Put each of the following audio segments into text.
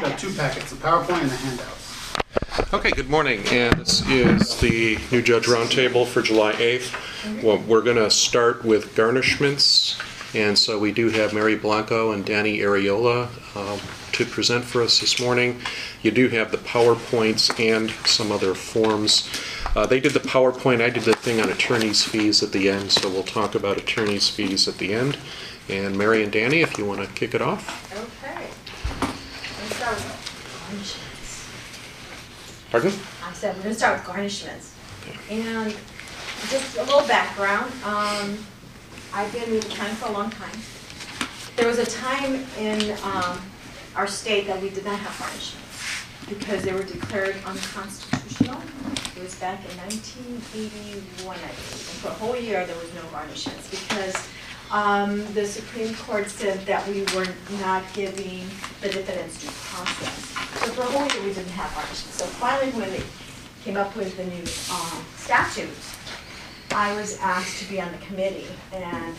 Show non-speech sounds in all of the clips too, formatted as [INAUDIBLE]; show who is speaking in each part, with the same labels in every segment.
Speaker 1: Got two packets, the PowerPoint and the handouts.
Speaker 2: Okay, good morning, and this is the new judge roundtable for July 8th. Well, we're going to start with garnishments, and so we do have Mary Blanco and Danny Ariola um, to present for us this morning. You do have the PowerPoints and some other forms. Uh, They did the PowerPoint, I did the thing on attorney's fees at the end, so we'll talk about attorney's fees at the end. And Mary and Danny, if you want to kick it off.
Speaker 3: Okay. Let's start with garnishments.
Speaker 2: Pardon?
Speaker 3: I said we're gonna start with garnishments. And just a little background, um, I've been in the county for a long time. There was a time in, um, our state that we did not have garnishments because they were declared unconstitutional. It was back in nineteen eighty-one, I believe, and for a whole year, there was no garnishments because, um, the Supreme Court said that we were not giving the defendants due process. So for a whole year, we didn't have garnishments. So finally, when they came up with the new, um, statutes, I was asked to be on the committee and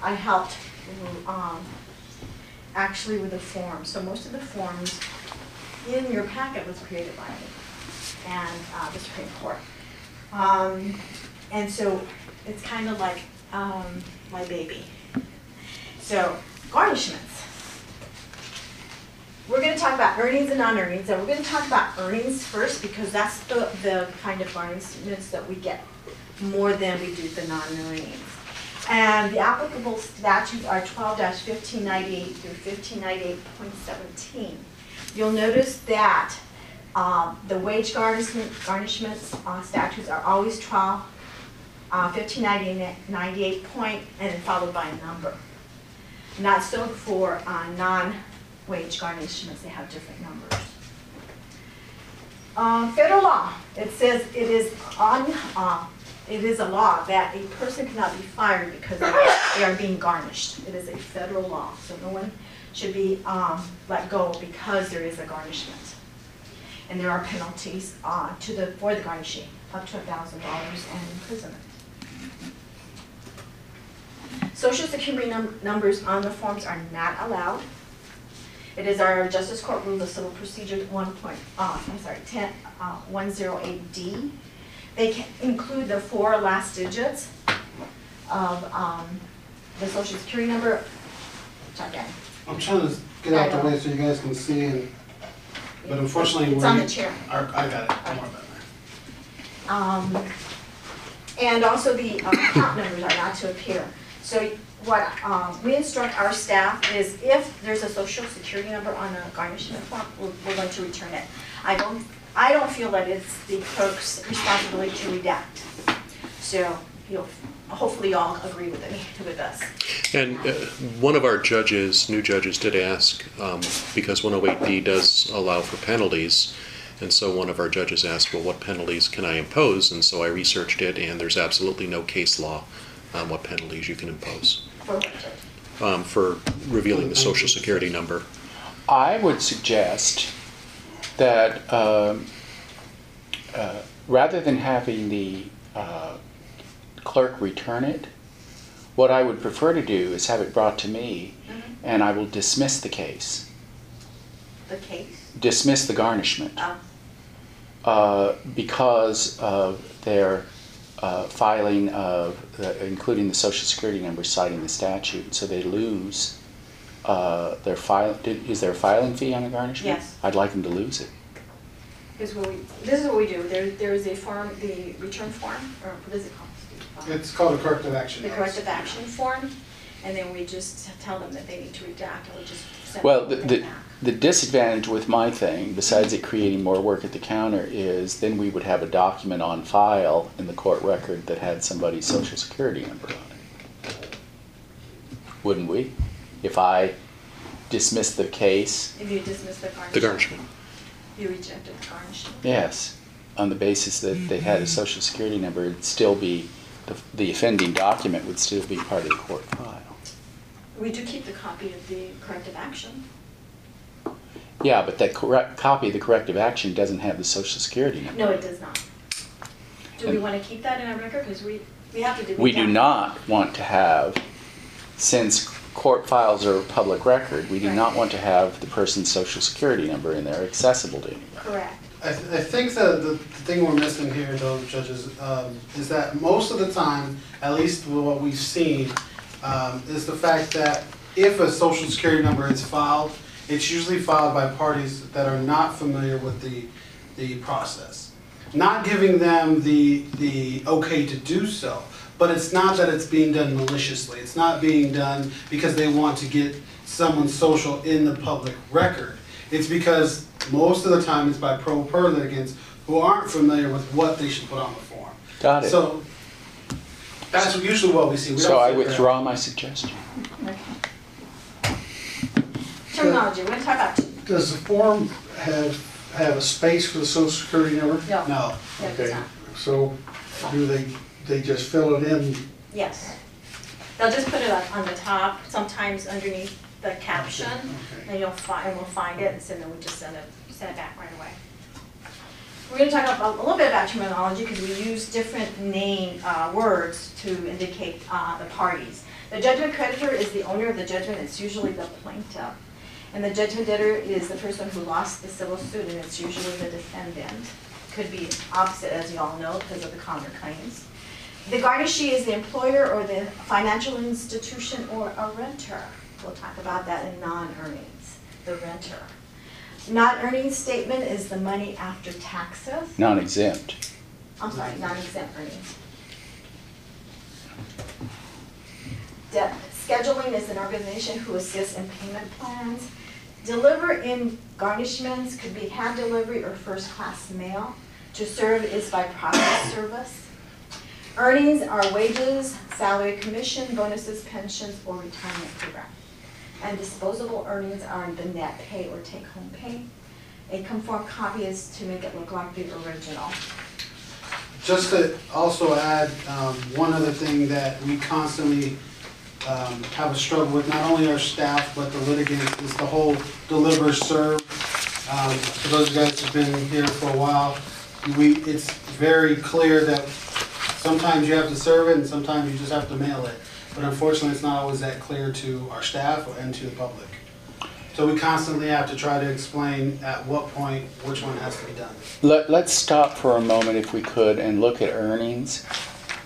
Speaker 3: I helped, um, actually with the forms. So most of the forms in your packet was created by me and, uh, the Supreme Court. Um, and so it's kind of like, um, my baby. So garnishments. We're gonna talk about earnings and non-earnings, and we're gonna talk about earnings first because that's the, the kind of garnishments that we get more than we do the non-earnings. And the applicable statutes are 12-1598 through fifteen ninety-eight point seventeen. You'll notice that, um, the wage garnishment, garnishments, uh, statutes are always twelve, uh, fifteen ninety-eight point, and then followed by a number. Not so for, uh, non-wage garnishments, they have different numbers. Uh, federal law, it says it is on, uh, it is a law that a person cannot be fired because they are being garnished. It is a federal law, so no one should be, um, let go because there is a garnishment. And there are penalties, uh, to the, for the garnishing, up to a thousand dollars and imprisonment. Social security num- numbers on the forms are not allowed. It is our Justice Court Rules of Civil Procedure one point, uh, I'm sorry, ten, uh, one zero eight D. They can include the four last digits of, um, the social security number. Again.
Speaker 1: I'm trying to get out the way so you guys can see, and- but unfortunately, we're
Speaker 3: It's on the chair.
Speaker 1: our- I got it, don't worry about it.
Speaker 3: Um, and also the uh, account numbers are not to appear. So what, um, we instruct our staff is if there's a social security number on a garnishment form, we're, we're going to return it. I don't, I don't feel that it's the clerk's responsibility to redact. So you'll, hopefully all agree with me, [LAUGHS] with us.
Speaker 2: And uh, one of our judges, new judges, did ask, um, because 108D does allow for penalties, and so one of our judges asked, well, what penalties can I impose? And so I researched it, and there's absolutely no case law on what penalties you can impose
Speaker 3: For what,
Speaker 2: um, for revealing the social security number.
Speaker 4: I would suggest that um, uh, rather than having the uh, clerk return it, what I would prefer to do is have it brought to me
Speaker 3: Mhm.
Speaker 4: and I will dismiss the case,
Speaker 3: The case?
Speaker 4: dismiss the garnishment
Speaker 3: Um,
Speaker 4: uh, because of their uh, filing of, the- including the social security number citing the statute, so they lose uh, their file, did- is there a filing fee on the garnishment?
Speaker 3: Yes.
Speaker 4: I'd like them to lose it.
Speaker 3: Here's what we, this is what we do. There, there is a form, the return form, or what is it called? Steve?
Speaker 1: It's called a corrective action.
Speaker 3: the
Speaker 1: notice.
Speaker 3: corrective action form, and then we just tell them that they need to redact, and we just send
Speaker 4: Well, the,
Speaker 3: it
Speaker 4: the,
Speaker 3: back.
Speaker 4: The disadvantage with my thing, besides it creating more work at the counter, is then we would have a document on file in the court record that had somebody's social security number on it. Wouldn't we? If I dismissed the case,
Speaker 3: If you dismiss the garnishment.
Speaker 2: The garnishment.
Speaker 3: You rejected the garnishment.
Speaker 4: yes, on the basis that they had a social security number, it'd still be, the, the offending document would still be part of the court file.
Speaker 3: We do keep the copy of the corrective action.
Speaker 4: Yeah, but that correct, copy of the corrective action doesn't have the social security number.
Speaker 3: No, it does not. Do we
Speaker 4: And-
Speaker 3: want to keep that in our record? Because we, we have to do.
Speaker 4: We do
Speaker 3: redact.
Speaker 4: not want to have, since court files are public record, we do
Speaker 3: Right.
Speaker 4: not want to have the person's social security number in there accessible to anybody.
Speaker 3: Correct.
Speaker 1: I, th- I think the, the the thing we're missing here, though, judges, um, is that most of the time, at least what we've seen, um, is the fact that if a social security number is filed, it's usually filed by parties that are not familiar with the, the process. Not giving them the, the okay to do so, but it's not that it's being done maliciously. It's not being done because they want to get someone's social in the public record. It's because most of the time it's by pro per litigants who aren't familiar with what they should put on the form.
Speaker 4: Got it.
Speaker 1: So that's usually what we see. We
Speaker 4: So I
Speaker 1: see that.
Speaker 4: withdraw my suggestion.
Speaker 3: Terminology, talk about,
Speaker 5: Does the form have, have a space for the social security number?
Speaker 3: no, no,
Speaker 1: No,
Speaker 3: it's
Speaker 5: Okay,
Speaker 3: not.
Speaker 5: so do they, they just fill it in?
Speaker 3: Yes. They'll just put it up on the top, sometimes underneath the caption,
Speaker 5: Okay.
Speaker 3: and you'll find, and we'll find it, and then we just send it, send it back right away. We're gonna talk about, a little bit about terminology, because we use different name, uh, words to indicate, uh, the parties. The judgment creditor is the owner of the judgment, it's usually the plaintiff. And the judgment debtor is the person who lost the civil suit, and it's usually the defendant. Could be opposite, as you all know, because of the counterclaims. The garnishee is the employer or the financial institution or a renter. We'll talk about that in non-earnings, the renter. Not earnings statement is the money after taxes.
Speaker 4: Non-exempt.
Speaker 3: I'm sorry, non-exempt earnings. Debt scheduling is an organization who assists in payment plans. Deliver in garnishments could be hand delivery or first-class mail. To serve is by process service. Earnings are wages, salary, commission, bonuses, pensions, or retirement program. And disposable earnings are the net pay or take-home pay. A conform copy is to make it look like the original.
Speaker 1: Just to also add, um, one other thing that we constantly, um, have a struggle with, not only our staff, but the litigants, is the whole deliver, serve. Um, for those of you guys who've been here for a while, we, it's very clear that sometimes you have to serve it and sometimes you just have to mail it. But unfortunately, it's not always that clear to our staff and to the public. So we constantly have to try to explain at what point, which one has to be done.
Speaker 4: Let, let's stop for a moment if we could and look at earnings,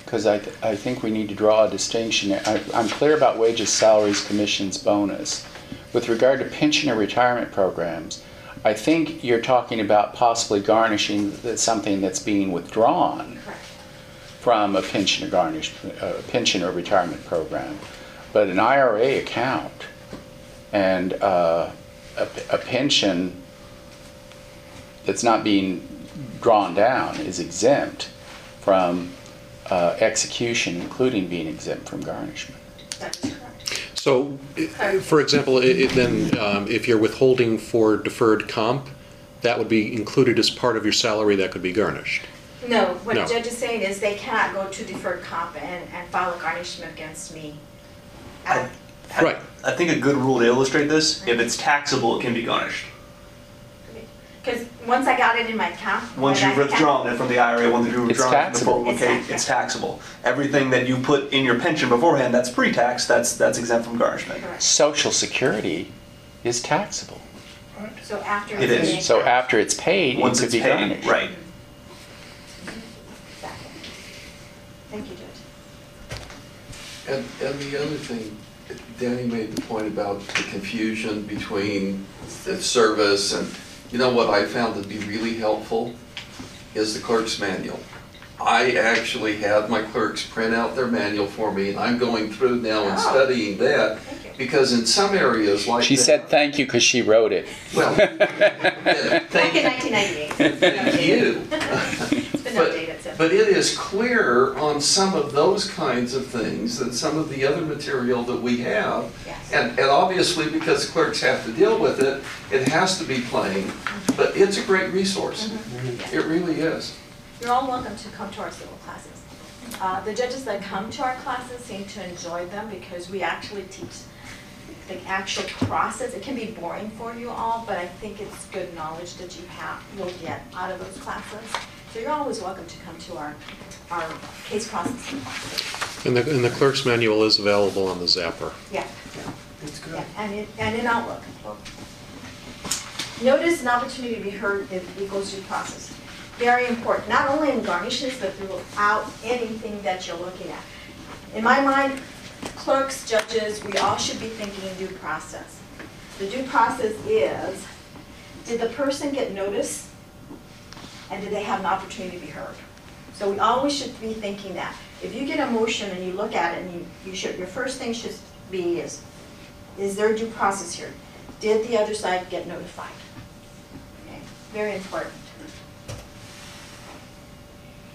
Speaker 4: because I, th- I think we need to draw a distinction. I, I'm clear about wages, salaries, commissions, bonus. With regard to pension or retirement programs, I think you're talking about possibly garnishing that something that's being withdrawn from a pension or garnish, a pension or retirement program. But an IRA account and uh, a, a pension that's not being drawn down is exempt from uh, execution, including being exempt from garnishment.
Speaker 3: That is correct.
Speaker 2: So, i- for example, i- i- then, um, if you're withholding for deferred comp, that would be included as part of your salary that could be garnished.
Speaker 3: No, what the judge is saying is they cannot go to deferred comp and, and file a garnishment against me.
Speaker 6: I-
Speaker 2: Right.
Speaker 6: I think a good rule to illustrate this, if it's taxable, it can be garnished.
Speaker 3: Because once I got it in my account.
Speaker 6: Once
Speaker 3: when
Speaker 6: you've
Speaker 3: I-
Speaker 6: withdrawn it from the IRA, once you've
Speaker 4: It's
Speaker 6: withdrawn it from the
Speaker 4: taxable.
Speaker 6: 401k,
Speaker 3: It's
Speaker 6: it's taxable. Everything that you put in your pension beforehand, that's pre-tax, that's, that's exempt from garnishment.
Speaker 3: Correct.
Speaker 4: Social Security is taxable.
Speaker 3: So after.
Speaker 6: It
Speaker 3: it's in
Speaker 6: is.
Speaker 3: the
Speaker 4: So
Speaker 3: account.
Speaker 4: after it's paid, it
Speaker 6: Once
Speaker 4: could
Speaker 6: it's
Speaker 4: be
Speaker 6: paid,
Speaker 4: garnished.
Speaker 6: right.
Speaker 3: Exactly. Thank you, Judge.
Speaker 7: And, and the other thing, Danny made the point about the confusion between the service and, you know what I found to be really helpful is the clerk's manual. I actually had my clerks print out their manual for me and I'm going through now and
Speaker 3: Oh.
Speaker 7: studying that because in some areas like.
Speaker 4: She
Speaker 7: that-
Speaker 4: said thank you because she wrote it.
Speaker 7: Well, [LAUGHS] yeah,
Speaker 3: Back in nineteen ninety-eight.
Speaker 7: thank you. [LAUGHS] [LAUGHS]
Speaker 3: It's been
Speaker 7: But-
Speaker 3: updated.
Speaker 7: But it is clearer on some of those kinds of things than some of the other material that we have.
Speaker 3: Yes.
Speaker 7: And, and obviously, because clerks have to deal with it, it has to be plain, mm-hmm. but it's a great resource. Mm-hmm. Mm-hmm. It really is.
Speaker 3: You're all welcome to come to our civil classes. Uh, The judges that come to our classes seem to enjoy them because we actually teach the actual process. It can be boring for you all, but I think it's good knowledge that you have, you'll get out of those classes. So you're always welcome to come to our, our case processing classes.
Speaker 2: And the, and the clerk's manual is available on the Zapper.
Speaker 3: Yeah.
Speaker 5: It's good.
Speaker 3: Yeah, and in, and in Outlook. Notice an opportunity to be heard if equals due process. Very important, not only in garnishes, but throughout anything that you're looking at. In my mind, clerks, judges, we all should be thinking due process. The due process is, did the person get notice? And did they have an opportunity to be heard? So we always should be thinking that. If you get a motion and you look at it and you, you should, your first thing should be is, is there due process here? Did the other side get notified? Okay, Very important.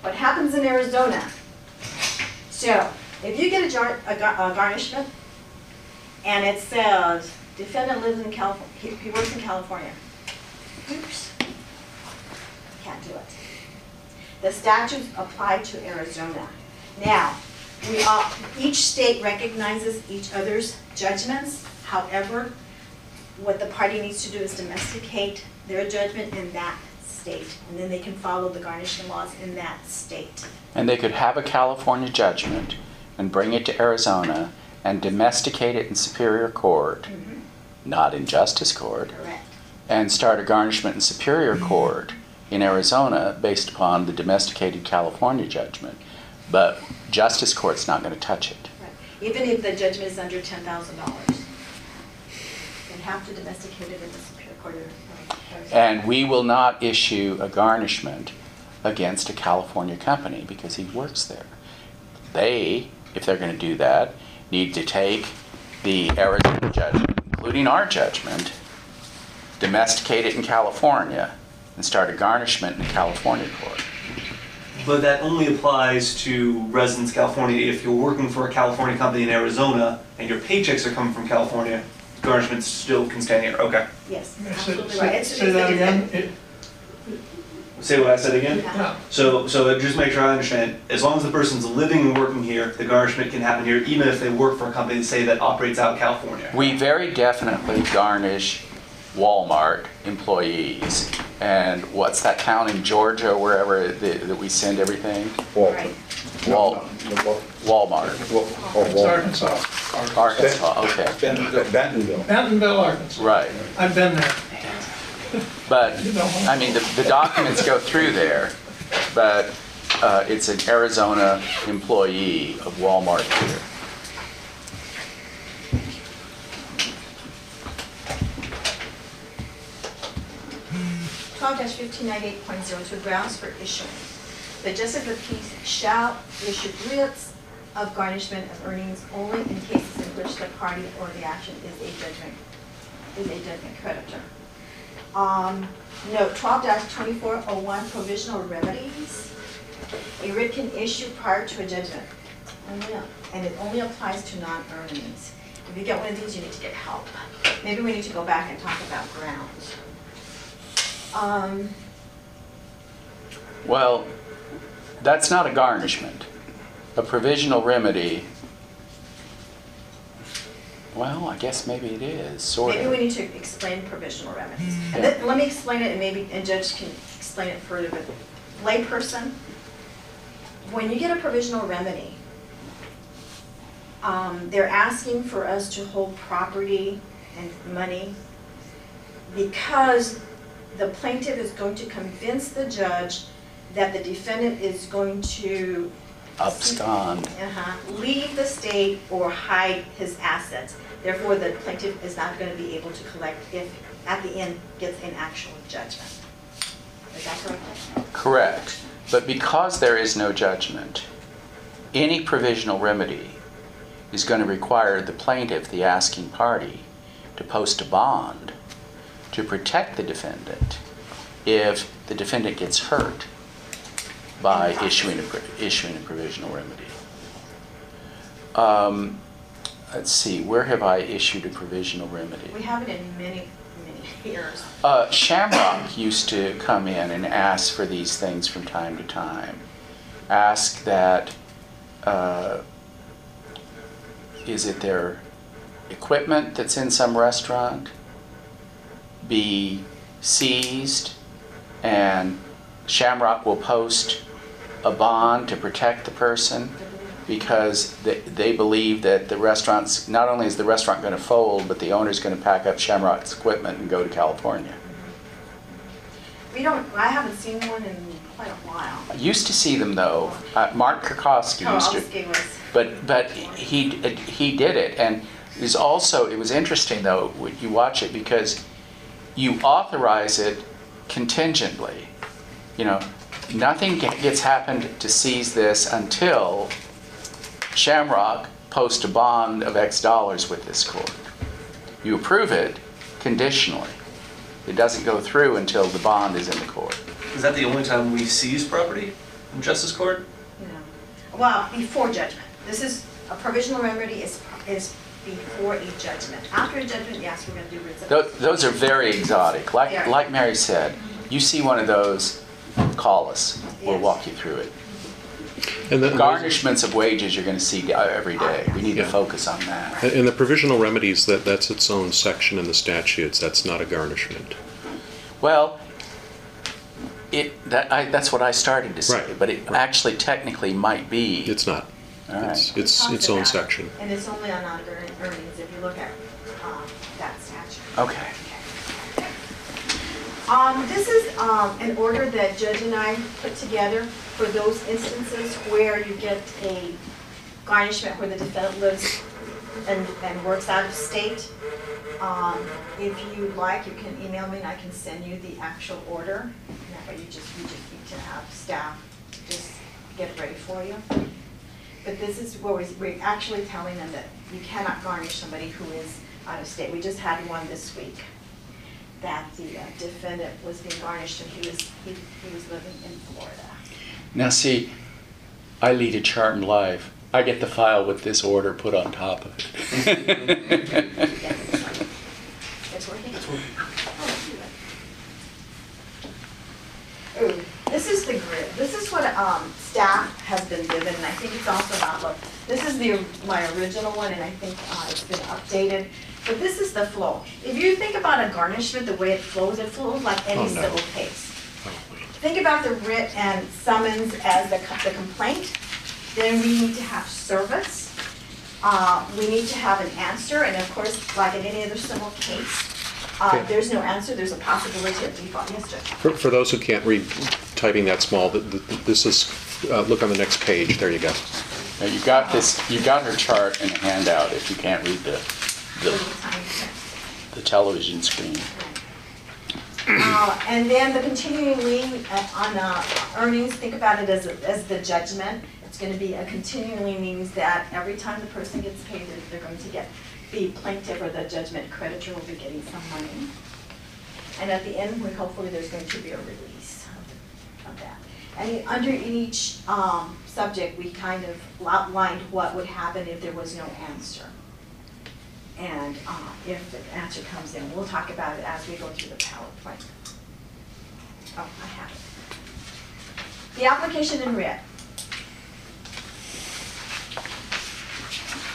Speaker 3: What happens in Arizona? So, if you get a jar, a a garnishment, and it says defendant lives in California, he, he works in California. Oops. Can't do it. The statutes apply to Arizona. Now, we all, each state recognizes each other's judgments. However, what the party needs to do is domesticate their judgment in that state, and then they can follow the garnishment laws in that state.
Speaker 4: And they could have a California judgment and bring it to Arizona and domesticate it in Superior Court, mm-hmm. not in Justice Court,
Speaker 3: Correct.
Speaker 4: and start a garnishment in Superior Court in Arizona based upon the domesticated California judgment. But Justice Court's not going to touch it.
Speaker 3: Right. Even if the judgment is under ten thousand dollars. They have to domesticate it in the Superior Court of Arizona.
Speaker 4: And we will not issue a garnishment against a California company because he works there. They, if they're going to do that, need to take the Arizona judgment, including our judgment, domesticate it in California, and start a garnishment in the California court.
Speaker 6: But that only applies to residents of California. If you're working for a California company in Arizona and your paychecks are coming from California, garnishments still can stand here. Okay.
Speaker 3: Yes,
Speaker 5: Say-
Speaker 3: absolutely
Speaker 5: say-
Speaker 3: right. It's-
Speaker 5: Say
Speaker 3: it's
Speaker 5: that
Speaker 3: a-
Speaker 5: again? It-
Speaker 6: Say what I said again?
Speaker 3: Yeah.
Speaker 5: Yeah.
Speaker 6: So, so just make sure I understand, as long as the person's living and working here, the garnishment can happen here, even if they work for a company, say, that operates out of California.
Speaker 4: We very definitely garnish Walmart employees. And what's that town in Georgia, wherever that that we send everything?
Speaker 3: Right.
Speaker 4: Wal, Walmart,
Speaker 5: It's Arkansas.
Speaker 4: Arkansas, okay,
Speaker 8: Bentonville.
Speaker 5: Bentonville, Arkansas.
Speaker 4: right.
Speaker 5: I've been there.
Speaker 4: But, I mean, the, the documents go through there, but uh, it's an Arizona employee of Walmart here.
Speaker 3: Twelve fifteen ninety-eight point zero two grounds for issuing. The justice of the peace shall issue writs of garnishment of earnings only in cases in which the party or the action is a judgment, is a judgment creditor. Um, note twelve twenty-four oh one provisional remedies. A writ can issue prior to a judgment, and it only applies to non-earnings. If you get one of these, you need to get help. Maybe we need to go back and talk about grounds. Um,
Speaker 4: Well, that's not a garnishment. A provisional remedy, well, I guess maybe it is, sort
Speaker 3: Maybe we
Speaker 4: of.
Speaker 3: need to explain provisional remedies. And then, let me explain it, and maybe, and Judge can explain it further, but layperson, when you get a provisional remedy, um, they're asking for us to hold property and money because the plaintiff is going to convince the judge that the defendant is going to
Speaker 4: Abscond.
Speaker 3: uh-huh, leave the state or hide his assets. Therefore, the plaintiff is not going to be able to collect if, at the end, gets an actual judgment. Is that correct?
Speaker 4: Correct. But because there is no judgment, any provisional remedy is going to require the plaintiff, the asking party, to post a bond to protect the defendant if the defendant gets hurt by issuing a, issuing a provisional remedy. Um, Let's see, where have I issued a provisional remedy?
Speaker 3: We have it in many, many [LAUGHS] years.
Speaker 4: Uh, Shamrock used to come in and ask for these things from time to time. Ask that, uh, is it their equipment that's in some restaurant be seized and Shamrock will post a bond to protect the person because they, they believe that the restaurants, not only is the restaurant gonna fold, but the owner's gonna pack up Shamrock's equipment and go to California.
Speaker 3: We don't, I haven't seen one in quite a while.
Speaker 4: I used to see them though, uh, Mark Kirkowski used to.
Speaker 3: Was,
Speaker 4: But, but he, he did it, and it was also, it was interesting though, you watch it, because you authorize it contingently. You know, nothing gets happened to seize this until Shamrock posts a bond of X dollars with this court. You approve it conditionally. It doesn't go through until the bond is in the court.
Speaker 6: Is that the only time we seize property in justice court?
Speaker 3: you know, well, before judgment. This is, a provisional remedy is, is before a judgment. After a judgment, yes, we're gonna do writs of.
Speaker 4: Tho- Those are very exotic. Like,
Speaker 3: Yeah.
Speaker 4: like Mary said, you see one of those, call us. We'll
Speaker 3: Yes.
Speaker 4: walk you through it.
Speaker 2: And then-
Speaker 4: Garnishments of wages you're gonna see uh, every day. We need to focus on that.
Speaker 2: And the provisional remedies, that, that's its own section in the statutes, that's not a garnishment.
Speaker 4: Well, it, that, I, that's what I started to say,
Speaker 2: Right,
Speaker 4: but it
Speaker 2: right.
Speaker 4: actually technically might be.
Speaker 2: It's not.
Speaker 4: All right.
Speaker 2: It's, it's its own
Speaker 3: about
Speaker 2: section.
Speaker 3: And it's only on unearned earnings if you look at, um, that statute.
Speaker 4: Okay.
Speaker 3: Um, this is, um, an order that Judge and I put together for those instances where you get a garnishment where the defendant lives and, and works out of state. Um, if you like, you can email me and I can send you the actual order. And That way you just, you just need to have staff just get it ready for you. But this is where we, we're actually telling them that you cannot garnish somebody who is out of state. We just had one this week that the uh, defendant was being garnished and he was, he, he was living in Florida.
Speaker 4: Now, see, I lead a charmed life. I get the file with this order put on top of it.
Speaker 3: Yeah, It's working? Oh, Ooh, This is the grid, this is what, um, staff has been given, and I think it's also not, look, this is the, my original one, and I think, uh, it's been updated. But this is the flow. If you think about a garnishment, the way it flows, it flows like
Speaker 2: Oh,
Speaker 3: any
Speaker 2: no.
Speaker 3: civil case.
Speaker 2: Oh.
Speaker 3: Think about the writ and summons as the, the complaint, then we need to have service. Uh, we need to have an answer, and of course, like in any other civil case, uh,
Speaker 2: Okay.
Speaker 3: there's no answer, there's a possibility of default. Yes,
Speaker 2: For, for those who can't read typing that small, th- th- this is, uh, look on the next page, there you go.
Speaker 4: Now, you got this, you got her chart in a handout if you can't read the, the, the television screen.
Speaker 3: Uh, And then the continuing lien uh, on uh, earnings, think about it as, as the judgment. It's gonna be a continuing lien means that every time the person gets paid, they're- they're going to get, the plaintiff or the judgment creditor will be getting some money. And at the end, we hopefully there's going to be a release of- that. And under in each um, subject, we kind of outlined what would happen if there was no answer. And uh, if the answer comes in, we'll talk about it as we go through the PowerPoint. Oh, I have it. The application in red.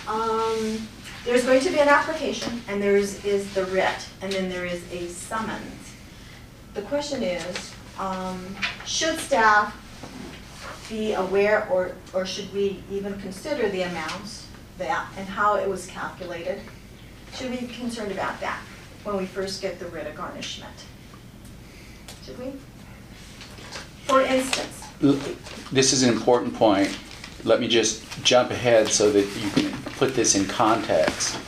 Speaker 3: Um, There's going to be an application, and there's, is the writ, and then there is a summons. The question is, um, should staff be aware, or, or should we even consider the amounts, that, and how it was calculated? Should we be concerned about that when we first get the writ of garnishment? Should we? For instance,
Speaker 4: This is an important point. Let me just jump ahead so that you can put this in context.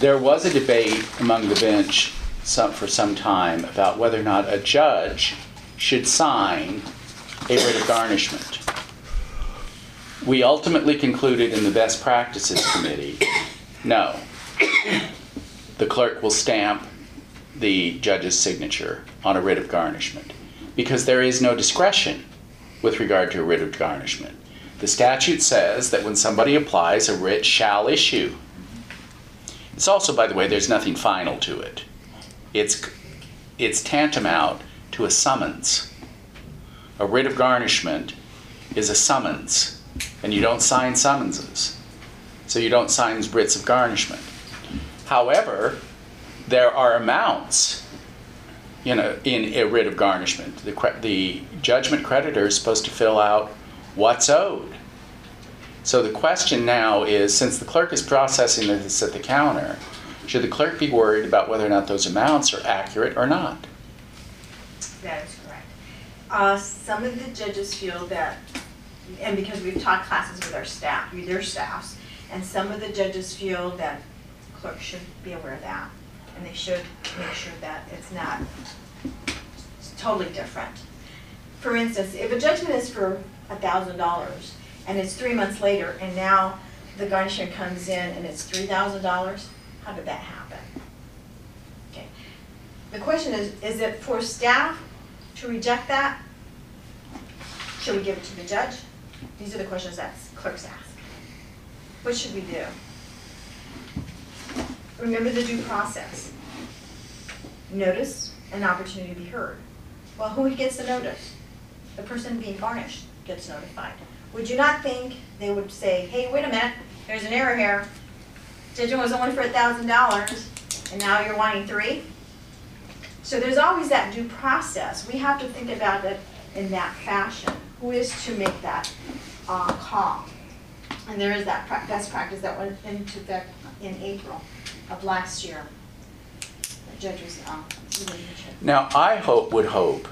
Speaker 4: There was a debate among the bench some, for some time about whether or not a judge should sign a writ of garnishment. We ultimately concluded in the Best Practices Committee, no. The clerk will stamp the judge's signature on a writ of garnishment because there is no discretion with regard to a writ of garnishment. The statute says that when somebody applies, a writ shall issue. It's also, by the way, there's nothing final to it. It's, it's tantamount to a summons. A writ of garnishment is a summons, and you don't sign summonses. So you don't sign writs of garnishment. However, there are amounts you know, in a writ of garnishment. The, the judgment creditor is supposed to fill out what's owed. So the question now is, since the clerk is processing this at the counter, should the clerk be worried about whether or not those amounts are accurate or not?
Speaker 3: That is correct. Uh, some of the judges feel that, and because we've taught classes with our staff, with their staffs, and some of the judges feel that clerks should be aware of that, and they should make sure that it's not totally different. For instance, if a judgment is for a thousand dollars, and it's three months later, and now the garnishment comes in and it's three thousand dollars, how did that happen? Okay. The question is, is it for staff to reject that? Should we give it to the judge? These are the questions that clerks ask. What should we do? Remember the due process. Notice and opportunity to be heard. Well, who gets the notice? The person being garnished gets notified. Would you not think they would say, hey, wait a minute, there's an error here. Judgment was only for a thousand dollars, and now you're wanting three? So there's always that due process. We have to think about it in that fashion. Who is to make that uh, call? And there is that best practice that went into effect in April of last year. The judge was, uh.
Speaker 4: Now, I hope, would hope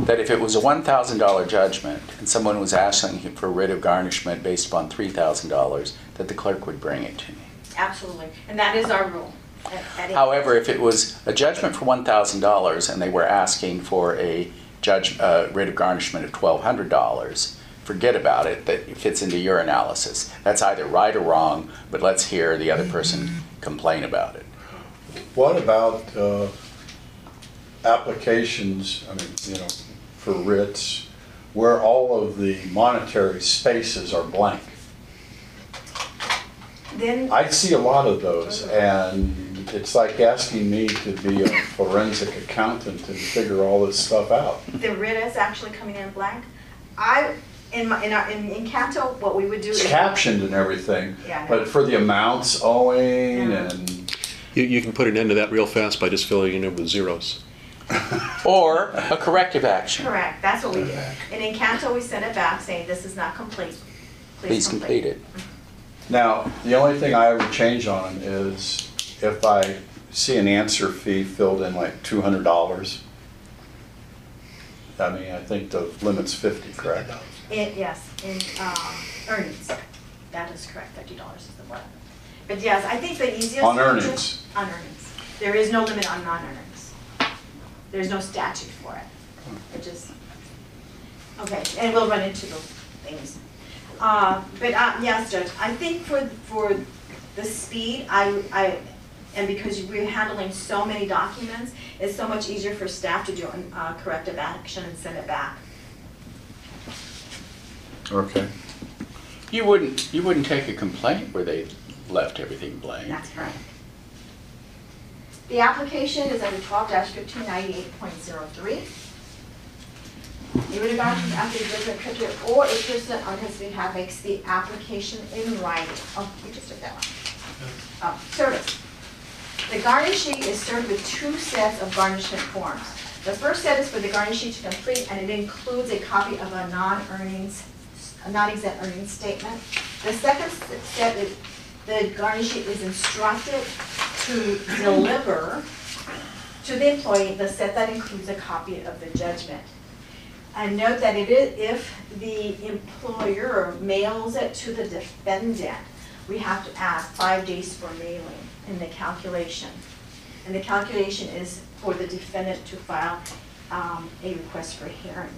Speaker 4: that if it was a $1,000 judgment and someone was asking for a writ of garnishment based upon $3,000, that the clerk would bring it to me.
Speaker 3: Absolutely, and that is our rule. At- at
Speaker 4: However, if it was a judgment for $1,000 and they were asking for a judge, uh, rate of garnishment of $1,200, forget about it, that fits into your analysis. That's either right or wrong, but let's hear the other person complain about it.
Speaker 8: What about uh, applications, I mean, you know, for writs, where all of the monetary spaces are blank?
Speaker 3: Then,
Speaker 8: I see a lot of those, and it's like asking me to be a forensic accountant and figure all this stuff out.
Speaker 3: the writ is actually coming in blank. I, in my, in our, in, in Encanto, what we would do is.
Speaker 8: It's captioned and everything,
Speaker 3: Yeah, I know.
Speaker 8: but for the amounts owing
Speaker 3: Yeah.
Speaker 8: and,
Speaker 2: You, you can put an end to that real fast by just filling it in with zeros.
Speaker 4: Or a corrective action.
Speaker 3: Correct, that's what we do. And in Encanto, we send it back saying, this is not complete.
Speaker 4: Please complete it.
Speaker 8: now, the only thing I would change on is if I see an answer fee filled in like two hundred dollars. I mean, I think the limit's fifty, correct?
Speaker 3: In, yes, in, um, earnings. That is correct, fifty dollars is the limit. But yes, I think the easiest.
Speaker 8: On
Speaker 3: to-
Speaker 8: earnings.
Speaker 3: On earnings. There is no limit on non-earnings. There's no statute for it. It just, okay, and we'll run into those things. Uh, but, uh, yes, Judge, I think for, for the speed, I, I, and because we're handling so many documents, it's so much easier for staff to do, uh, corrective action and send it back.
Speaker 8: Okay.
Speaker 4: You wouldn't, you wouldn't take a complaint where they left everything blank.
Speaker 3: That's correct. The application is under twelve fifteen ninety-eight point zero three. The writ of garnishment after the judgment creditor or a person on his behalf makes the application in writing. Oh, you just did that one. Oh, service. The garnishee is served with two sets of garnishment forms. The first set is for the garnishee to complete, and it includes a copy of a non-earnings, a non-exempt earnings statement. The second set is, the garnishee is instructed to deliver to the employee the set that includes a copy of the judgment. And note that it is, if the employer mails it to the defendant, we have to add five days for mailing in the calculation. And the calculation is for the defendant to file um, a request for hearing.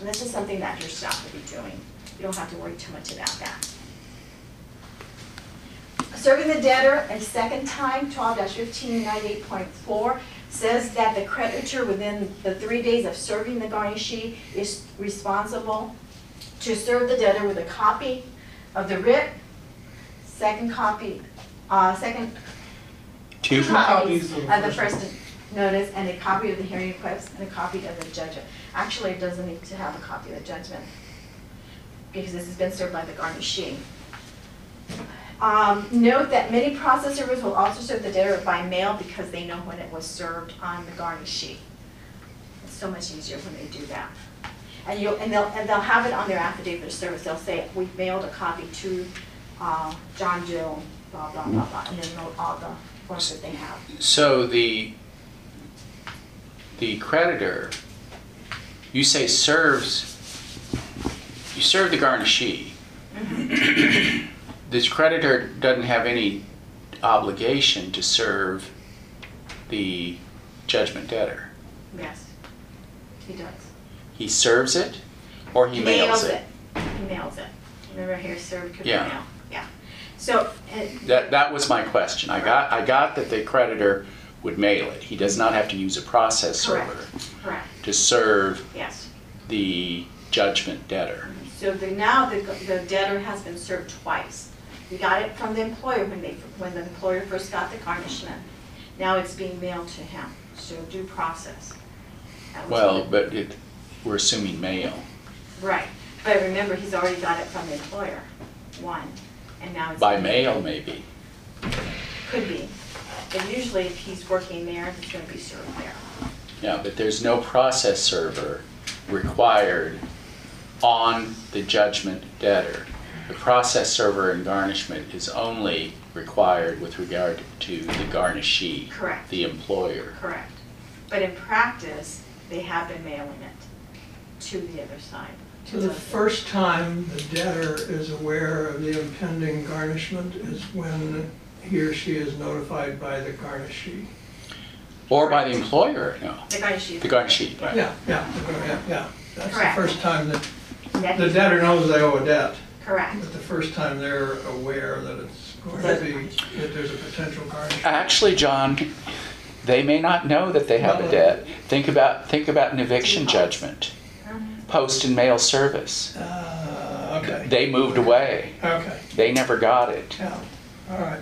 Speaker 3: And this is something that your staff will be doing. You don't have to worry too much about that. Serving the debtor a second time, 12-1598.4, says that the creditor within the three days of serving the garnishee is responsible to serve the debtor with a copy of the writ, second copy, uh, second
Speaker 4: Two
Speaker 3: two copies
Speaker 1: copies of the first
Speaker 3: notice and a copy of the hearing request and a copy of the judgment. Actually, it doesn't need to have a copy of the judgment because this has been served by the garnishee. Um, note that many process servers will also serve the debtor by mail because they know when it was served on the garnishee. It's so much easier when they do that. And you, and they'll, and they'll have it on their affidavit of service, they'll say, we mailed a copy to, uh, John Joe, blah, blah, blah, blah, and then note all the forms that they have.
Speaker 4: So the, the creditor, you say serves, you serve the garnishee. Mm-hmm. This creditor doesn't have any obligation to serve the judgment debtor.
Speaker 3: Yes, he does.
Speaker 4: He serves it or he mails it?
Speaker 3: He mails it. Remember here, served could be
Speaker 4: Yeah.
Speaker 3: mail. So, uh,
Speaker 4: That, that was my question. I got, I got that the creditor would mail it. He does not have to use a process
Speaker 3: Correct.
Speaker 4: server
Speaker 3: correct,
Speaker 4: to serve
Speaker 3: yes.
Speaker 4: the judgment debtor.
Speaker 3: So the, now the the debtor has been served twice. We got it from the employer when they, when the employer first got the garnishment. Now it's being mailed to him, so due process. That was
Speaker 4: Well, but it, we're assuming mail.
Speaker 3: Right, but remember, he's already got it from the employer, one, and now it's.
Speaker 4: By mail, maybe.
Speaker 3: Could be, but usually if he's working there, it's gonna be served there.
Speaker 4: Yeah, but there's no process server required on the judgment debtor. The process server and garnishment is only required with regard to the garnishee.
Speaker 3: Correct.
Speaker 4: The employer.
Speaker 3: Correct. But in practice, they have been mailing it to the other side. To
Speaker 5: So the first time the debtor is aware of the impending garnishment is when he or she is notified by the garnishee.
Speaker 4: Or by the employer, no.
Speaker 3: The garnishee.
Speaker 4: The garnishee, right.
Speaker 5: Yeah, yeah, yeah, yeah. That's the
Speaker 3: Correct.
Speaker 5: first time that,
Speaker 3: That-
Speaker 5: the debtor knows they owe a debt,
Speaker 3: Correct.
Speaker 5: but the first time they're aware that it's going to be, that there's a potential garnishment.
Speaker 4: Actually, John, they may not know that they have a debt. Think about, think about an eviction judgment. Post and mail service.
Speaker 5: Uh, okay,
Speaker 4: They moved away.
Speaker 5: okay,
Speaker 4: They never got it.
Speaker 5: yeah, all right.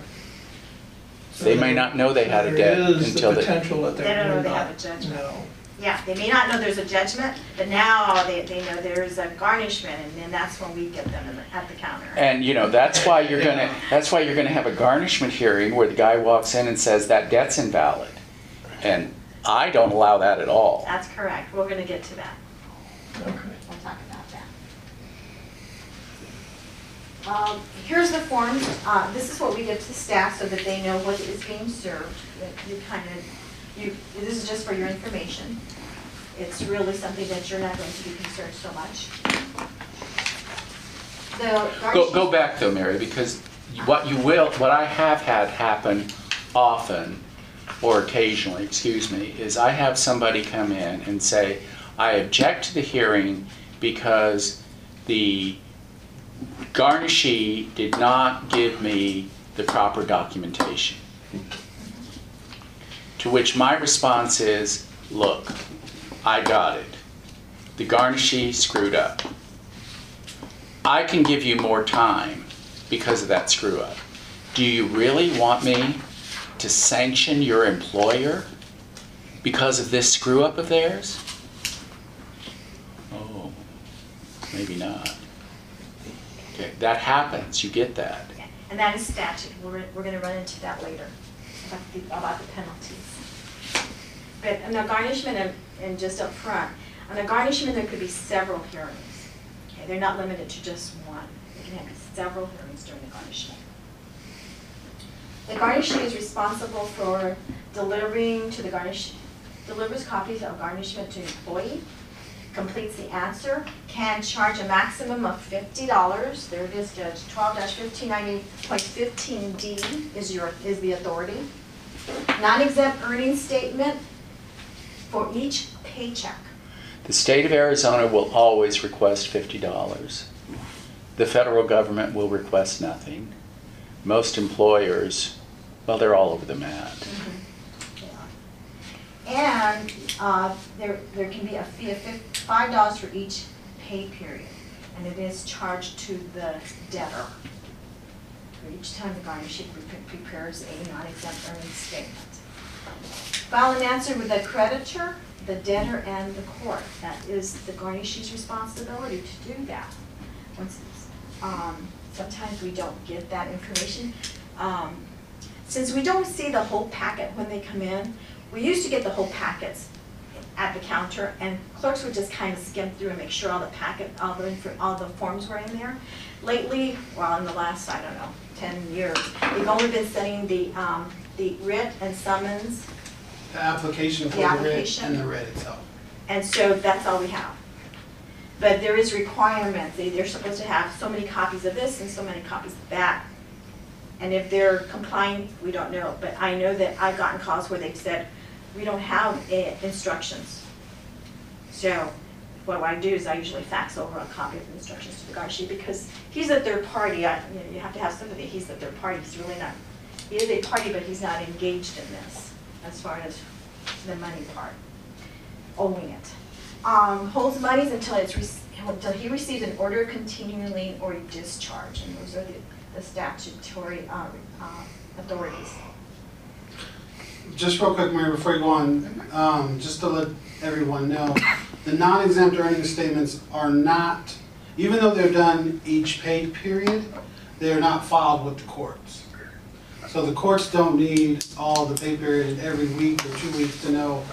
Speaker 5: So
Speaker 4: They may
Speaker 5: there-
Speaker 4: not know they had a debt
Speaker 5: There is
Speaker 4: until
Speaker 5: the
Speaker 4: they.
Speaker 5: potential that
Speaker 3: They
Speaker 5: they
Speaker 3: don't know
Speaker 5: may
Speaker 3: they have a
Speaker 5: not
Speaker 3: judgment.
Speaker 5: know.
Speaker 3: Yeah, they may not know there's a judgment, but now they, they know there's a garnishment, and then that's when we get them in the- at the counter.
Speaker 4: And, you know, that's why you're gonna, that's why you're gonna have a garnishment hearing where the guy walks in and says that debt's invalid. And I don't allow that at all.
Speaker 3: That's correct, we're gonna get to that.
Speaker 5: Okay.
Speaker 3: We'll talk about that. Um, Here's the forms, uh, this is what we give to the staff so that they know what is being served. That You kind of, you, this is just for your information. It's really something that you're not going to be concerned so much. The
Speaker 4: Go, go back though, Mary, because what you will, what I have had happen often, or occasionally, excuse me, is I have somebody come in and say, I object to the hearing because the garnishee did not give me the proper documentation. To which my response is, look, I got it. The garnishee screwed up. I can give you more time because of that screw up. Do you really want me to sanction your employer because of this screw up of theirs? Oh, maybe not. Okay, that happens, you get that.
Speaker 3: And that is statute, we're, we're gonna run into that later, about the, about the penalties. But on a garnishment, and, and just up front, on a garnishment, there could be several hearings. Okay, they're not limited to just one, there can have several hearings during the garnishment. The garnishee is responsible for delivering to the garnish, delivers copies of garnishment to employee, completes the answer, can charge a maximum of fifty dollars. There it is, Judge, twelve fifteen ninety point fifteen D is your, is the authority. Non-exempt earnings statement for each paycheck.
Speaker 4: The state of Arizona will always request fifty dollars. The federal government will request nothing. Most employers, well, they're all over the map. Mm-hmm.
Speaker 3: And uh, there, there can be a fee of five dollars for each pay period, and it is charged to the debtor. For each time the pre- prepares a non-exempt earnings statement. File an answer with the creditor, the debtor, and the court. That is the garnishee's responsibility to do that. Once, um, sometimes we don't get that information. Um, Since we don't see the whole packet when they come in, we used to get the whole packets at the counter, and clerks would just kind of skim through and make sure all the packet, all the, all the forms were in there. Lately, well, in the last, I don't know, ten years, we've only been sending the, um, the writ and summons,
Speaker 1: The application for
Speaker 3: The
Speaker 1: the writ and the writ itself.
Speaker 3: and so that's all we have. But there is requirements, they, they're supposed to have so many copies of this and so many copies of that. And if they're complying, we don't know, but I know that I've gotten calls where they've said, we don't have eh, instructions. So what I do is I usually fax over a copy of the instructions to the garnishee because he's a third party, I, you know, you have to have sympathy, he's the third party, he's really not, he is a party, but he's not engaged in this as far as the money part, owing it. Um, holds monies until it's, until he receives an order lien or discharge, and those are the, the statutory, uh, uh, authorities.
Speaker 1: Just real quick, Mary, before you go on, um, just to let everyone know, the non-exempt earnings statements are not, even though they're done each pay period, they are not filed with the courts. So the courts don't need all the pay period every week or two weeks to know,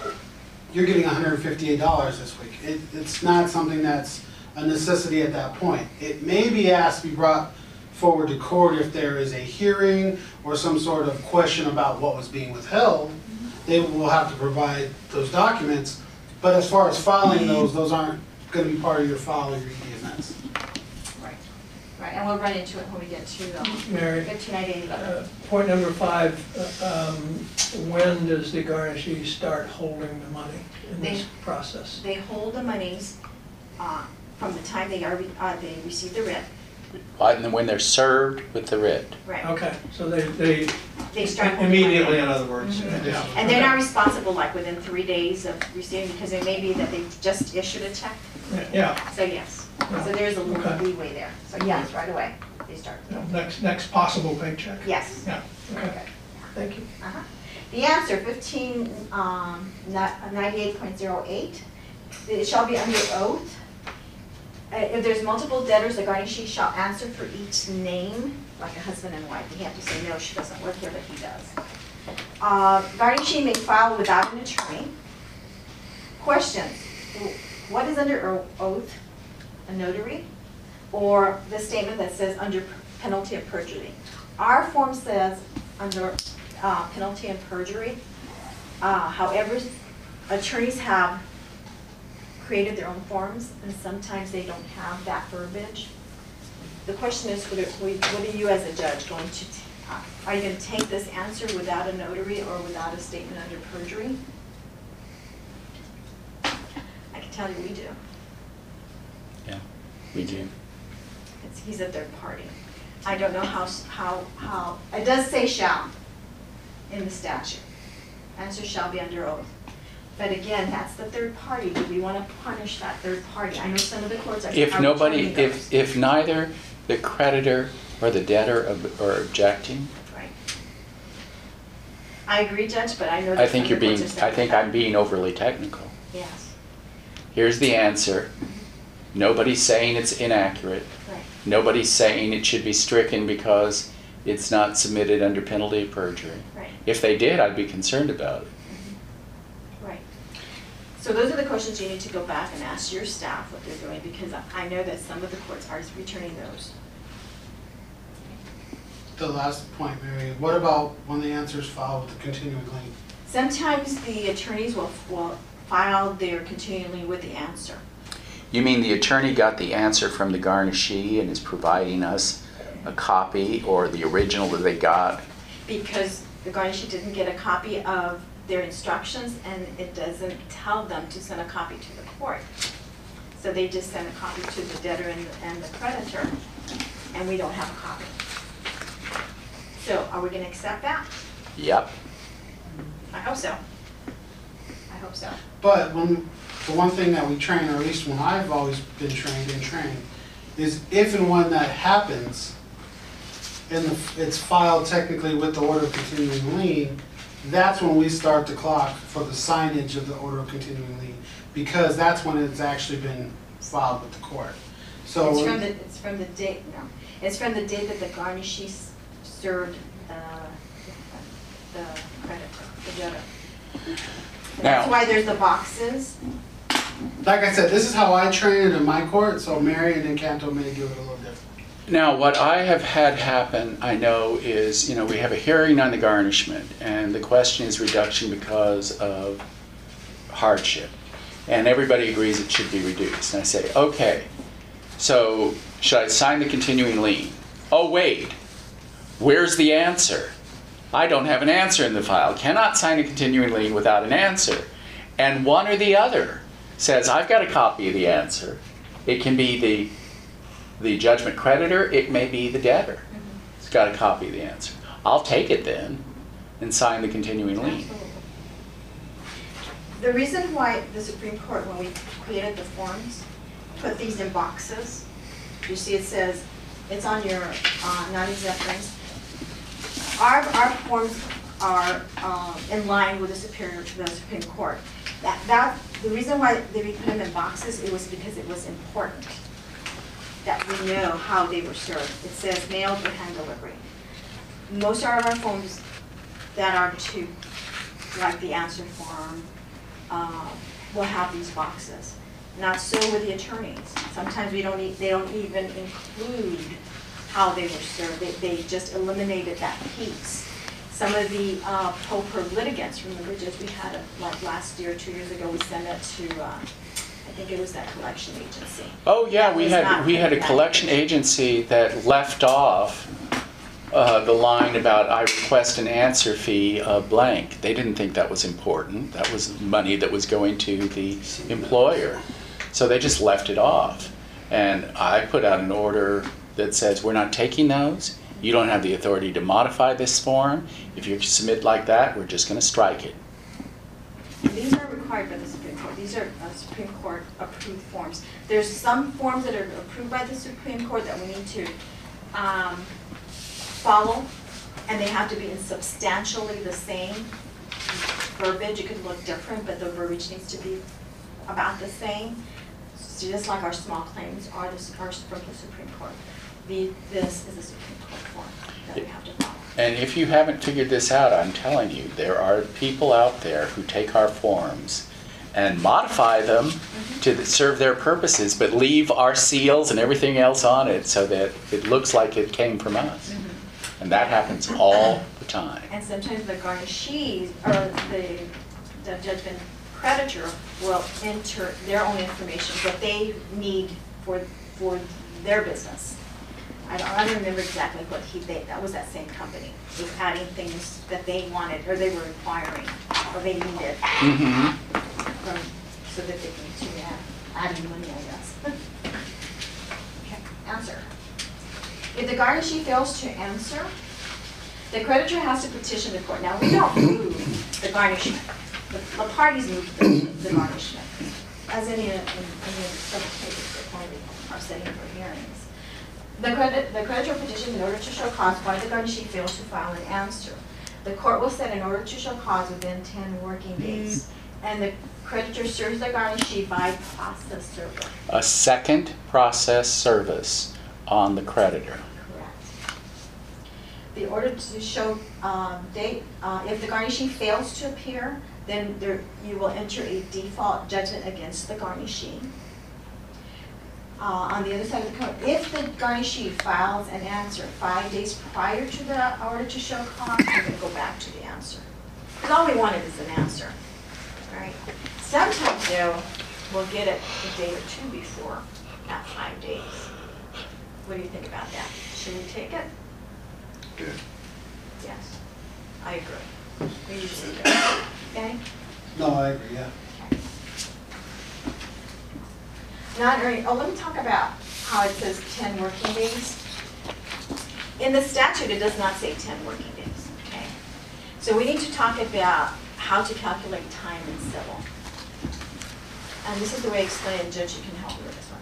Speaker 1: you're getting hundred and fifty-eight dollars this week. It, it's not something that's a necessity at that point. It may be asked to be brought forward to court if there is a hearing or some sort of question about what was being withheld. They will have to provide those documents, but as far as filing those, those aren't gonna be part of your file or your EMS.
Speaker 3: Right. Right, and we'll run into it when we get to, um,
Speaker 5: Mary,
Speaker 3: fifteen ninety-eight.
Speaker 5: uh, point number five, uh, um, when does the garnishee start holding the money in this process?
Speaker 3: They hold the monies, uh, from the time they are, uh, they receive the writ,
Speaker 4: And then when they're served with the writ.
Speaker 3: right?
Speaker 5: Okay, so they, they,
Speaker 3: They start
Speaker 5: immediately, in other words. Yeah.
Speaker 3: And they're not responsible like within three days of receiving, because it may be that they've just issued a check,
Speaker 5: Yeah,
Speaker 3: so yes. So there's a little
Speaker 5: Okay.
Speaker 3: leeway there, so yes, right away, they start.
Speaker 5: yeah, next, next possible paycheck.
Speaker 3: Yes.
Speaker 5: Yeah,
Speaker 3: Very
Speaker 5: okay, thank you.
Speaker 3: Uh-huh. The answer, fifteen, um, ninety-eight point zero eight, it shall be under oath. Uh, if there's multiple debtors, the garnishee shall answer for each name, like a husband and wife. You have to say, no, she doesn't work here, but he does. Uh, garnishee may file without an attorney. Questions, what is under oath? A notary? Or the statement that says under penalty of perjury? Our form says under uh, penalty of perjury. Uh, However, attorneys have created their own forms, and sometimes they don't have that verbiage. The question is, what are what are you as a judge going to, uh, are you going to take this answer without a notary or without a statement under perjury? I can tell you we do.
Speaker 4: Yeah, we do.
Speaker 3: It's, he's a third party. I don't know how, how, how, it does say shall in the statute. Answer shall be under oath. But again, that's the third party. Do we want to punish that third party? I know some of the courts are.
Speaker 4: If nobody, if, if neither the creditor or the debtor ob- are objecting,
Speaker 3: Right. I agree, Judge, but I know.
Speaker 4: I
Speaker 3: that
Speaker 4: think
Speaker 3: some
Speaker 4: you're
Speaker 3: of the
Speaker 4: being,
Speaker 3: courts are
Speaker 4: I
Speaker 3: saying
Speaker 4: think
Speaker 3: that.
Speaker 4: I'm being overly technical.
Speaker 3: Yes,
Speaker 4: Here's the answer. Mm-hmm. Nobody's saying it's inaccurate.
Speaker 3: right.
Speaker 4: Nobody's saying it should be stricken because it's not submitted under penalty of perjury.
Speaker 3: Right.
Speaker 4: If they did, I'd be concerned about it.
Speaker 3: Right. So those are the questions you need to go back and ask your staff what they're doing, because I- I know that some of the courts are returning those.
Speaker 1: The last point, Mary, what about when the answer is filed with the continuing lien?
Speaker 3: Sometimes the attorneys will, will file their continually with the answer.
Speaker 4: You mean the attorney got the answer from the garnishee and is providing us a copy or the original that they got?
Speaker 3: Because the garnishee didn't get a copy of their instructions, and it doesn't tell them to send a copy to the court. So they just send a copy to the debtor and, and the creditor, and we don't have a copy. So are we gonna accept that?
Speaker 4: Yep.
Speaker 3: I hope so. I hope so.
Speaker 1: But when, the one thing that we train, or at least when I've always been trained and trained, is if and when that happens, and the- it's filed technically with the order of continuing lien, that's when we start the clock for the signage of the order of continuing lien, because that's when it's actually been filed with the court. So.
Speaker 3: It's from the, it's from the date, no, it's from the date that the garnishee s- served uh, the, the creditor, the debtor. That's
Speaker 4: Now-
Speaker 3: why there's the boxes.
Speaker 1: Like I said, this is how I train it in my court, so Mary and Encanto may give it a little different.
Speaker 4: Now, what I have had happen, I know, is, you know, we have a hearing on the garnishment, and the question is reduction because of hardship. And everybody agrees it should be reduced. And I say, okay, so should I sign the continuing lien? Oh, wait, where's the answer? I don't have an answer in the file. Cannot sign a continuing lien without an answer. And one or the other says, I've got a copy of the answer. It can be the the judgment creditor, it may be the debtor. It's got to copy of the answer. I'll take it then and sign the continuing lien.
Speaker 3: The reason why the Supreme Court, when we created the forms, put these in boxes, you see it says, it's on your uh, non-exempt things. Our, our forms are um, in line with the Superior, the Supreme Court. That, that, the reason why they put them in boxes, it was because it was important that we know how they were served. It says mailed or hand delivery. Most of our forms that are to, like the answer form, uh, will have these boxes. Not so with the attorneys. Sometimes we don't, e- they don't even include how they were served. They, they just eliminated that piece. Some of the uh, pro litigants, remember just we had, a- like last year, two years ago, we sent it to, uh, think it was that collection agency.
Speaker 4: Oh, yeah, we had,
Speaker 3: not
Speaker 4: we had a collection agency that left off uh, the line about I request an answer fee of blank. They didn't think that was important. That was money that was going to the employer. So they just left it off. And I put out an order that says, we're not taking those. You don't have the authority to modify this form. If you submit like that, we're just gonna strike it.
Speaker 3: These are required by the Court. These are uh, Supreme Court approved forms. There's some forms that are approved by the Supreme Court that we need to um, follow, and they have to be in substantially the same verbiage. It could look different, but the verbiage needs to be about the same. So Just like our small claims are the- are from the Supreme Court. The- This is a Supreme Court form that we have to follow.
Speaker 4: And if you haven't figured this out, I'm telling you, there are people out there who take our forms and modify them mm-hmm. to serve their purposes, but leave our seals and everything else on it so that it looks like it came from us. Mm-hmm. And that happens all the time.
Speaker 3: And sometimes the garnishees, or the, the judgment creditor will enter their own information, what they need for, for their business. I don't, I don't remember exactly what he, they, that was that same company, was adding things that they wanted, or they were requiring, or they needed,
Speaker 4: Mhm.
Speaker 3: from, so that they can continue add- adding money, I guess. Okay, answer. If the garnishee fails to answer, the creditor has to petition the court. Now, we don't move the garnishment. The the parties move the the garnishment, as any, in, in the civil cases that we are setting for hearings. The credit, the creditor petitions in order to show cause why the garnishee fails to file an answer. The court will set an order to show cause within ten working days. And the creditor serves the garnishee by process server.
Speaker 4: A second process service on the creditor.
Speaker 3: Correct. The order to show um, date, uh, if the garnishee fails to appear, then there, you will enter a default judgment against the garnishee. Uh, On the other side of the coin, if the garnishee files an answer five days prior to the order to show cause, you're gonna go back to the answer. Because all we wanted is an answer, right? Sometimes though, we'll get it a day or two before, not five days. What do you think about that? Should we take it?
Speaker 7: Good.
Speaker 3: Yes, I agree. We usually do. Okay?
Speaker 1: No, I agree, yeah.
Speaker 3: Not earning, oh, let me talk about how it says ten working days. In the statute, it does not say ten working days, okay? So we need to talk about how to calculate time in civil. And this is the way I explain it, Judge, you can help me with this one.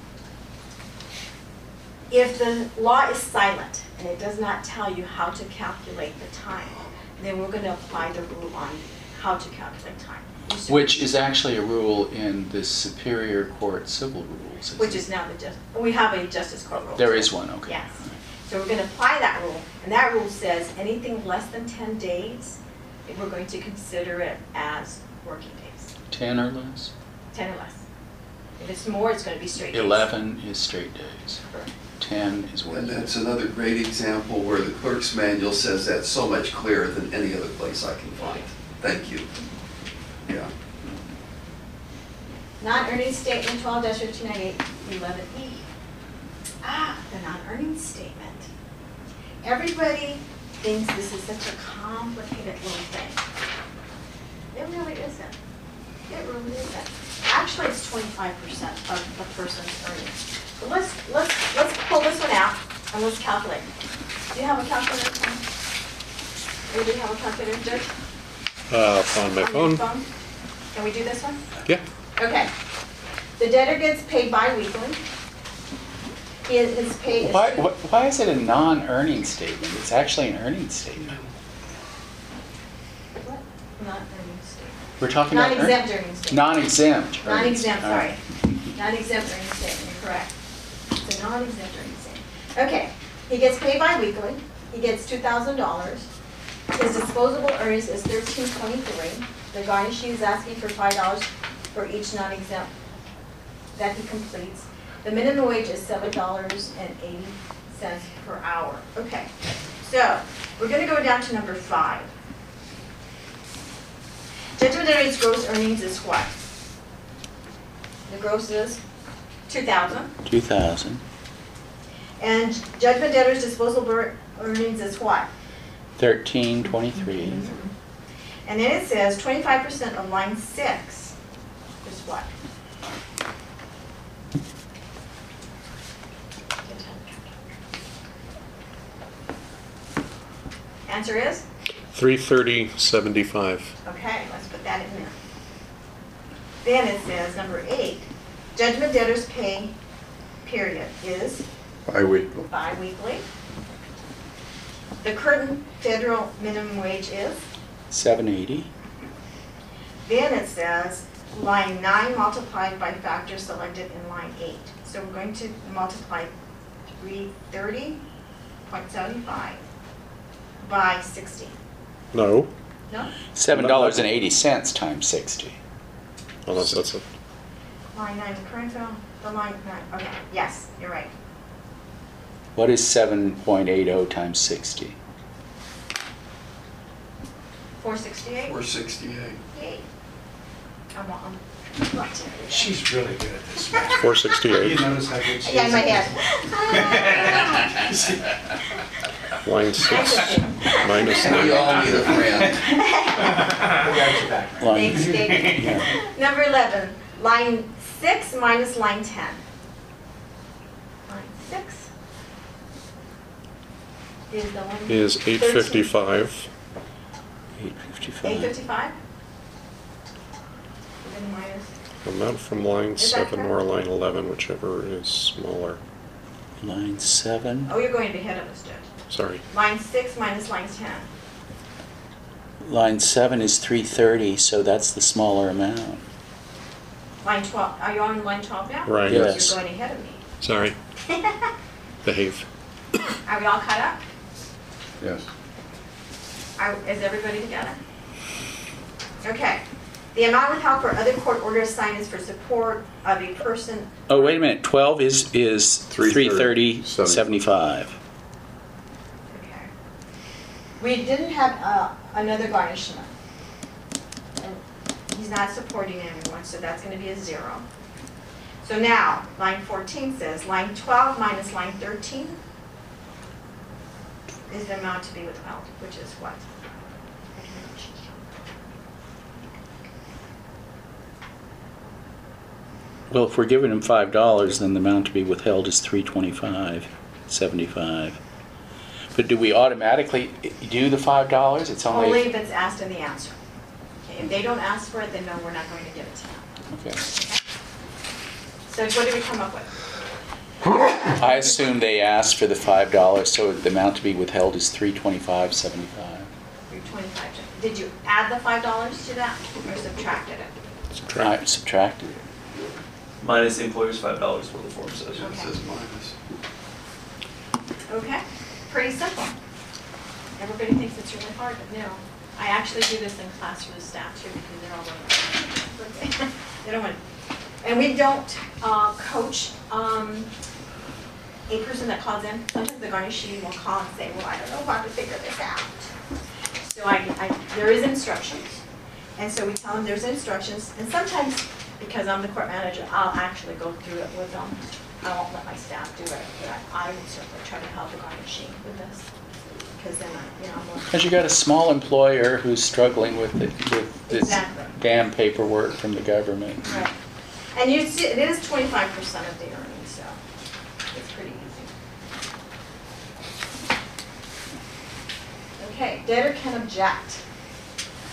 Speaker 3: If the law is silent and it does not tell you how to calculate the time, then we're gonna apply the rule on how to calculate time.
Speaker 4: Which is actually a rule in the Superior Court civil rules.
Speaker 3: Which
Speaker 4: it?
Speaker 3: is now the just, we have a justice court rule.
Speaker 4: There is one, okay.
Speaker 3: Yes. So we're gonna apply that rule, and that rule says anything less than ten days, we're going to consider it as working days.
Speaker 4: Ten or less?
Speaker 3: ten or less. If it's more, it's gonna be straight days.
Speaker 4: Eleven is straight days. Ten is
Speaker 7: And that's another great example where the clerk's manual says that so much clearer than any other place I can find. Thank you. Yeah.
Speaker 3: Non-earning statement twelve fifteen ninety-eight, eleven E. Ah, the non-earning statement. Everybody thinks this is such a complicated little thing. It really isn't. It really isn't. Actually, it's twenty-five percent of the person's earnings. So let's, let's, let's pull this one out and let's calculate. Do you have a calculator? Anybody have a calculator, Judge?
Speaker 2: Uh, on my
Speaker 3: On your
Speaker 2: phone?
Speaker 3: Can we do this one?
Speaker 2: Yeah.
Speaker 3: Okay. The debtor gets paid bi-weekly. He- His pay is.
Speaker 4: Why, wh- why is it a non-earning statement? It's actually an earning statement.
Speaker 3: What? Not earning statement.
Speaker 4: We're talking about.
Speaker 3: Non-exempt earning statement.
Speaker 4: Non-exempt. earnings.
Speaker 3: Non-exempt,
Speaker 4: All
Speaker 3: sorry.
Speaker 4: right.
Speaker 3: Non-exempt earning statement, you're correct. It's a non-exempt earning statement. Okay, he gets paid bi-weekly. He gets two thousand dollars. His disposable earnings is thirteen twenty-three. The garnishee is asking for five dollars for each non-exempt that he completes. The minimum wage is seven dollars and eighty cents per hour. Okay, so we're gonna go down to number five. Judgment debtor's gross earnings is what? The gross is two thousand,
Speaker 4: Two thousand.
Speaker 3: and judgment debtor's disposable earnings is what?
Speaker 4: Thirteen twenty-three.
Speaker 3: And then it says twenty-five percent of line six is what? Answer is?
Speaker 2: Three thirty seventy-five.
Speaker 3: Okay, let's put that in there. Then it says, number eight, judgment debtor's pay period is
Speaker 8: Bi-weekly.
Speaker 3: bi-weekly. The current federal minimum wage is,
Speaker 4: Seven eighty.
Speaker 3: then it says, line nine multiplied by factor selected in line eight. So we're going to multiply three thirty point seventy-five by sixty.
Speaker 2: No,
Speaker 3: No?
Speaker 4: Seven dollars and eighty cents times sixty.
Speaker 2: unless that's a,
Speaker 3: Line nine, current federal, the line nine, okay, yes, you're right.
Speaker 4: What is seven point eight oh times sixty?
Speaker 3: Four sixty-eight?
Speaker 7: Four sixty-eight.
Speaker 3: Yay. I'm on.
Speaker 9: She's really good at this math.
Speaker 2: four
Speaker 9: You
Speaker 2: sixty-eight,
Speaker 9: notice how good she is?
Speaker 3: Yeah, in my head. [LAUGHS]
Speaker 2: line six, minus
Speaker 7: We all need a friend.
Speaker 9: We got your back.
Speaker 4: Line-
Speaker 3: Thanks, [LAUGHS] David.
Speaker 4: Yeah.
Speaker 3: Number eleven, line six minus line ten. Line six is the one.
Speaker 2: Is eight fifty-five.
Speaker 4: Eight
Speaker 3: Eight
Speaker 4: fifty-five.
Speaker 3: fifty-five? Then minus,
Speaker 2: Amount from line
Speaker 3: Is that
Speaker 2: seven or line eleven, whichever is smaller.
Speaker 4: Line seven.
Speaker 3: oh, you're going ahead of us, Judge.
Speaker 2: Sorry.
Speaker 3: Line six minus line ten.
Speaker 4: Line seven is three thirty, so that's the smaller amount.
Speaker 3: Line twelve, are you on line twelve now?
Speaker 2: Right.
Speaker 4: Yes.
Speaker 3: You're going ahead of me.
Speaker 2: Sorry. [LAUGHS] Behave.
Speaker 3: Are we all caught up?
Speaker 8: Yes.
Speaker 3: Are, is everybody together? Okay. The amount withheld for other court order assignments for support of a person.
Speaker 4: Oh, wait a minute, twelve is, is three
Speaker 8: 330,
Speaker 4: thirty, seventy-five.
Speaker 3: Okay. We didn't have, uh, another garnishment. And he's not supporting anyone, so that's gonna be a zero. So now, line fourteen says, line twelve minus line thirteen is the amount to be withheld, which is what?
Speaker 4: Well, if we're giving him five dollars, then the amount to be withheld is three twenty-five, seventy-five. But do we automatically do the five dollars? It's
Speaker 3: Only
Speaker 4: only,
Speaker 3: if it's asked in the answer. Okay, if they don't ask for it, then no, we're not going to give it to them.
Speaker 4: okay.
Speaker 3: So what do we come up with? [LAUGHS]
Speaker 4: I assume they asked for the five dollars, so the amount to be withheld is three twenty-five, seventy-five.
Speaker 3: Your twenty-five, did you add the five dollars to that or subtracted it?
Speaker 2: Subtract.
Speaker 4: I subtracted it.
Speaker 6: Minus the employer's five dollars, for the form says.
Speaker 7: It says minus.
Speaker 3: Okay, pretty simple. Everybody thinks it's really hard, but no. I actually do this in class for the staff too, because they're all going, [LAUGHS] they don't want, and we don't, uh, coach, um, a person that calls in. Sometimes the garnishee will call and say, well, I don't know how to figure this out. So I, I, there is instructions, and so we tell them there's instructions, and sometimes, because I'm the court manager, I'll actually go through it with them. I won't let my staff do it, but I I will certainly try to help the garnishee with this, because then, I- you know, I'm more.
Speaker 4: Because you got a small employer who's struggling with it, with this
Speaker 3: Exactly.
Speaker 4: damn paperwork from the government.
Speaker 3: Right. And you see, it is twenty-five percent of the earnings, so it's pretty easy. Okay, debtor can object.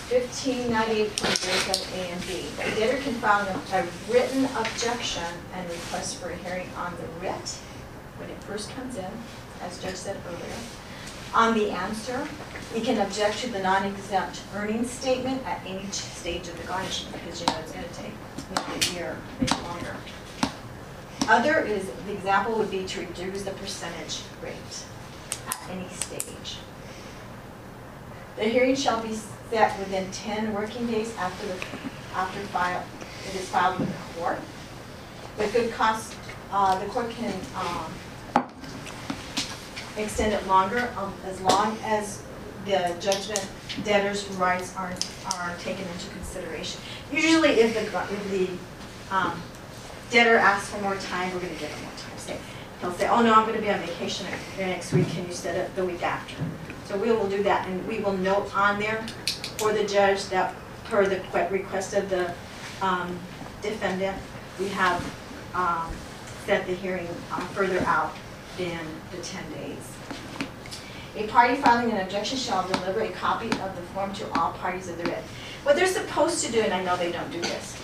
Speaker 3: Fifteen ninety-eight point zero seven A and B. The debtor can file a written objection and request for a hearing on the writ when it first comes in, as Judge said earlier. On the answer, he can object to the non-exempt earnings statement at any stage of the garnishment, because you know it's gonna take maybe a year, maybe longer. Other is, the example would be to reduce the percentage rate at any stage. The hearing shall be set within ten working days after the, after file, it is filed with the court. With good cause, uh, the court can, um, extend it longer, um, as long as the judgment debtor's rights are, are taken into consideration. Usually if the, if the, um, debtor asks for more time, we're gonna give him more time. Say, he'll say, oh no, I'm gonna be on vacation next week, can you set it the week after? So we will do that, and we will note on there for the judge that per the request of the, um, defendant, we have, um, set the hearing uh, further out than the ten days. A party filing an objection shall deliver a copy of the form to all parties of the writ. What they're supposed to do, and I know they don't do this,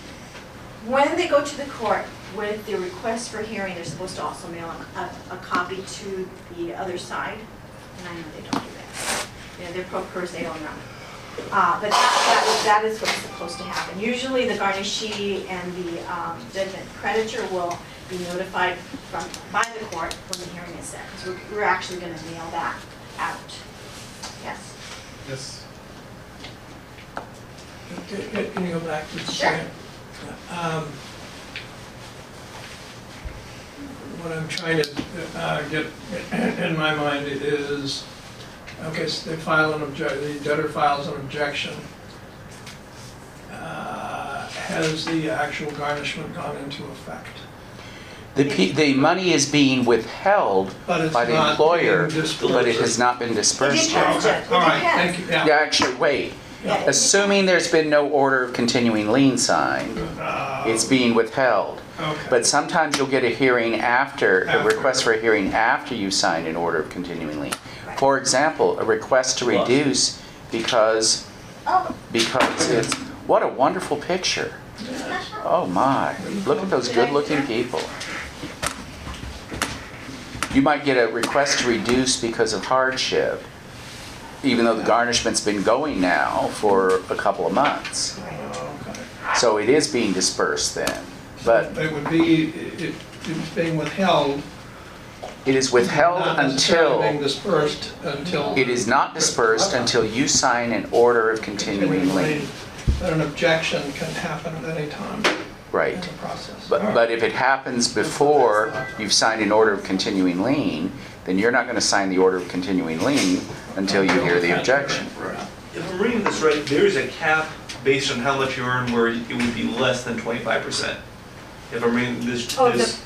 Speaker 3: when they go to the court with the request for hearing, they're supposed to also mail a, a- a copy to the other side, and I know they don't do that. You know, they're pro per se, don't know. Uh, but that, that, that is what's supposed to happen. Usually the garnishee and the, um, judgment creditor will be notified from, by the court when the hearing is set, because we're, we're actually gonna mail that out. Yes?
Speaker 1: Yes.
Speaker 5: Can- Can can you go back to the
Speaker 3: Sure.
Speaker 5: Um, What I'm trying to uh, get in my mind is, okay, so they file an objection, the debtor files an objection. Uh, Has the actual garnishment gone into effect?
Speaker 4: The, pe- the money is being withheld
Speaker 5: But it's
Speaker 4: by the
Speaker 5: not
Speaker 4: employer,
Speaker 5: being dispersed.
Speaker 4: but it has not been
Speaker 3: It
Speaker 4: dispersed yet.
Speaker 3: Judge, it
Speaker 5: All right, thank you,
Speaker 4: Yeah,
Speaker 5: yeah.
Speaker 4: actually, wait.
Speaker 3: Yeah,
Speaker 4: Assuming there's been no order of continuing lien signed,
Speaker 5: Uh,
Speaker 4: it's being withheld.
Speaker 5: Okay.
Speaker 4: But sometimes you'll get a hearing after, a
Speaker 5: After.
Speaker 4: request for a hearing after you sign an order of continuing lien.
Speaker 3: Right.
Speaker 4: For example, a request to reduce because, because it's, what a wonderful picture. Oh my, look at those good-looking people. You might get a request to reduce because of hardship, even though the garnishment's been going now for a couple of months. So it is being dispersed then. But
Speaker 5: It would be, it, it's being withheld.
Speaker 4: It is withheld
Speaker 5: Not necessarily being
Speaker 4: until,
Speaker 5: dispersed until.
Speaker 4: it is not dispersed until you sign an order of continuing lien.
Speaker 5: But an objection can happen at any time in
Speaker 4: Right.
Speaker 5: the process.
Speaker 4: But, but if it happens before you've signed an order of continuing lien, then you're not gonna sign the order of continuing lien until you hear the objection.
Speaker 6: If I'm reading this right, there is a cap based on how much you earn where it would be less than twenty-five percent. If I'm reading this,
Speaker 3: Oh,
Speaker 6: this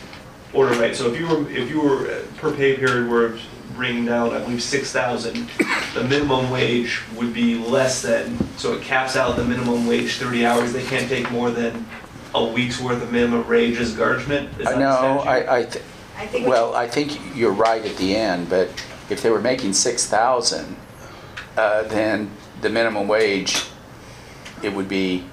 Speaker 6: order right, so if you were, if you were uh, per pay period were bringing down, I believe, six thousand, the minimum wage would be less than, so it caps out the minimum wage thirty hours, they can't take more than a week's worth of minimum wage as garnishment? Is that the
Speaker 4: No,
Speaker 6: statute?
Speaker 4: I, I, th-
Speaker 3: I think.
Speaker 4: well, I think you're right at the end, but if they were making six thousand, uh, then the minimum wage, it would be,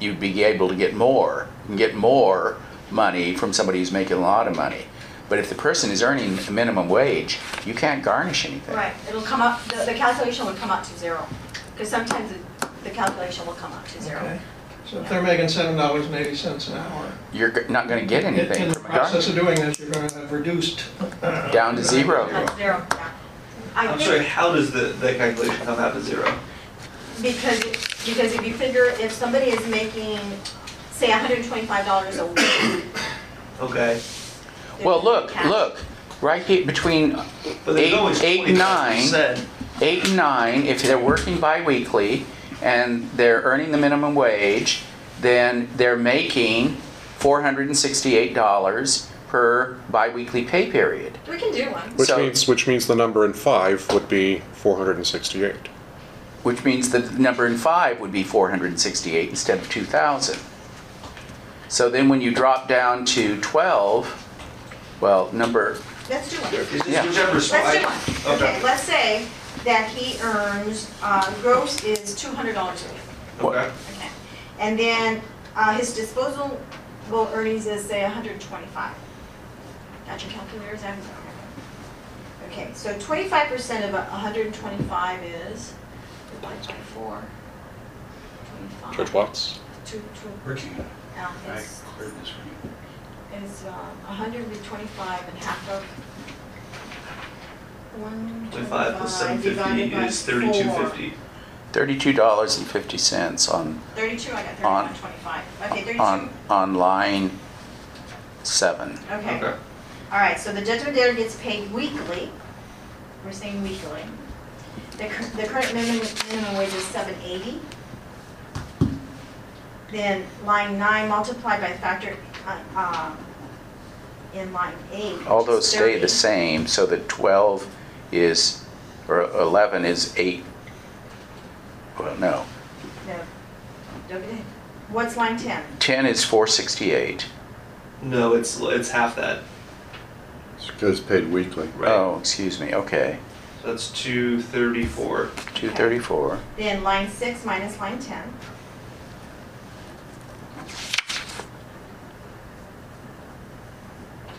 Speaker 4: you'd be able to get more, You can get more money from somebody who's making a lot of money. But if the person is earning a minimum wage, you can't garnish anything.
Speaker 3: Right, it'll come up, the, the calculation will come up to zero, because sometimes the, the calculation will come up to zero.
Speaker 5: Okay, so if they're making seven dollars and eighty cents an hour,
Speaker 4: You're g- not gonna get
Speaker 5: in in
Speaker 4: anything
Speaker 5: the
Speaker 4: from a
Speaker 5: process of doing this, you're gonna have reduced. uh,
Speaker 4: Down to zero.
Speaker 3: That's zero, yeah. I
Speaker 6: I'm sorry, how does the, that calculation come out to zero?
Speaker 3: Because, because if you figure, if somebody is making, say, hundred and twenty-five dollars a week.
Speaker 6: Okay,
Speaker 4: Well, look,
Speaker 3: cash.
Speaker 4: look, right here, between
Speaker 6: but there's
Speaker 4: Eight-
Speaker 6: always
Speaker 4: eight,
Speaker 6: twenty-five
Speaker 4: nine.
Speaker 6: percent.
Speaker 4: eight and nine, if they're working bi-weekly and they're earning the minimum wage, then they're making four hundred and sixty-eight dollars per bi-weekly pay period.
Speaker 3: We can do one.
Speaker 2: Which
Speaker 4: So-
Speaker 2: means, which means the number in five would be 468.
Speaker 4: Which means the number in five would be four hundred and sixty-eight instead of two thousand. So then when you drop down to twelve, well, number,
Speaker 3: Let's do one.
Speaker 6: Is this
Speaker 4: Yeah.
Speaker 3: Let's do
Speaker 6: fine?
Speaker 3: one. Okay, let's say that he earns, uh, gross is two hundred dollars a week.
Speaker 6: Okay,
Speaker 3: Okay. And then, uh, his disposable earnings is, say, hundred and twenty-five. Got your calculators out? Okay, so twenty-five percent of hundred and twenty-five is, divided by four. Twenty-five.
Speaker 2: Judge Watts?
Speaker 3: Two, two,
Speaker 9: Working on it.
Speaker 3: Um,
Speaker 9: I
Speaker 3: it's,
Speaker 9: cleared this one.
Speaker 3: is, um, hundred and twenty-five and half of one
Speaker 6: twenty-five plus seven
Speaker 3: divided
Speaker 6: fifty
Speaker 3: by
Speaker 6: is thirty-two
Speaker 3: four.
Speaker 6: fifty.
Speaker 4: thirty-two dollars and fifty cents on,
Speaker 3: Thirty-two, I got
Speaker 4: On-
Speaker 3: thirty-one twenty-five. Okay, thirty-two.
Speaker 4: on, on line seven.
Speaker 3: Okay.
Speaker 6: Okay.
Speaker 3: All right, so the judgment debtor gets paid weekly. We're saying weekly. The, cur- the current minimum, minimum wage is seven eighty. Then line nine, multiplied by factor uh, um, in line eight.
Speaker 4: All those stay the same, so that 12 is, or 11 is eight, well, no.
Speaker 3: No. What's line 10?
Speaker 4: 10 is 468.
Speaker 6: No, it's it's half that.
Speaker 8: Because paid weekly.
Speaker 6: Right.
Speaker 4: Oh, excuse me, okay.
Speaker 6: So that's
Speaker 4: 234. 234.
Speaker 3: Then line six minus line 10.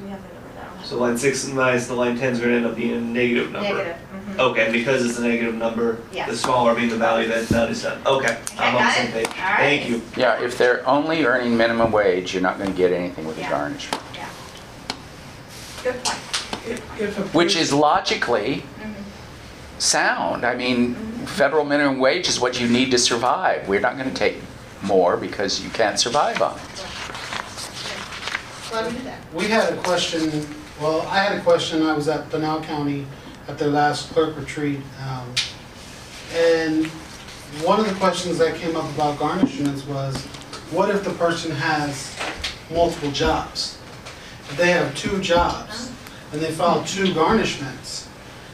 Speaker 3: We have the number down?
Speaker 6: So line six minus the line ten is gonna end up being a negative number.
Speaker 3: Negative. mhm.
Speaker 6: Okay, and because it's a negative number,
Speaker 3: Yeah.
Speaker 6: the smaller being the value, then none is done. Okay, I'm on the
Speaker 3: got
Speaker 6: same
Speaker 3: it.
Speaker 6: page.
Speaker 3: All right.
Speaker 6: Thank you.
Speaker 4: Yeah, if they're only earning minimum wage, you're not gonna get anything with a
Speaker 3: Yeah.
Speaker 4: garnishment.
Speaker 3: Yeah. Good point.
Speaker 5: If if a
Speaker 4: Which is logically
Speaker 3: Mhm.
Speaker 4: sound. I mean, federal minimum wage is what you need to survive. We're not gonna take more because you can't survive on it.
Speaker 3: Why do we do that?
Speaker 1: We had a question, well, I had a question, I was at Pinal County at their last clerk retreat. um, And one of the questions that came up about garnishments was, what if the person has multiple jobs? If they have two jobs and they file two garnishments,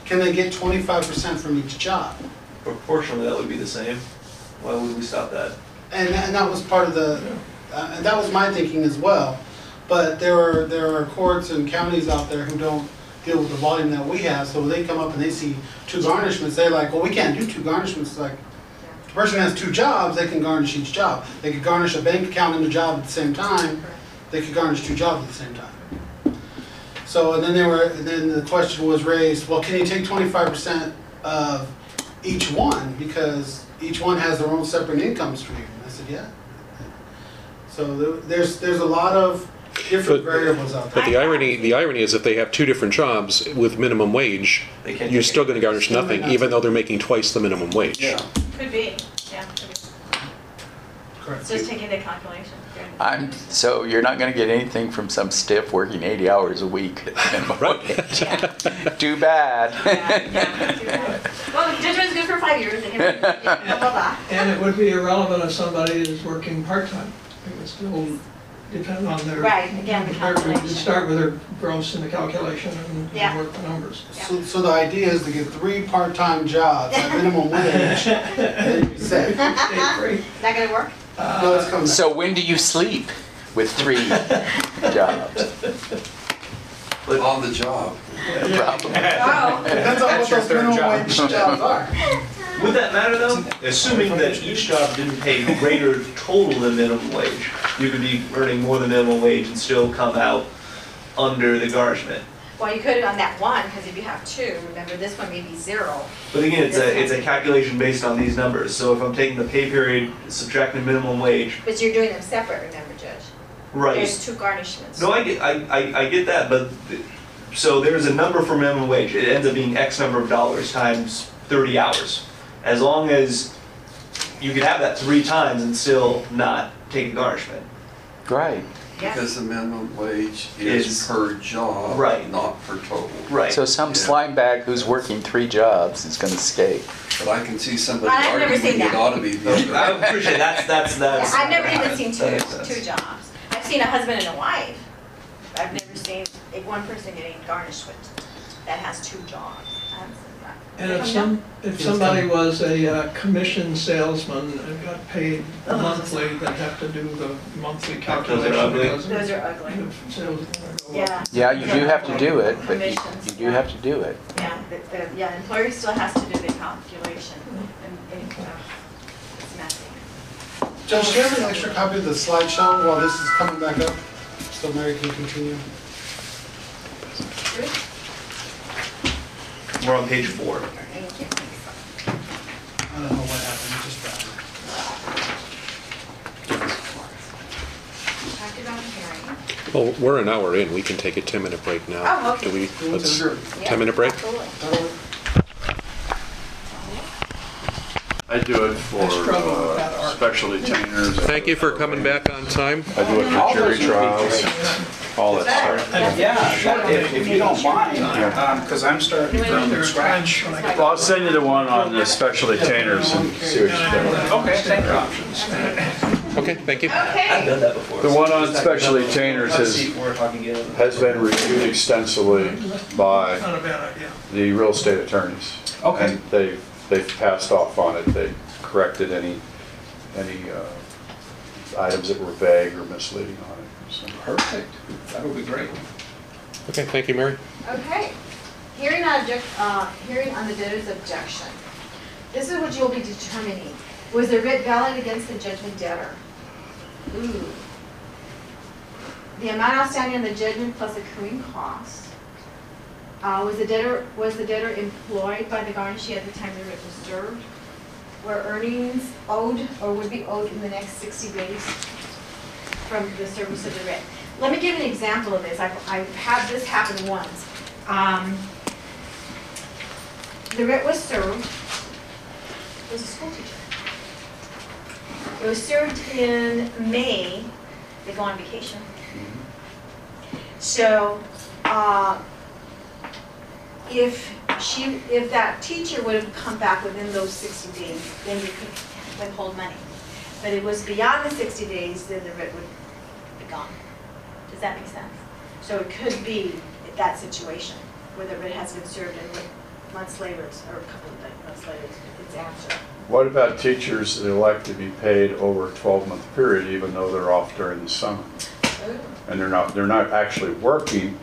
Speaker 1: can they get twenty-five percent from each job?
Speaker 6: Proportionally, that would be the same. Why would we stop that?
Speaker 1: And, and that was part of the, uh, and that was my thinking as well. But there are, there are courts and counties out there who don't deal with the volume that we have, so they come up and they see two garnishments, they're like, well, we can't do two garnishments, like, the person has two jobs, they can garnish each job. They could garnish a bank account and a job at the same time, they could garnish two jobs at the same time. So, and then there were, and then the question was raised, well, can you take twenty-five percent of each one? Because each one has their own separate income stream. I said, yeah. So there's, there's a lot of different
Speaker 2: But-
Speaker 1: variables out
Speaker 2: But
Speaker 1: there.
Speaker 2: the irony, the irony is if they have two different jobs with minimum wage,
Speaker 6: They can't
Speaker 2: you're
Speaker 6: take
Speaker 2: still
Speaker 6: it.
Speaker 2: gonna garnish
Speaker 1: Still may
Speaker 2: nothing,
Speaker 1: not
Speaker 2: even though they're making twice the minimum wage.
Speaker 1: Yeah,
Speaker 3: Could be, yeah, could be.
Speaker 1: correct.
Speaker 3: Just taking the calculation.
Speaker 4: I'm, so you're not gonna get anything from some stiff working eighty hours a week at minimum wage. Too bad.
Speaker 3: Yeah, yeah, too bad. Well, the judgment's good for five years, and, you know, blah, blah, blah.
Speaker 5: And it would be irrelevant if somebody is working part-time. It would still depend on their.
Speaker 3: Right, again, the
Speaker 5: their-
Speaker 3: calculation.
Speaker 5: You start with their gross in the calculation and
Speaker 3: Yeah.
Speaker 5: and work the numbers.
Speaker 1: So, so the idea is to get three part-time jobs at minimum [LAUGHS] wage, and you're set.
Speaker 5: Stay free.
Speaker 3: That gonna work?
Speaker 1: Uh, no, it's coming.
Speaker 4: So when do you sleep with three [LAUGHS] jobs?
Speaker 7: On the job.
Speaker 4: Probably.
Speaker 3: Oh,
Speaker 1: Depends on what
Speaker 9: That's your
Speaker 1: those minimum
Speaker 9: job.
Speaker 1: wage jobs are. [LAUGHS]
Speaker 6: Would that matter though? Assuming that each job didn't pay greater total than minimum wage, you could be earning more than minimum wage and still come out under the garnishment.
Speaker 3: well, you could have on that one, because if you have two, remember, this one may be zero.
Speaker 6: But again, it's a, it's a calculation based on these numbers. So if I'm taking the pay period, subtracting minimum wage,
Speaker 3: But you're doing them separate, remember, Judge?
Speaker 6: right?
Speaker 3: There's two garnishments.
Speaker 6: No, I get, I, I, I get that, but, th- so there's a number for minimum wage, it ends up being X number of dollars times thirty hours. As long as you could have that three times and still not take a garnishment.
Speaker 10: Right.
Speaker 3: Yes.
Speaker 7: Because the minimum wage
Speaker 6: Is-
Speaker 7: is per job,
Speaker 6: Right.
Speaker 7: not per total.
Speaker 6: Right.
Speaker 10: So some
Speaker 7: Yeah.
Speaker 10: slime bag who's working three jobs is gonna escape.
Speaker 7: But I can see somebody
Speaker 3: I've never seen
Speaker 7: arguing it
Speaker 3: that.
Speaker 7: ought to be the [LAUGHS]
Speaker 6: I
Speaker 7: other.
Speaker 6: appreciate that's that's
Speaker 3: Yeah,
Speaker 6: that's.
Speaker 3: I've never even seen two,
Speaker 6: makes sense.
Speaker 3: two jobs. I've seen a husband and a wife. I've never seen a one person getting garnished garnishment that has two jobs. I haven't seen that.
Speaker 5: And if some, if somebody was a uh, commission salesman and got paid
Speaker 3: Oh.
Speaker 5: monthly, they'd have to do the monthly
Speaker 6: Those are
Speaker 5: calculation.
Speaker 6: ugly.
Speaker 5: doesn't it?
Speaker 3: Those are ugly.
Speaker 5: If sales are gonna go up.
Speaker 3: Yeah.
Speaker 10: Yeah, you do have to do it, but you,
Speaker 3: Commissions,
Speaker 10: you do have to do it.
Speaker 3: Yeah, the, the, yeah, employer still has to do the calculation and, and, uh, it's messy.
Speaker 1: Judge, do you have an extra copy of the slideshow while this is coming back up? So Mary can continue.
Speaker 3: Good,
Speaker 6: We're on page four.
Speaker 1: I don't know what happened, it just died.
Speaker 3: Talked about hearing.
Speaker 2: Well, we're an hour in, we can take a 10-minute break now.
Speaker 3: Oh, okay.
Speaker 2: Do we, let's,
Speaker 1: Sure.
Speaker 3: Yeah,
Speaker 2: 10-minute break?
Speaker 3: absolutely.
Speaker 1: Totally.
Speaker 8: I do it for
Speaker 5: I struggle with that
Speaker 8: uh,
Speaker 5: art.
Speaker 8: special detainers.
Speaker 2: Thank you for coming back on time.
Speaker 8: I do it for jury trials, all that stuff.
Speaker 4: Yeah, sure, if, if you don't mind, because I'm starting from scratch.
Speaker 5: I
Speaker 8: Well, I'll send you the one on the special detainers and see what you think.
Speaker 4: Okay, thank you.
Speaker 2: Okay, thank you.
Speaker 6: I've
Speaker 3: Okay,
Speaker 6: done that before.
Speaker 8: The one on
Speaker 6: Just
Speaker 8: special
Speaker 6: like-
Speaker 8: detainers
Speaker 6: Let's
Speaker 8: is-
Speaker 6: see, We're talking again.
Speaker 8: Has been reviewed extensively by
Speaker 5: Not a bad idea.
Speaker 8: the real estate attorneys.
Speaker 4: Okay.
Speaker 8: And they've, they've passed off on it, they corrected any, any uh, items that were vague or misleading on it, so.
Speaker 4: Perfect, that'll be great.
Speaker 2: Okay, thank you, Mary.
Speaker 3: okay. Hearing on object, uh, hearing on the debtor's objection. This is what you'll be determining. Was the writ valid against the judgment debtor? Ooh. The amount outstanding on the judgment plus accruing costs. Uh, was the debtor, was the debtor employed by the garnishee at the time the writ was served? Were earnings owed or would be owed in the next sixty days from the service of the writ? Let me give an example of this. I've, I've had this happen once. Um, the writ was served, it was a school teacher. It was served in May, they go on vacation. So, uh, if she, if that teacher would have come back within those sixty days, then you could withhold money. But it was beyond the sixty days, then the writ would be gone. Does that make sense? So it could be that situation, whether it has been served in months later, or a couple of months later, it's answered.
Speaker 8: What about teachers that elect to be paid over a 12-month period even though they're off during the summer? And they're not, they're not actually working,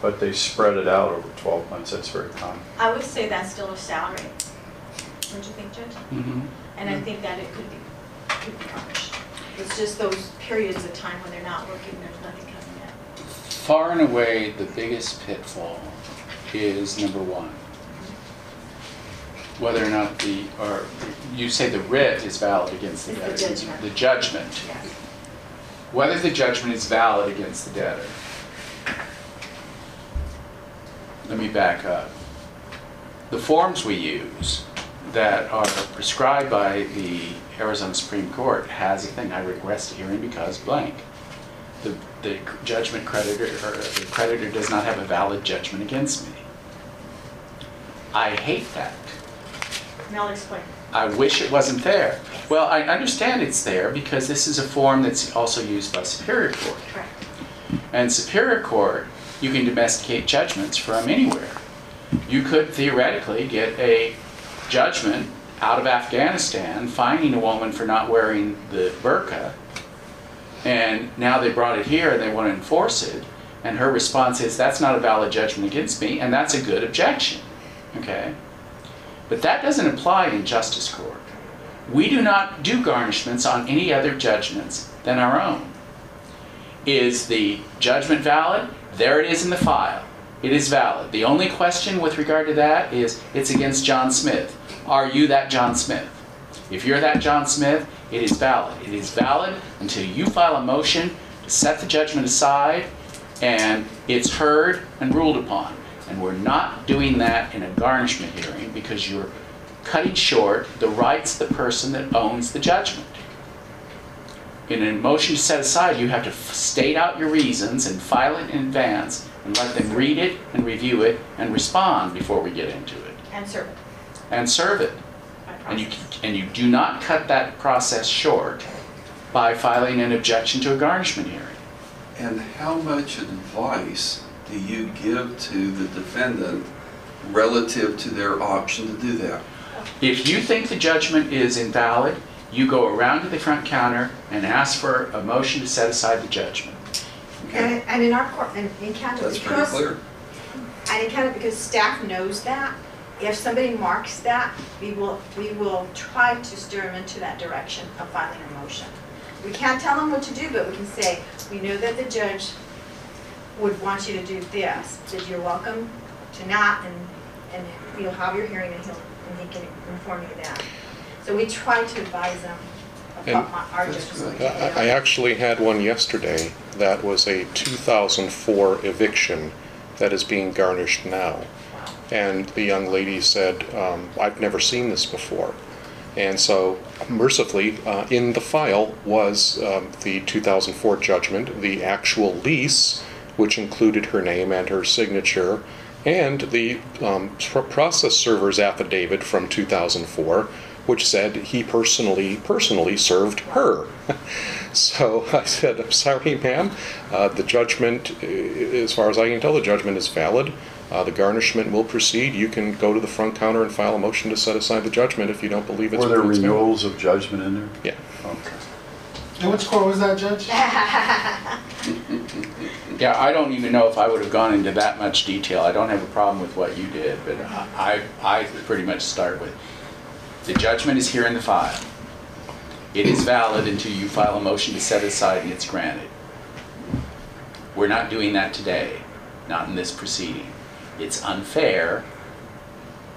Speaker 8: but they spread it out over 12 months, that's very common.
Speaker 3: I would say that's still a salary. Don't you think, Judge?
Speaker 10: Mhm.
Speaker 3: And I think that it could be, could be garnished. It's just those periods of time when they're not working, there's nothing coming in.
Speaker 4: Far and away, the biggest pitfall is number one. Whether or not the, or you say the writ is valid against the debtor.
Speaker 3: judgment.
Speaker 4: The judgment.
Speaker 3: Yes.
Speaker 4: Whether the judgment is valid against the debtor. Let me back up. The forms we use that are prescribed by the Arizona Supreme Court has a thing, I request a hearing because blank. The, judgment creditor, or the creditor does not have a valid judgment against me. I hate that.
Speaker 3: I'll explain.
Speaker 4: I wish it wasn't there. Well, I understand it's there because this is a form that's also used by Superior Court.
Speaker 3: Correct.
Speaker 4: And Superior Court, you can domesticate judgments from anywhere. You could theoretically get a judgment out of Afghanistan fining a woman for not wearing the burqa. And now they brought it here and they want to enforce it. And her response is, that's not a valid judgment against me, and that's a good objection. Okay? But that doesn't apply in justice court. We do not do garnishments on any other judgments than our own. Is the judgment valid? There it is in the file. It is valid. The only question with regard to that is it's against John Smith. Are you that John Smith? If you're that John Smith, it is valid. It is valid until you file a motion to set the judgment aside and it's heard and ruled upon. And we're not doing that in a garnishment hearing because you're cutting short the rights of the person that owns the judgment. In a motion to set aside, you have to state out your reasons and file it in advance and let them read it and review it and respond before we get into it
Speaker 3: And serve it
Speaker 4: and serve it.
Speaker 3: By
Speaker 4: And you, and you do not cut that process short by filing an objection to a garnishment hearing.
Speaker 7: And how much advice do you give to the defendant relative to their option to do that?
Speaker 4: If you think the judgment is invalid, you go around to the front counter and ask for a motion to set aside the judgment.
Speaker 3: And, and in our court, and in Encanto,
Speaker 7: That's pretty clear.
Speaker 3: and in Encanto, because staff knows that, if somebody marks that, we will, we will try to steer them into that direction of filing a motion. We can't tell them what to do, but we can say, we know that the judge would want you to do this, that you're welcome to not, and, and you'll have your hearing and he'll, and he can inform you of that. So we try to advise them of
Speaker 2: And-
Speaker 3: what our judges
Speaker 7: good.
Speaker 3: would
Speaker 2: I I actually had one yesterday that was a 2004 eviction that is being garnished now. And the young lady said, um, I've never seen this before. And so mercifully, uh, in the file was um, the 2004 judgment, the actual lease, which included her name and her signature, and the um, pr- process server's affidavit from 2004, which said he personally, personally served her. [LAUGHS] So I said, I'm sorry, ma'am, uh, the judgment, uh, as far as I can tell, the judgment is valid. Uh, The garnishment will proceed. You can go to the front counter and file a motion to set aside the judgment if you don't believe it's.
Speaker 8: Were there
Speaker 2: it's valid.
Speaker 8: renewals of judgment in there?
Speaker 2: Yeah.
Speaker 8: Okay.
Speaker 1: And which court was that, Judge? [LAUGHS]
Speaker 4: Yeah, I don't even know if I would have gone into that much detail. I don't have a problem with what you did, but I, I pretty much start with, the judgment is here in the file. It is valid until you file a motion to set aside and it's granted. We're not doing that today, not in this proceeding. It's unfair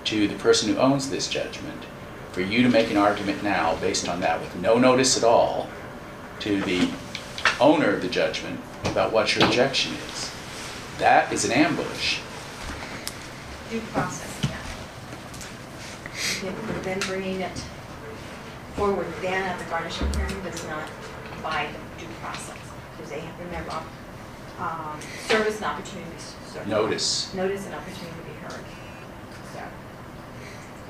Speaker 4: to the person who owns this judgment for you to make an argument now based on that with no notice at all to the owner of the judgment about what your objection is. That is an ambush.
Speaker 3: due process. Okay, Then bringing it forward then at the garnishment hearing, does not by the due process. Because they have, remember, um, service and opportunity serve.
Speaker 4: Notice.
Speaker 3: Notice and opportunity to be heard. So,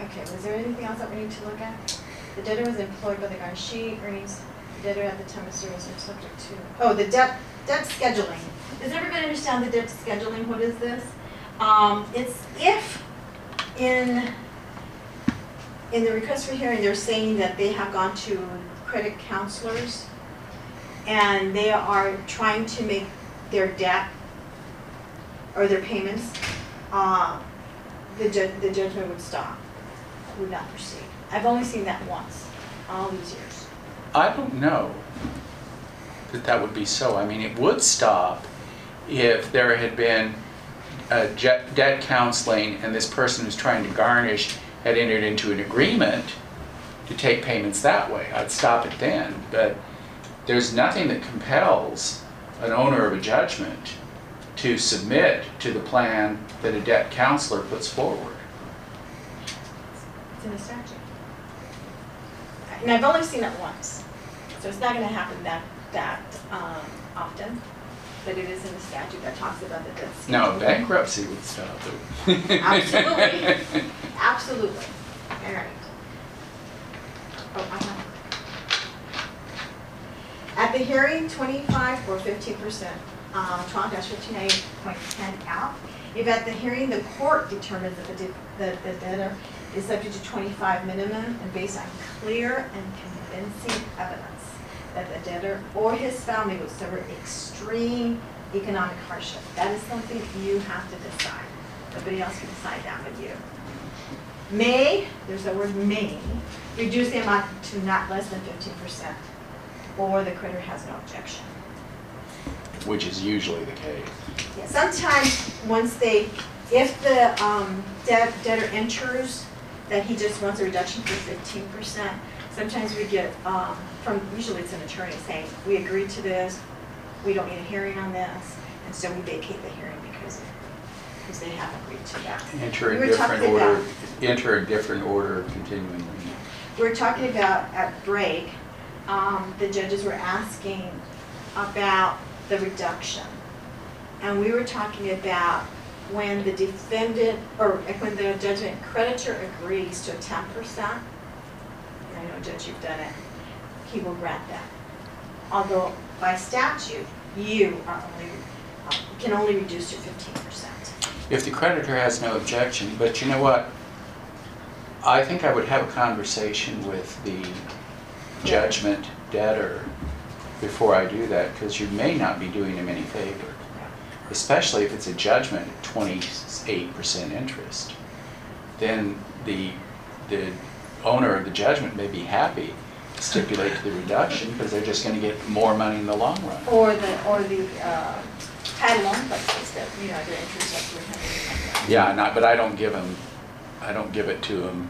Speaker 3: okay, was there anything else that we need to look at? The debtor was employed by the garnishee, earnings, the debtor at the time of service are subject to, oh, the debt, debt scheduling. Does everybody understand the debt scheduling? What is this? Um, it's if in, in the request for hearing, they're saying that they have gone to credit counselors and they are trying to make their debt or their payments, uh, the ju- the judgment would stop, would not proceed. I've only seen that once, all these years.
Speaker 4: I don't know that that would be so. I mean, it would stop if there had been a je- debt counseling and this person who's trying to garnish had entered into an agreement to take payments that way. I'd stop it then, but there's nothing that compels an owner of a judgment to submit to the plan that a debt counselor puts forward.
Speaker 3: It's in the statute. And I've only seen it once, so it's not gonna happen that, that, um, often. But it is in the statute that talks about the debt.
Speaker 4: No, bankruptcy would stop it.
Speaker 3: Absolutely. [LAUGHS] Absolutely. All right. Oh, I have. At the hearing, twenty-five or fifteen percent, um, twelve fifteen A point ten out. If at the hearing, the court determines that the, the debtor is subject to twenty-five minimum and based on clear and convincing evidence that the debtor or his family would suffer extreme economic hardship. That is something you have to decide. Nobody else can decide that but you. May, there's the word may, reduce the amount to not less than fifteen percent, or the creditor has no objection.
Speaker 4: Which is usually the case.
Speaker 3: Yeah, Sometimes, once they, if the um, debt- debtor enters that he just wants a reduction for fifteen percent, sometimes we get, um, from, usually it's an attorney saying, we agreed to this, we don't need a hearing on this, and so we vacate the hearing because because they have agreed to that.
Speaker 4: Enter a
Speaker 3: were
Speaker 4: different order,
Speaker 3: about-
Speaker 4: enter a different order of continuing.
Speaker 3: We're talking about at break, um, the judges were asking about the reduction. And we were talking about when the defendant, or when the judgment creditor agrees to a ten percent, I know Judge, you've done it, he will grant that. Although by statute, you are only, uh, can only reduce to fifteen percent.
Speaker 4: If the creditor has no objection, but you know what? I think I would have a conversation with the judgment debtor before I do that, because you may not be doing him any favor. Especially if it's a judgment at twenty-eight percent interest. Then the, the owner of the judgment may be happy to stipulate to the reduction, because they're just gonna get more money in the long run.
Speaker 3: Or the, or the, uh, pad loan places that, you know, their interest up three hundred.
Speaker 4: Yeah, not, but I don't give them, I don't give it to them.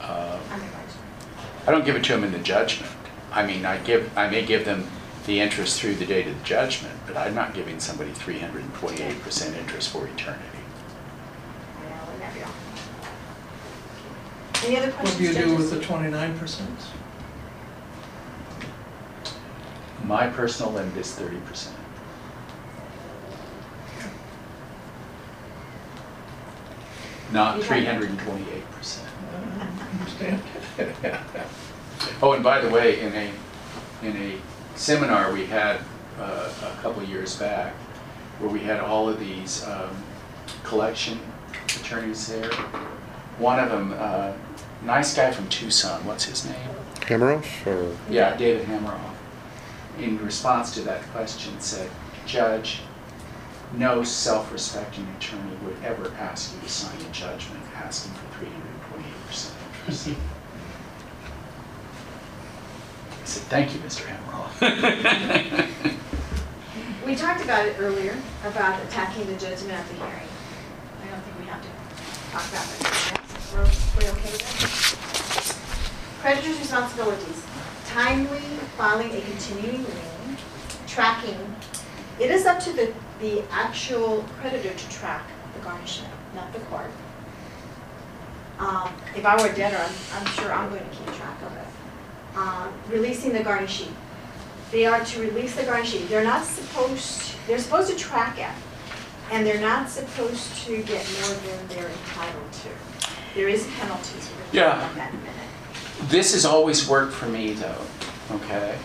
Speaker 4: uh,
Speaker 3: I mean, like,
Speaker 4: I don't give it to them in the judgment. I mean, I give, I may give them the interest through the date of the judgment, but I'm not giving somebody three hundred and twenty-eight percent interest for eternity.
Speaker 3: I know, wouldn't that be awful? Any other questions?
Speaker 5: What
Speaker 3: questions,
Speaker 5: do you do with
Speaker 3: judges?
Speaker 5: the twenty-nine percent?
Speaker 4: My personal limit is thirty percent. Not
Speaker 3: You have-
Speaker 4: three hundred and twenty-eight percent.
Speaker 5: Understand? [LAUGHS]
Speaker 4: Oh, and by the way, in a, in a seminar we had uh, a couple years back, where we had all of these um, collection attorneys there, one of them, uh, nice guy from Tucson, what's his name?
Speaker 2: Hamaroff or?
Speaker 4: Yeah, David Hammeroff. In response to that question said, Judge, no self-respecting attorney would ever ask you to sign a judgment asking for three hundred and twenty-eight percent interest. [LAUGHS] Said, thank you, Mr. Hammeroff. [LAUGHS]
Speaker 3: We talked about it earlier, about attacking the judgment at the hearing. I don't think we have to talk about it. We're, we okay with that? Creditor's responsibilities, timely filing a continuing lien, tracking. It is up to the, the actual creditor to track the garnishment, not the court. Um, If I were a debtor, I'm, I'm sure I'm going to keep track of it. Uh, Releasing the garnishee. They are to release the garnishee. They're not supposed, they're supposed to track it, and they're not supposed to get more than they're entitled to. There is penalties.
Speaker 4: Yeah.
Speaker 3: gonna talk about that minute.
Speaker 4: This has always worked for me though, okay?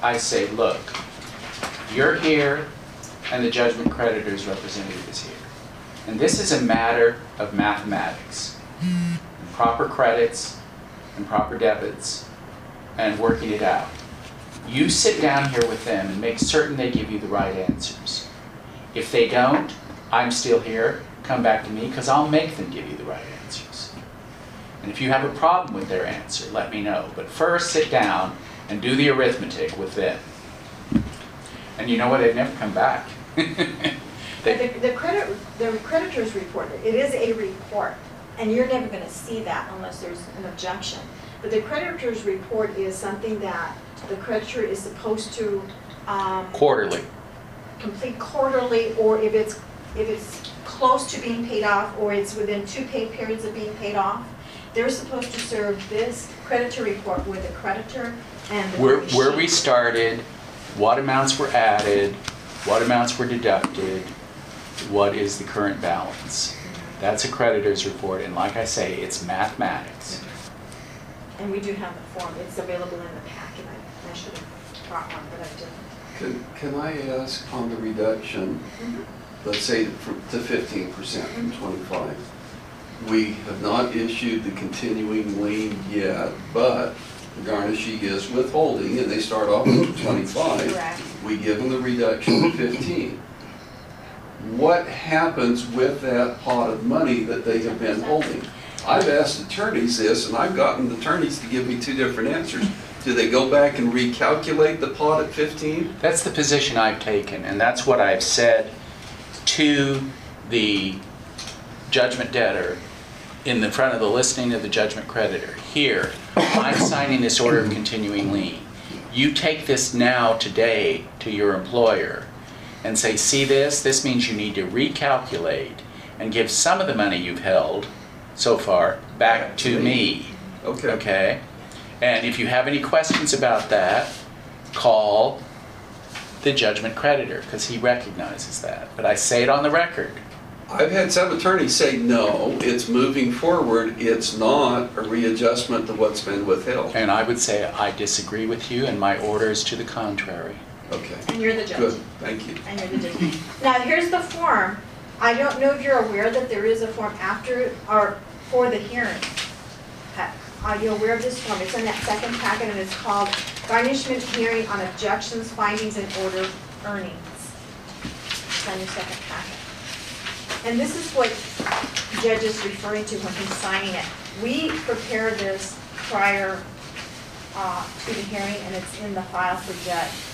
Speaker 4: I say, look, you're here and the judgment creditor's representative is here. And this is a matter of mathematics. Proper credits and proper debits and working it out. You sit down here with them and make certain they give you the right answers. If they don't, I'm still here, come back to me, because I'll make them give you the right answers. And if you have a problem with their answer, let me know. But first, sit down and do the arithmetic with them. And you know what? They've never come back. [LAUGHS] They-
Speaker 3: the, the credit, the creditor's report, it is a report, and you're never gonna see that unless there's an objection. But the creditor's report is something that the creditor is supposed to, um,
Speaker 4: Quarterly.
Speaker 3: complete quarterly, or if it's, if it's close to being paid off, or it's within two pay periods of being paid off, they're supposed to serve this creditor report with the creditor and the
Speaker 4: Where, where we started, what amounts were added, what amounts were deducted, what is the current balance. That's a creditor's report, and like I say, it's mathematics.
Speaker 3: And we do have the form, it's available in the packet, I, I should have brought one, but I didn't.
Speaker 7: Can, can I ask on the reduction, mm-hmm. let's say from- to fifteen percent from mm-hmm. twenty-five? We have not issued the continuing lien yet, but the garnishee is withholding, and they start off with [COUGHS] twenty-five.
Speaker 3: Correct.
Speaker 7: We give them the reduction to fifteen. What happens with that pot of money that they have been holding? I've asked attorneys this, and I've gotten attorneys to give me two different answers. Do they go back and recalculate the pot at fifteen?
Speaker 4: That's the position I've taken, and that's what I've said to the judgment debtor in the front of the listing of the judgment creditor. Here, I'm signing this order of continuing lien. You take this now today to your employer,
Speaker 11: and say, see this, this means you need to recalculate and give some of the money you've held so far back to me.
Speaker 7: Okay.
Speaker 11: Okay? And if you have any questions about that, call the judgment creditor, because he recognizes that. But I say it on the record.
Speaker 7: I've had some attorneys say, no, it's moving forward, it's not a readjustment to what's been withheld.
Speaker 11: And I would say I disagree with you, and my order is to the contrary.
Speaker 7: Okay,
Speaker 3: And you're the judge.
Speaker 7: good, thank you.
Speaker 3: And you're the judge. Now, here's the form. I don't know if you're aware that there is a form after, or for the hearing. Are you aware of this form? It's in that second packet and it's called garnishment hearing on objections, findings, and order earnings. It's on your second packet. And this is what judge is referring to when he's signing it. We prepared this prior uh, to the hearing and it's in the file for judge.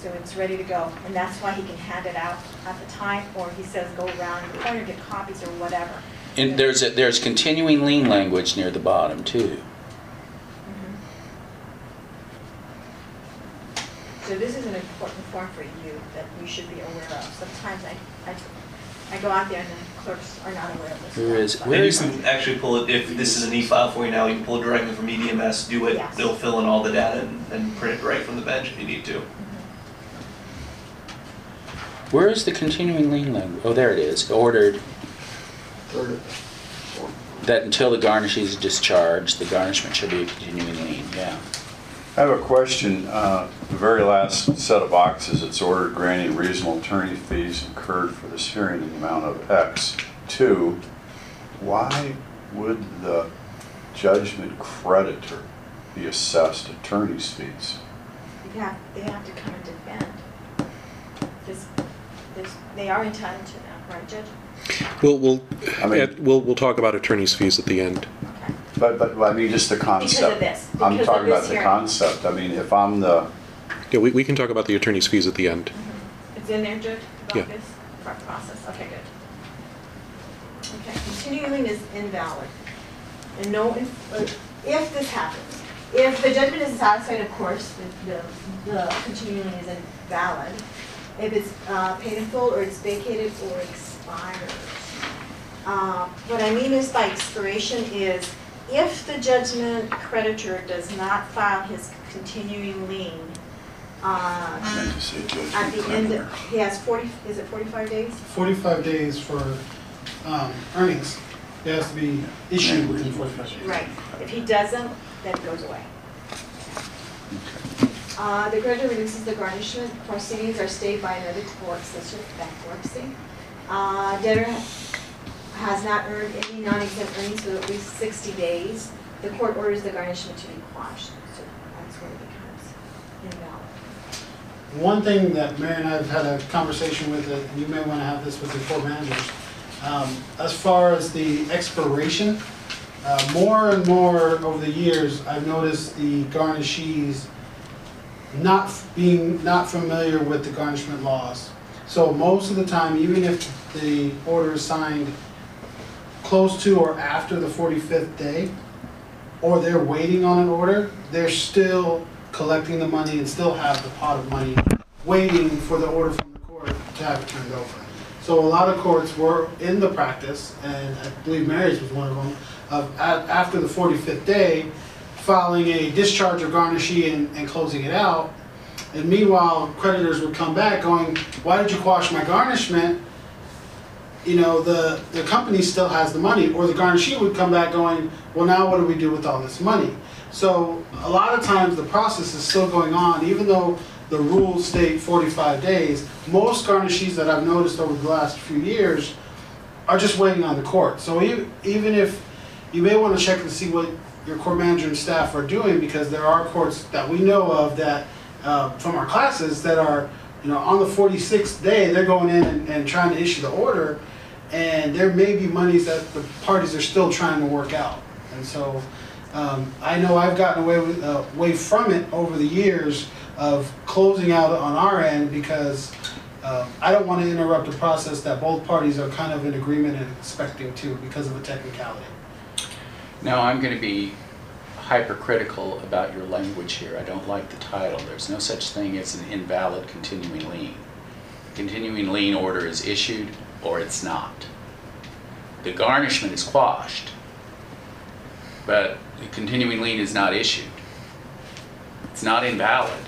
Speaker 3: So it's ready to go, and that's why he can hand it out at the time, or he says go around the corner, get copies or whatever.
Speaker 11: And there's, a- there's continuing lien language near the bottom, too. Mm-hmm.
Speaker 3: So this is an important form for you that you should be aware of. Sometimes I, I, I go out there and the clerks are not aware of this.
Speaker 11: Where is-
Speaker 3: stuff,
Speaker 11: where
Speaker 6: you
Speaker 11: is
Speaker 6: can actually pull it, if this is an e-file for you now, you can pull it directly from EDMS, do it,
Speaker 3: Yes.
Speaker 6: they'll fill in all the data and, and print it right from the bench if you need to.
Speaker 11: Where is the continuing lien language? Oh, there it is. Ordered
Speaker 7: Third
Speaker 11: that until the garnishee is discharged, the garnishment should be a continuing lien, yeah.
Speaker 8: I have a question. Uh, The very last set of boxes, it's ordered granting reasonable attorney fees incurred for this hearing in the amount of X. Two, why would the judgment creditor be assessed attorney's fees?
Speaker 3: You have, they have to come and defend. This, this, they are entitled to that, right, Judge?
Speaker 2: We'll, we'll,
Speaker 8: I mean-
Speaker 2: Ed, we'll, we'll talk about attorney's fees at the end.
Speaker 3: Okay.
Speaker 8: But, but, I mean, just the concept.
Speaker 3: this,
Speaker 8: I'm
Speaker 3: because of
Speaker 8: talking about the
Speaker 3: hearing.
Speaker 8: concept. I mean, if I'm the,
Speaker 2: Yeah, we, we can talk about the attorney's fees at the end.
Speaker 3: It's in there, Judge,
Speaker 2: Yeah.
Speaker 3: about this pro- process? Okay, good. Okay, continuing is invalid. And no, if uh, if this happens, if the judgment is satisfied, of course, the, the the continuing lien is invalid. If it's uh, paid in full, or it's vacated, or expires. Uh, What I mean is by expiration is if the judgment creditor does not file his continuing lien, uh,
Speaker 8: I meant to say
Speaker 3: at
Speaker 8: judgment
Speaker 3: the end, of- he has 40, is it 45 days?
Speaker 1: Forty-five days for, um, earnings. It has to be issued within forty-five days.
Speaker 3: Right. If he doesn't, then it goes away. Uh, The creditor releases the garnishment proceedings are stayed by another court such as bankruptcy. Uh, Debtor has not earned any non-exempt earnings for at least 60 days. The court orders the garnishment to be quashed, so that's when it becomes invalid.
Speaker 1: One thing that Mary and I have had a conversation with, and you may want to have this with the court managers, um, as far as the expiration, uh, more and more over the years, I've noticed the garnishees not being, not familiar with the garnishment laws. So most of the time, even if the order is signed close to or after the 45th day, or they're waiting on an order, they're still collecting the money and still have the pot of money waiting for the order from the court to have it turned over. So a lot of courts were in the practice, and I believe Mary's was one of them, of after the 45th day, filing a discharge of garnishee and, and closing it out. And meanwhile, creditors would come back going, why did you quash my garnishment? you know, the, the company still has the money, or the garnishee would come back going, well, now what do we do with all this money? So a lot of times the process is still going on, even though the rules state 45 days. Most garnishees that I've noticed over the last few years are just waiting on the court. So even if, you may want to check to see what your court manager and staff are doing, because there are courts that we know of that, uh, from our classes, that are, you know, on the 46th day, they're going in and, and trying to issue the order, and there may be monies that the parties are still trying to work out. And so, um, I know I've gotten away with, uh, away from it over the years of closing out on our end because, uh, I don't want to interrupt a process that both parties are kind of in agreement and expecting to because of a technicality.
Speaker 11: Now, I'm going to be hypercritical about your language here. I don't like the title. There's no such thing as an invalid continuing lien.
Speaker 4: continuing lien order is issued or it's not. The garnishment is quashed, but the continuing lien is not issued. It's not invalid.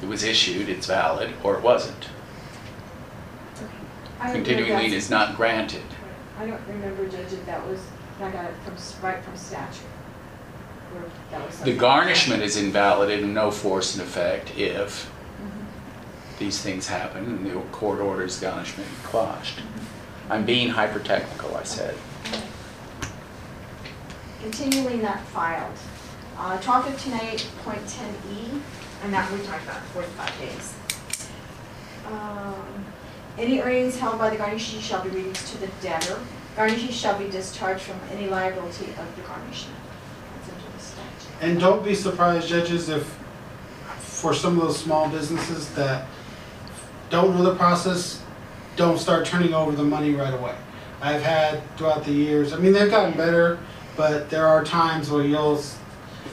Speaker 4: It was issued, it's valid, or it wasn't.
Speaker 3: I don't know if
Speaker 4: Continuing lien is not granted.
Speaker 3: I don't remember, Judge, if that was, I got it from, right from statute. That was
Speaker 4: The
Speaker 3: something-
Speaker 4: garnishment is invalid and no force in effect if
Speaker 3: Mhm.
Speaker 4: these things happen and the court orders garnishment be quashed. I'm being hyper-technical, I said.
Speaker 3: Continually not filed. Uh, twelve fifteen eight point ten E, and that we talked about forty-five days. Um, Any earnings held by the garnishee shall be released to the debtor. Garnishee shall be discharged from any liability of the garnishment.
Speaker 1: And don't be surprised, judges, if for some of those small businesses that don't know the process, don't start turning over the money right away. I've had throughout the years, I mean, they've gotten better, but there are times where you'll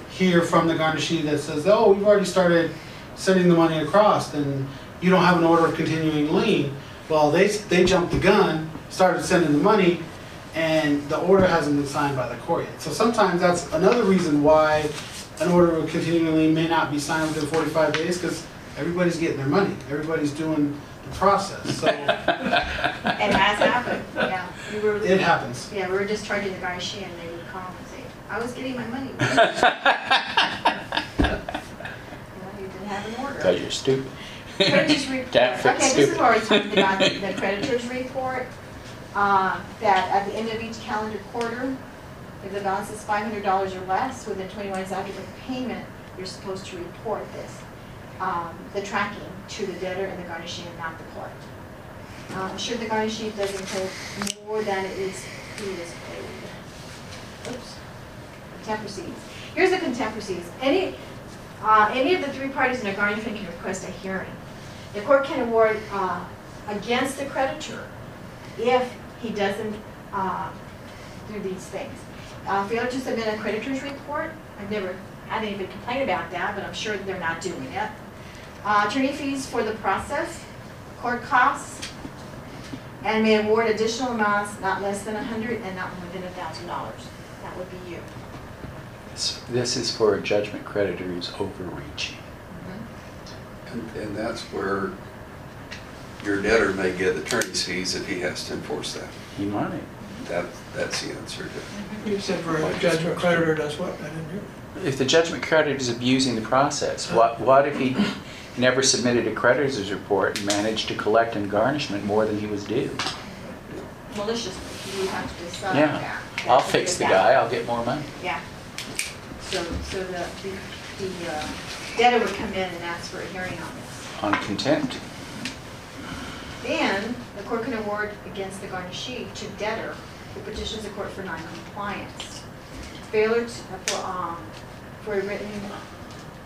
Speaker 1: hear from the garnishee that says, oh, we've already started sending the money across, and you don't have an order of continuing lien. Well, they, they jumped the gun, started sending the money, and the order hasn't been signed by the court yet. So sometimes that's another reason why an order of continuing lien may not be signed within forty-five days, because everybody's getting their money, everybody's doing the process, so [LAUGHS]
Speaker 3: It has happened, yeah. We were,
Speaker 1: it happens.
Speaker 3: yeah, we were discharging the garnishee and they would call and say, I was getting my money. [LAUGHS] You know, you didn't have an order.
Speaker 4: Because you're stupid.
Speaker 3: Creditors report,
Speaker 4: Can't
Speaker 3: okay, this is
Speaker 4: stupid.
Speaker 3: where we talked about the the creditors report, uh, that at the end of each calendar quarter, if the balance is five hundred dollars or less within twenty-one days after the payment, you're supposed to report this, um, the tracking to the debtor and the garnishee and not the court. Um, should the garnishee doesn't hold more than it is, he is paid. Oops. Contempt proceedings. Here's the contempt proceedings. Any, uh, any of the three parties in a garnishment can request a hearing. The court can award uh, against the creditor if he doesn't uh, do these things. Uh, Failure to submit a creditor's report, I've never had anybody complain about that, but I'm sure they're not doing it. Uh, Attorney fees for the process, court costs, and may award additional amounts not less than a hundred and not more than a thousand dollars. That would be you.
Speaker 4: This- This is for a judgment creditor who's overreaching.
Speaker 7: And, and that's where your debtor may get attorney's fees if he has to enforce that.
Speaker 4: He might.
Speaker 7: That, that's the answer to
Speaker 5: You said for a judgment creditor does what? I didn't hear.
Speaker 4: If the judgment creditor is abusing the process, what, what if he never submitted a creditor's report and managed to collect in garnishment more than he was due?
Speaker 3: Maliciously, you have to decide that.
Speaker 4: Yeah, I'll
Speaker 3: That's
Speaker 4: fix the
Speaker 3: that.
Speaker 4: guy, I'll get more money.
Speaker 3: Yeah. So, so the, the, the uh, debtor would come in and ask for a hearing on this.
Speaker 4: On contempt.
Speaker 3: Then, the court can award against the garnishee to debtor who petitions the court for non-compliance. Failure to, for, um, for a written,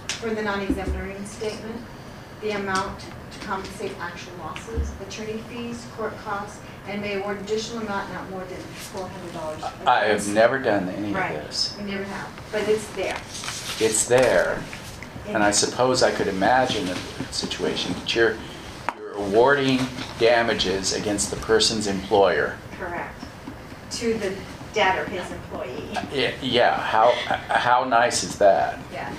Speaker 3: for the non-exempt earnings statement, the amount to compensate actual losses, attorney fees, court costs, and may award additional amount not more than four hundred dollars.
Speaker 4: I have never done any of
Speaker 3: Right.
Speaker 4: this.
Speaker 3: We never have, but it's there.
Speaker 4: It's there, and I suppose I could imagine a situation that you're awarding damages against the person's employer.
Speaker 3: Correct. To the debtor, his employee.
Speaker 4: Yeah, Yeah, how, how nice is that?
Speaker 3: Yeah.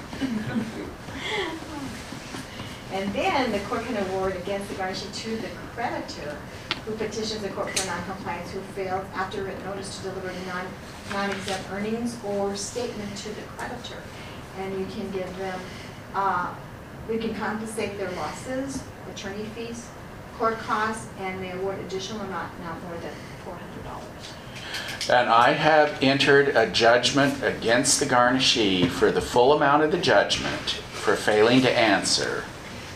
Speaker 3: And then the court can award against the garnishee to the creditor who petitions the court for noncompliance, who failed after written notice to deliver the non, non-exempt earnings or statement to the creditor. And you can give them, uh, we can compensate their losses, attorney fees, court costs, and they award additional amount not more than four hundred dollars.
Speaker 4: And I have entered a judgment against the garnishee for the full amount of the judgment for failing to answer,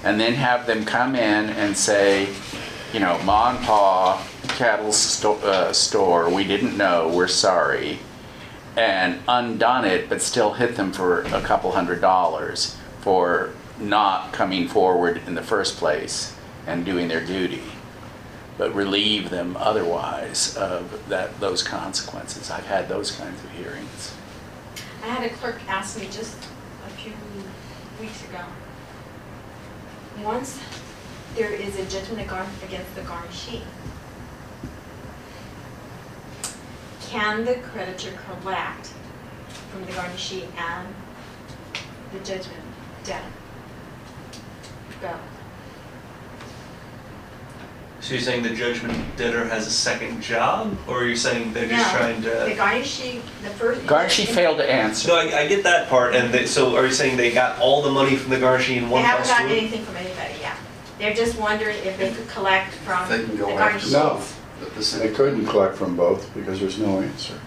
Speaker 4: and then have them come in and say, you know, Ma and Pa Cattle sto- uh, Store, we didn't know, we're sorry, and undone it, but still hit them for a couple hundred dollars for not coming forward in the first place and doing their duty but relieve them otherwise of that, those consequences. I've had those kinds of hearings.
Speaker 3: I had a clerk ask me just a few weeks ago. Once there is a judgment against the garnishee, can the creditor collect from the garnishee and the judgment debt? Go.
Speaker 6: So you're saying the judgment debtor has a second job, or are you saying they're just
Speaker 3: No,
Speaker 6: trying
Speaker 3: The
Speaker 6: to?
Speaker 3: garnishee, the first.
Speaker 4: Garnishee failed to answer.
Speaker 6: No, I, I get that part, and they, so are you saying they got all the money from the garnishee in
Speaker 3: They
Speaker 6: one
Speaker 3: haven't
Speaker 6: fell
Speaker 3: gotten
Speaker 6: swoop?
Speaker 3: anything from anybody yet. They're just wondering if they could collect from
Speaker 7: They
Speaker 3: the
Speaker 7: can go after
Speaker 3: garnishee.
Speaker 8: No.
Speaker 7: At the same
Speaker 8: They couldn't collect from both because there's no answer.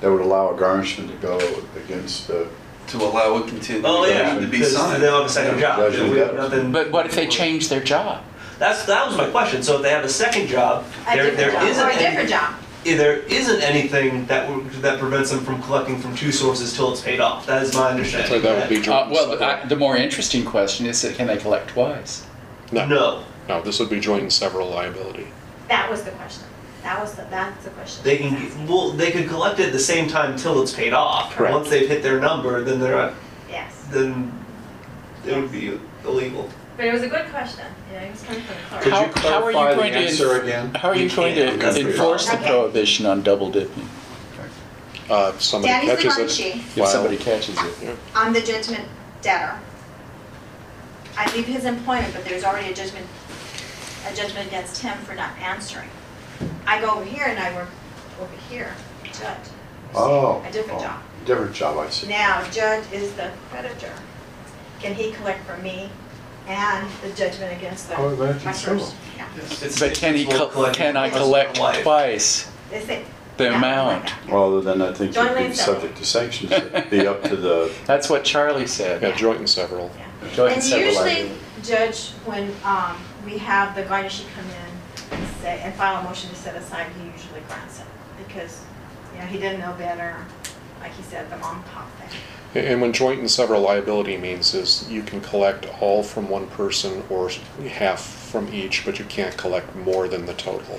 Speaker 8: That would allow a garnishment to go against the,
Speaker 7: To allow a continuation
Speaker 6: Oh, yeah,
Speaker 7: to be
Speaker 6: because
Speaker 7: signed.
Speaker 6: they don't have a second job.
Speaker 8: Judgment
Speaker 6: We nothing-
Speaker 4: But what if they change their job?
Speaker 6: That's, that was my question, so if they have a second job,
Speaker 3: A
Speaker 6: there,
Speaker 3: different
Speaker 6: there
Speaker 3: job,
Speaker 6: isn't
Speaker 3: or a
Speaker 6: any-
Speaker 3: different job.
Speaker 6: eh, there isn't anything that would, that prevents them from collecting from two sources till it's paid off, that is my understanding.
Speaker 2: So that would be
Speaker 4: Uh,
Speaker 2: joint and
Speaker 4: well. I- the more interesting question is that can they collect twice?
Speaker 2: No,
Speaker 6: No,
Speaker 2: no, this would be joint and several liability.
Speaker 3: That was the question. That was the, that's the question.
Speaker 6: they can, get- well, they could collect it at the same time till it's paid off.
Speaker 2: Correct.
Speaker 6: Once they've hit their number, then they're not,
Speaker 3: Yes,
Speaker 6: then it would be illegal.
Speaker 3: but it was a good question, you know, it was coming from the
Speaker 8: could
Speaker 3: clerk.
Speaker 4: How-
Speaker 8: you
Speaker 4: how are you
Speaker 8: clarify the
Speaker 4: going to-
Speaker 8: answer again?
Speaker 4: How are you
Speaker 6: You
Speaker 4: going
Speaker 6: can't.
Speaker 4: to
Speaker 6: That's
Speaker 4: enforce the
Speaker 3: Okay.
Speaker 4: prohibition on double dipping
Speaker 2: Uh, if somebody
Speaker 3: Danny's the
Speaker 2: catches it.
Speaker 3: garnishee.
Speaker 4: if
Speaker 2: while-
Speaker 4: somebody catches it?
Speaker 3: I'm the judgment debtor. I leave his employment, but there's already a judgment, a judgment against him for not answering. I go over here and I work over here, judge.
Speaker 8: Oh.
Speaker 3: A different
Speaker 8: oh,
Speaker 3: job.
Speaker 8: Different job, I see.
Speaker 3: Now, judge is the creditor. Can he collect from me and the judgment against the,
Speaker 8: I would imagine
Speaker 3: my
Speaker 8: so.
Speaker 3: first? Yeah.
Speaker 6: It's-
Speaker 4: But can he,
Speaker 6: it's
Speaker 4: co- can I collect
Speaker 6: wife.
Speaker 4: twice
Speaker 3: They say.
Speaker 4: the
Speaker 3: yeah,
Speaker 4: amount?
Speaker 3: like that.
Speaker 8: Well, then I think
Speaker 3: Joint
Speaker 8: you'd be
Speaker 3: several.
Speaker 8: subject to sanctions. Be up to the, [LAUGHS]
Speaker 4: That's what Charlie said.
Speaker 2: Yeah, joint and several.
Speaker 3: Yeah.
Speaker 4: Joint and
Speaker 3: And
Speaker 4: several
Speaker 3: usually,
Speaker 4: liability.
Speaker 3: Judge, when um, we have the garnishee come in and say, and file a motion to set aside, he usually grants it. Because, you know, he didn't know better, like he said, the mom and pop thing.
Speaker 2: And when joint and several liability means is you can collect all from one person or half from each, but you can't collect more than the total.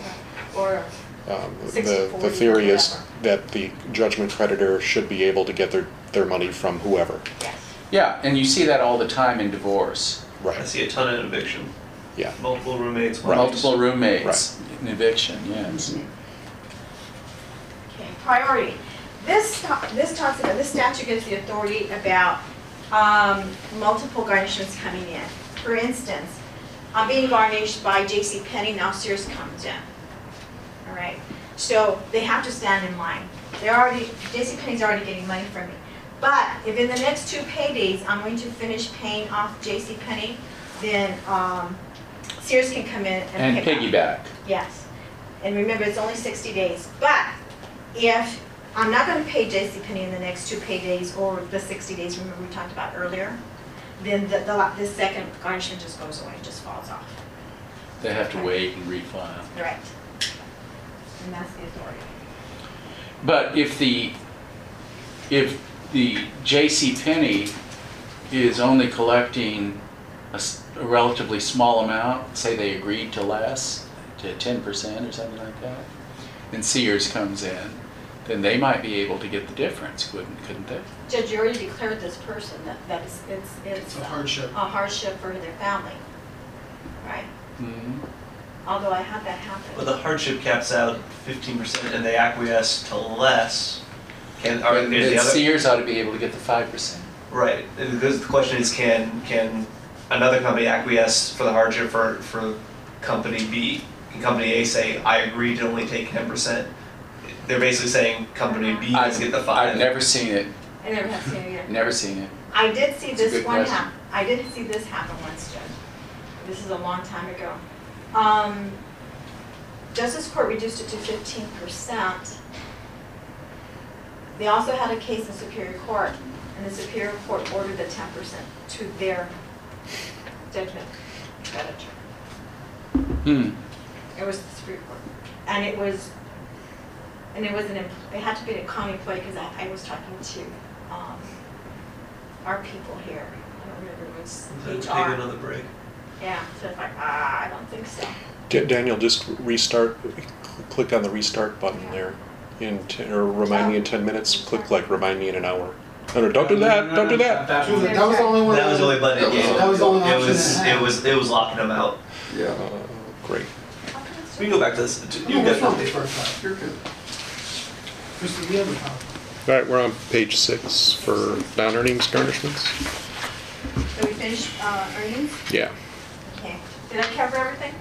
Speaker 3: Or,
Speaker 2: Um,
Speaker 3: 60,
Speaker 2: The,
Speaker 3: 40,
Speaker 2: the theory is
Speaker 3: whatever.
Speaker 2: that the judgment creditor should be able to get their, their money from whoever.
Speaker 3: yes.
Speaker 4: Yeah, and you see that all the time in divorce. Right.
Speaker 6: I
Speaker 2: Right,
Speaker 6: see a ton in eviction,
Speaker 2: yeah.
Speaker 6: multiple roommates.
Speaker 2: Right.
Speaker 4: Multiple roommates in eviction, yes.
Speaker 3: Okay, priority. This, ta- this talks about, this statute gives the authority about um, multiple garnishments coming in. For instance, I'm being garnished by J.C. Penney, now Sears comes in. All right, so they have to stand in line. They're already, J.C. Penney's already getting money from me. But if in the next two paydays, I'm going to finish paying off J.C. Penney, then um, Sears can come in and
Speaker 4: And
Speaker 3: pick up.
Speaker 4: piggyback.
Speaker 3: Yes. And remember, it's only 60 days. But if I'm not going to pay JCPenney in the next two paydays or the 60 days, remember we talked about earlier, then the, the, the second garnishment just goes away, just falls off.
Speaker 4: They have to wait and refile.
Speaker 3: Right. And that's the authority.
Speaker 4: But if the, if the J.C. Penney is only collecting a a relatively small amount, say they agreed to less, to ten percent or something like that, and Sears comes in, then they might be able to get the difference, couldn't, couldn't they?
Speaker 3: Judge, you already declared this person that, that it's, it's, it's.
Speaker 1: It's a hardship.
Speaker 3: A hardship for their family, right?
Speaker 4: Mhm.
Speaker 3: Although I had that happen.
Speaker 6: But the hardship caps out fifteen percent and they acquiesce to less. Can, are,
Speaker 4: Then
Speaker 6: is the other?
Speaker 4: Sears ought to be able to get the five percent.
Speaker 6: Right, because the question is, can, can another company acquiesce for the hardship for, for company B? and company A say, I agree to only take ten percent? They're basically saying company B has to get the five.
Speaker 4: I've never seen it,
Speaker 3: I never have seen it either.
Speaker 4: never seen it.
Speaker 3: I did see
Speaker 4: It's a
Speaker 3: this
Speaker 4: good
Speaker 3: one
Speaker 4: question.
Speaker 3: happen, I did see this happen once, Judge. This is a long time ago. Um, Justice Court reduced it to fifteen percent. They also had a case in Superior Court, and the Superior Court ordered the ten percent to their judgment creditor.
Speaker 4: Hmm.
Speaker 3: It was the Superior Court. And it was, and it was an, em- it had to be a county employee, because I, I was talking to, um, our people here. I don't remember, it was
Speaker 6: Take
Speaker 3: HR.
Speaker 6: another break.
Speaker 3: Yeah, so it's like, ah, I don't think so.
Speaker 2: Da- Daniel, just restart, click on the restart button there in, te- or remind me in 10 minutes, click like remind me in an hour. No, don't do that, don't do that.
Speaker 1: That was that was the only one.
Speaker 6: That was the only button it gave.
Speaker 1: That was the only
Speaker 6: It was,
Speaker 1: it
Speaker 6: it was, it was locking them out.
Speaker 7: Yeah,
Speaker 2: Great.
Speaker 6: We can go back to this. You
Speaker 1: No,
Speaker 6: guys
Speaker 1: what's wrong
Speaker 6: want
Speaker 1: with
Speaker 6: to-
Speaker 1: first
Speaker 7: you're good.
Speaker 1: Mr. the other copy.
Speaker 2: All right, we're on page six for non-earnings garnishments.
Speaker 3: So we finished uh, earnings?
Speaker 2: Yeah.
Speaker 3: Okay. Did I cover everything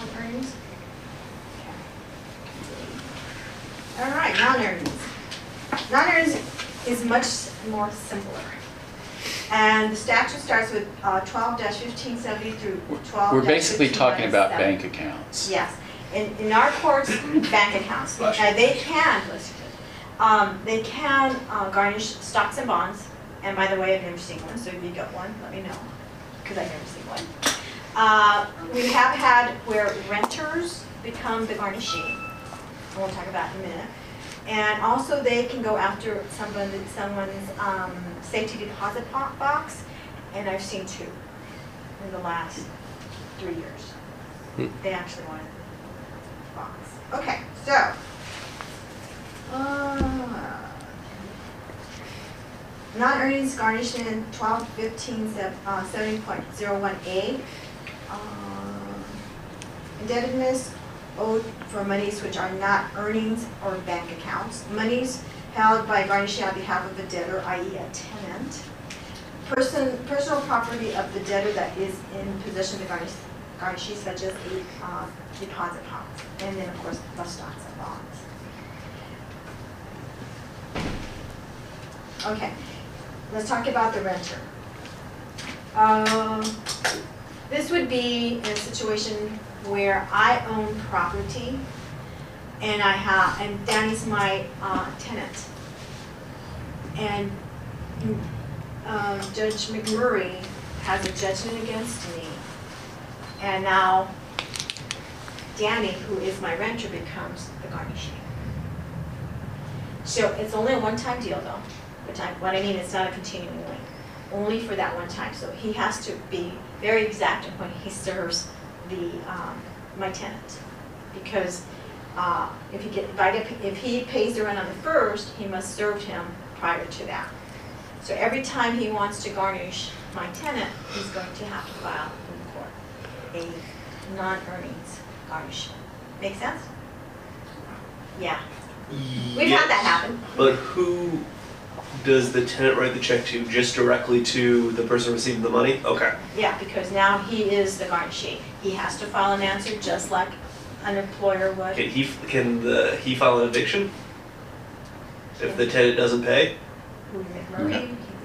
Speaker 3: on earnings? Okay. All right, non-earnings. Non-earnings is much more simpler. And the statute starts with uh, twelve fifteen seventy through twelve
Speaker 11: We're basically talking about bank accounts.
Speaker 3: Yes, in, in our courts, bank accounts, uh, they can, um, they can uh, garnish stocks and bonds. And by the way, I've never seen one, so if you got one, let me know, because I've never seen one. Uh, we have had where renters become the garnishee, and we'll talk about in a minute. And also they can go after someone, someone's, um, safety deposit box, and I've seen two in the last three years.
Speaker 2: Hmm.
Speaker 3: They actually wanted the box. Okay, so. uh, Non-earnings garnishment twelve fifteen uh, seventy point zero one A. Um, Indebtedness owed for monies which are not earnings or bank accounts. Monies held by garnishee on behalf of a debtor, i.e. a tenant. Person, personal property of the debtor that is in possession of the garnish, garnishee such as a uh, deposit box. And then, of course, the stocks and bonds. Okay, let's talk about the renter. Um, This would be in a situation where I own property and I have, and Danny's my uh, tenant. And um, Judge McMurray has a judgment against me. And now Danny, who is my renter, becomes the garnishee. So it's only a one-time deal though, which I, what I mean, is not a continuing link, only for that one time. So he has to be very exact when he serves the, um, my tenant. Because, uh, if he get, if I get, if he pays the rent on the first, he must serve him prior to that. So every time he wants to garnish my tenant, he's going to have to file in court a non-earnings garnishment. Make sense? Yeah, we've had that happen.
Speaker 6: But who does the tenant write the check to? Just directly to the person receiving the money? Okay.
Speaker 3: Yeah, because now he is the garnishee. He has to file an answer just like an employer would.
Speaker 6: Can he, can the, he file an eviction? If the tenant doesn't pay?
Speaker 3: Who,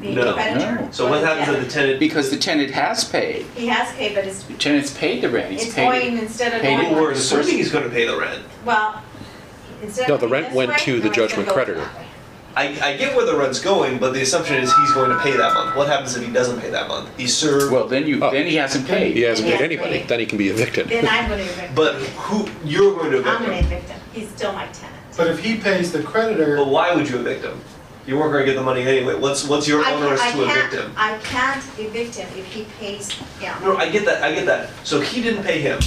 Speaker 3: being
Speaker 6: No.
Speaker 3: creditor?
Speaker 11: No.
Speaker 6: So what
Speaker 3: the
Speaker 6: happens if the tenant?
Speaker 11: Because the tenant has paid.
Speaker 3: He has paid, but it's,
Speaker 11: The tenant's paid the rent, he's
Speaker 3: it's
Speaker 11: paid
Speaker 3: going instead of
Speaker 11: paid it
Speaker 3: going.
Speaker 6: We're assuming he's gonna pay the rent.
Speaker 3: Well, instead
Speaker 2: No,
Speaker 3: of
Speaker 2: the
Speaker 3: going
Speaker 2: rent
Speaker 3: this
Speaker 2: went
Speaker 3: way,
Speaker 2: to the
Speaker 3: rent's gonna
Speaker 2: judgment
Speaker 3: go
Speaker 2: creditor.
Speaker 3: that way.
Speaker 6: I, I get where the rent's going, but the assumption is he's going to pay that month. What happens if he doesn't pay that month? He's served,
Speaker 11: Well, then you,
Speaker 2: Oh.
Speaker 11: then he hasn't
Speaker 2: oh.
Speaker 11: paid.
Speaker 2: He hasn't paid
Speaker 3: Yes,
Speaker 2: anybody,
Speaker 3: paid.
Speaker 2: then he can be evicted.
Speaker 3: Then I'm gonna evict him.
Speaker 6: but who, you're going to evict
Speaker 3: I'm gonna
Speaker 6: him.
Speaker 3: evict him. He's still my tenant.
Speaker 1: But if he pays the creditor,
Speaker 6: But why would you evict him? You weren't gonna get the money anyway. What's, what's your
Speaker 3: I can't-
Speaker 6: onerous
Speaker 3: I
Speaker 6: to evict
Speaker 3: can't-
Speaker 6: him?
Speaker 3: I can't evict him if he pays, yeah.
Speaker 6: No, I get that, I get that. So he didn't pay him.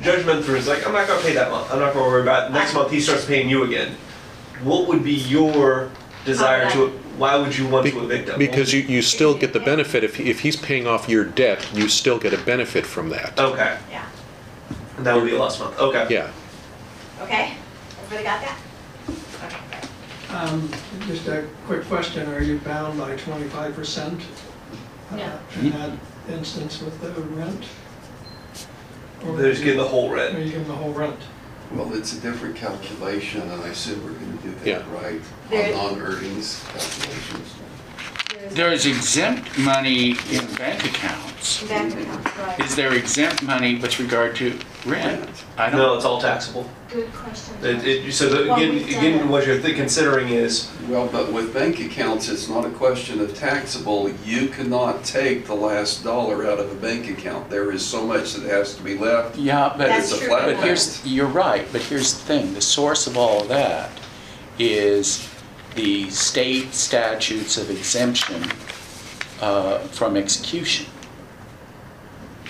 Speaker 6: Judge Mentor is like, I'm not gonna pay that month. I'm not gonna worry about it. Next month, he starts paying you again. What would be your desire to, why would you want
Speaker 2: Be-
Speaker 6: to evict him?
Speaker 2: Because you, you still get the benefit, if, he- if he's paying off your debt, you still get a benefit from that.
Speaker 6: Okay,
Speaker 3: Yeah,
Speaker 6: and that would be a lost month. Okay.
Speaker 2: Yeah.
Speaker 3: okay? Everybody got that? Okay, great.
Speaker 5: Um, Just a quick question, are you bound by twenty-five percent? Uh,
Speaker 3: No.
Speaker 5: In that instance with the rent? Or
Speaker 6: They're just getting the whole
Speaker 5: Are
Speaker 6: rent.
Speaker 5: you getting the whole rent?
Speaker 7: Well, it's a different calculation, and I assume we're gonna do
Speaker 2: Yeah.
Speaker 7: that, right?
Speaker 3: There-
Speaker 7: On non-earnings calculations.
Speaker 3: There's
Speaker 11: There's exempt money in bank accounts.
Speaker 3: bank accounts, right.
Speaker 11: Is there exempt money with regard to rent? I
Speaker 6: No,
Speaker 11: don't,
Speaker 6: it's all taxable.
Speaker 3: Good question.
Speaker 6: It, it, so the,
Speaker 3: Well,
Speaker 6: again,
Speaker 3: we've done
Speaker 6: again,
Speaker 3: it.
Speaker 6: what you're th- considering is,
Speaker 7: Well, but with bank accounts, it's not a question of taxable. You cannot take the last dollar out of a bank account. There is so much that has to be left.
Speaker 11: yeah, but,
Speaker 3: That's
Speaker 7: It's a
Speaker 3: true.
Speaker 7: flat
Speaker 11: but here's, you're right, but here's the thing, the source of all of that is the state statutes of exemption uh, from execution.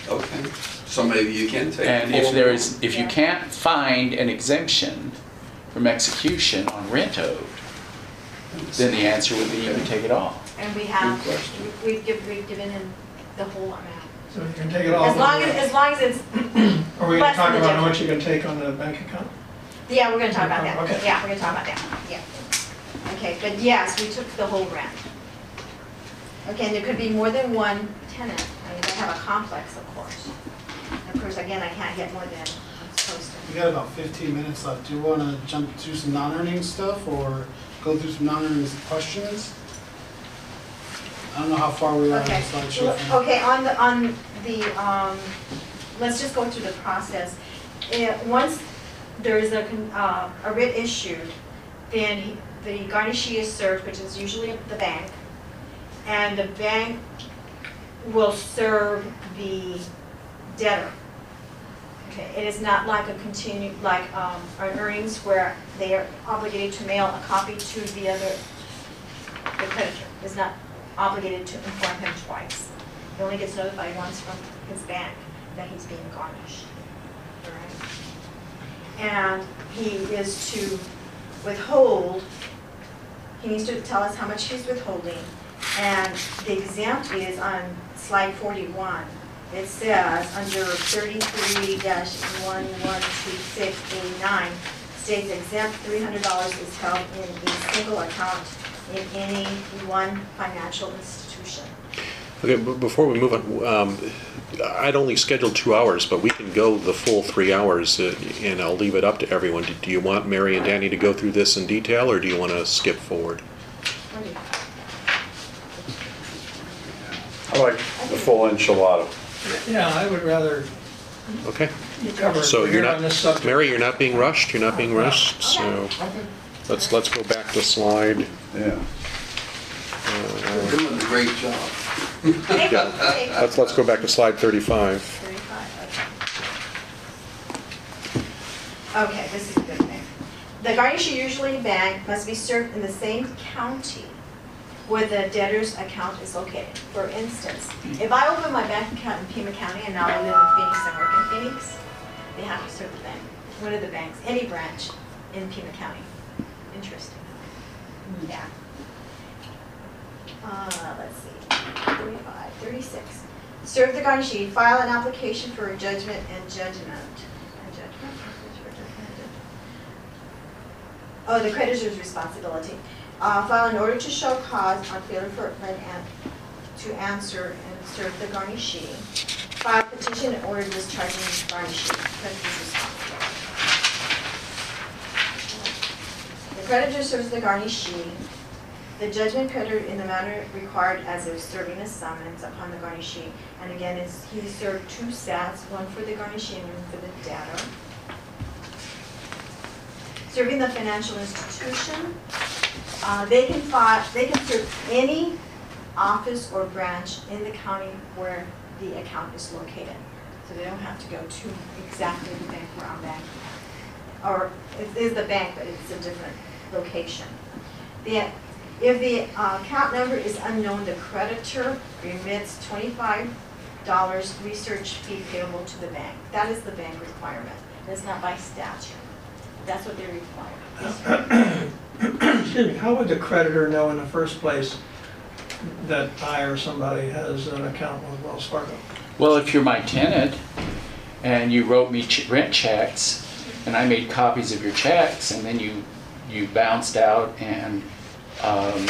Speaker 7: Okay, so maybe you can take.
Speaker 11: And if there is, if you can't find an exemption from execution on rent owed, then the answer would be you would take it off.
Speaker 3: And we have,
Speaker 5: Good question.
Speaker 3: we've given, we've given him the whole amount.
Speaker 5: So you can take it all.
Speaker 3: As long as, as long as it's, [CLEARS THROAT]
Speaker 5: Are we gonna
Speaker 3: less
Speaker 5: talk
Speaker 3: than the
Speaker 5: about how
Speaker 3: judge.
Speaker 5: much you can take on the bank account?
Speaker 3: yeah, we're gonna talk about that.
Speaker 5: Okay.
Speaker 3: Yeah, we're gonna talk about that, yeah. Okay, but yes, we took the whole rent. Okay, and there could be more than one tenant. I mean, they have a complex, of course. And Of course, again, I can't get more than I'm supposed to.
Speaker 1: We got about fifteen minutes left. Do you wanna jump through some non-earning stuff or go through some non-earning questions? I don't know how far we are on the
Speaker 3: Okay,
Speaker 1: slideshow. from-
Speaker 3: okay, on the, on the, um, let's just go through the process. Eh, once there is a, uh, a writ issued, then he- the garnishee is served, which is usually at the bank, and the bank will serve the debtor. Okay, it is not like a continue, like, um, an earnings where they are obligated to mail a copy to the other, the creditor is not obligated to inform him twice. He only gets notified once from his bank that he's being garnished. All right? And he is to withhold, he needs to tell us how much he's withholding. And the exempt is on slide forty-one. It says, under thirty-three one one two six A nine, states exempt three hundred dollars is held in a single account in any one financial institution.
Speaker 2: Okay, before we move on, um, I'd only scheduled two hours, but we can go the full three hours, uh, and I'll leave it up to everyone. Do- Do you want Mary and Danny to go through this in detail, or do you want to skip forward?
Speaker 3: What do you-
Speaker 8: I like the full enchilada.
Speaker 5: Yeah, I would rather
Speaker 2: Okay,
Speaker 5: cover,
Speaker 2: so
Speaker 5: we're
Speaker 2: you're
Speaker 5: here
Speaker 2: not,
Speaker 5: on this subject.
Speaker 2: Mary, you're not being rushed, you're not being rushed, so let's, let's go back to slide.
Speaker 8: Yeah.
Speaker 7: You're doing a great job.
Speaker 3: Thank you.
Speaker 2: Yeah. Let's, let's go back to slide 35.
Speaker 3: Thirty-five, okay. Okay, this is a good thing. The garnishee usually bank must be served in the same county where the debtor's account is located. For instance, if I open my bank account in Pima County and now I live in Phoenix and work in Phoenix, they have to serve the bank, one of the banks, any branch in Pima County. Interesting. Yeah. Uh, let's see, 35, 36. Serve the garnishee, file an application for a judgment and judgment. And judgment, and. Oh, the creditor's responsibility. Uh, file an order to show cause on failure for an to answer and serve the garnishee. File petition in order discharging the garnishee, creditor's responsibility. The creditor serves the garnishee. The judgment creditor in the manner required as of serving a summons upon the garnishee. And again, it's, he served two sets, one for the garnishee and one for the debtor. Serving the financial institution, uh, they can file, they can serve any office or branch in the county where the account is located. So they don't have to go to exactly the bank where I'm banking. Or it is the bank, but it's a different location. The, if the uh, account number is unknown, the creditor remits twenty-five dollars research fee payable to the bank. That is the bank requirement. It's not by statute. That's what they require.
Speaker 5: Excuse me, how would the creditor know in the first place that I or somebody has an account with Wells Fargo?
Speaker 11: Well, if you're my tenant and you wrote me ch- rent checks and I made copies of your checks and then you, you bounced out and um,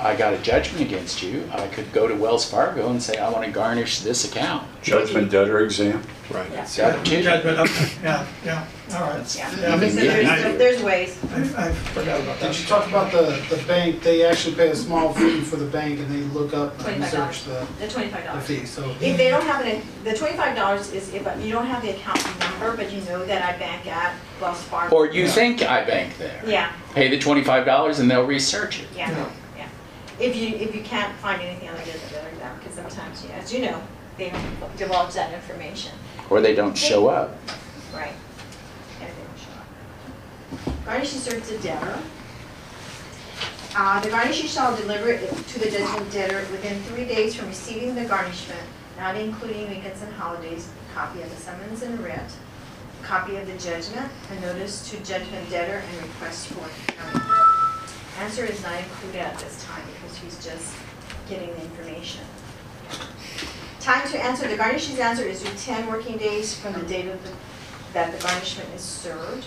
Speaker 11: I got a judgment against you, I could go to Wells Fargo and say, I want to garnish this account.
Speaker 8: Judgment debtor exam.
Speaker 2: Right.
Speaker 3: Yeah.
Speaker 11: That.
Speaker 5: Judgment, okay, yeah, yeah, all right.
Speaker 3: Yeah.
Speaker 5: Yeah,
Speaker 11: Even
Speaker 3: So
Speaker 11: me,
Speaker 3: there's,
Speaker 11: I-
Speaker 3: there's ways.
Speaker 5: I I forgot about that.
Speaker 1: Did you talk about the, the bank, they actually pay a small fee for the bank and they look up and
Speaker 3: Twenty-five
Speaker 1: research
Speaker 3: dollars.
Speaker 1: the,
Speaker 3: The twenty-five
Speaker 1: the
Speaker 3: dollars.
Speaker 1: fee, so.
Speaker 3: If they don't have an, the twenty-five dollars is if you don't have the account number, but you know that I bank at Wells Fargo.
Speaker 11: Or you think I bank there.
Speaker 3: Yeah,
Speaker 11: Pay the twenty-five dollars and they'll research it.
Speaker 3: yeah,
Speaker 5: Yeah.
Speaker 3: yeah. If you, if you can't find anything on the other than because sometimes, you know, as you know, they divulge that information.
Speaker 11: Or they don't show up.
Speaker 3: Garnishee serves the debtor. Uh, the garnishee shall deliver it to the judgment debtor within three days from receiving the garnishment, not including weekends and holidays, copy of the summons and writ, copy of the judgment, a notice to judgment debtor, and request for hearing. Answer is not included at this time because he's just getting the information. Time to answer, the garnishee answer is due ten working days from the date of the, that the garnishment is served.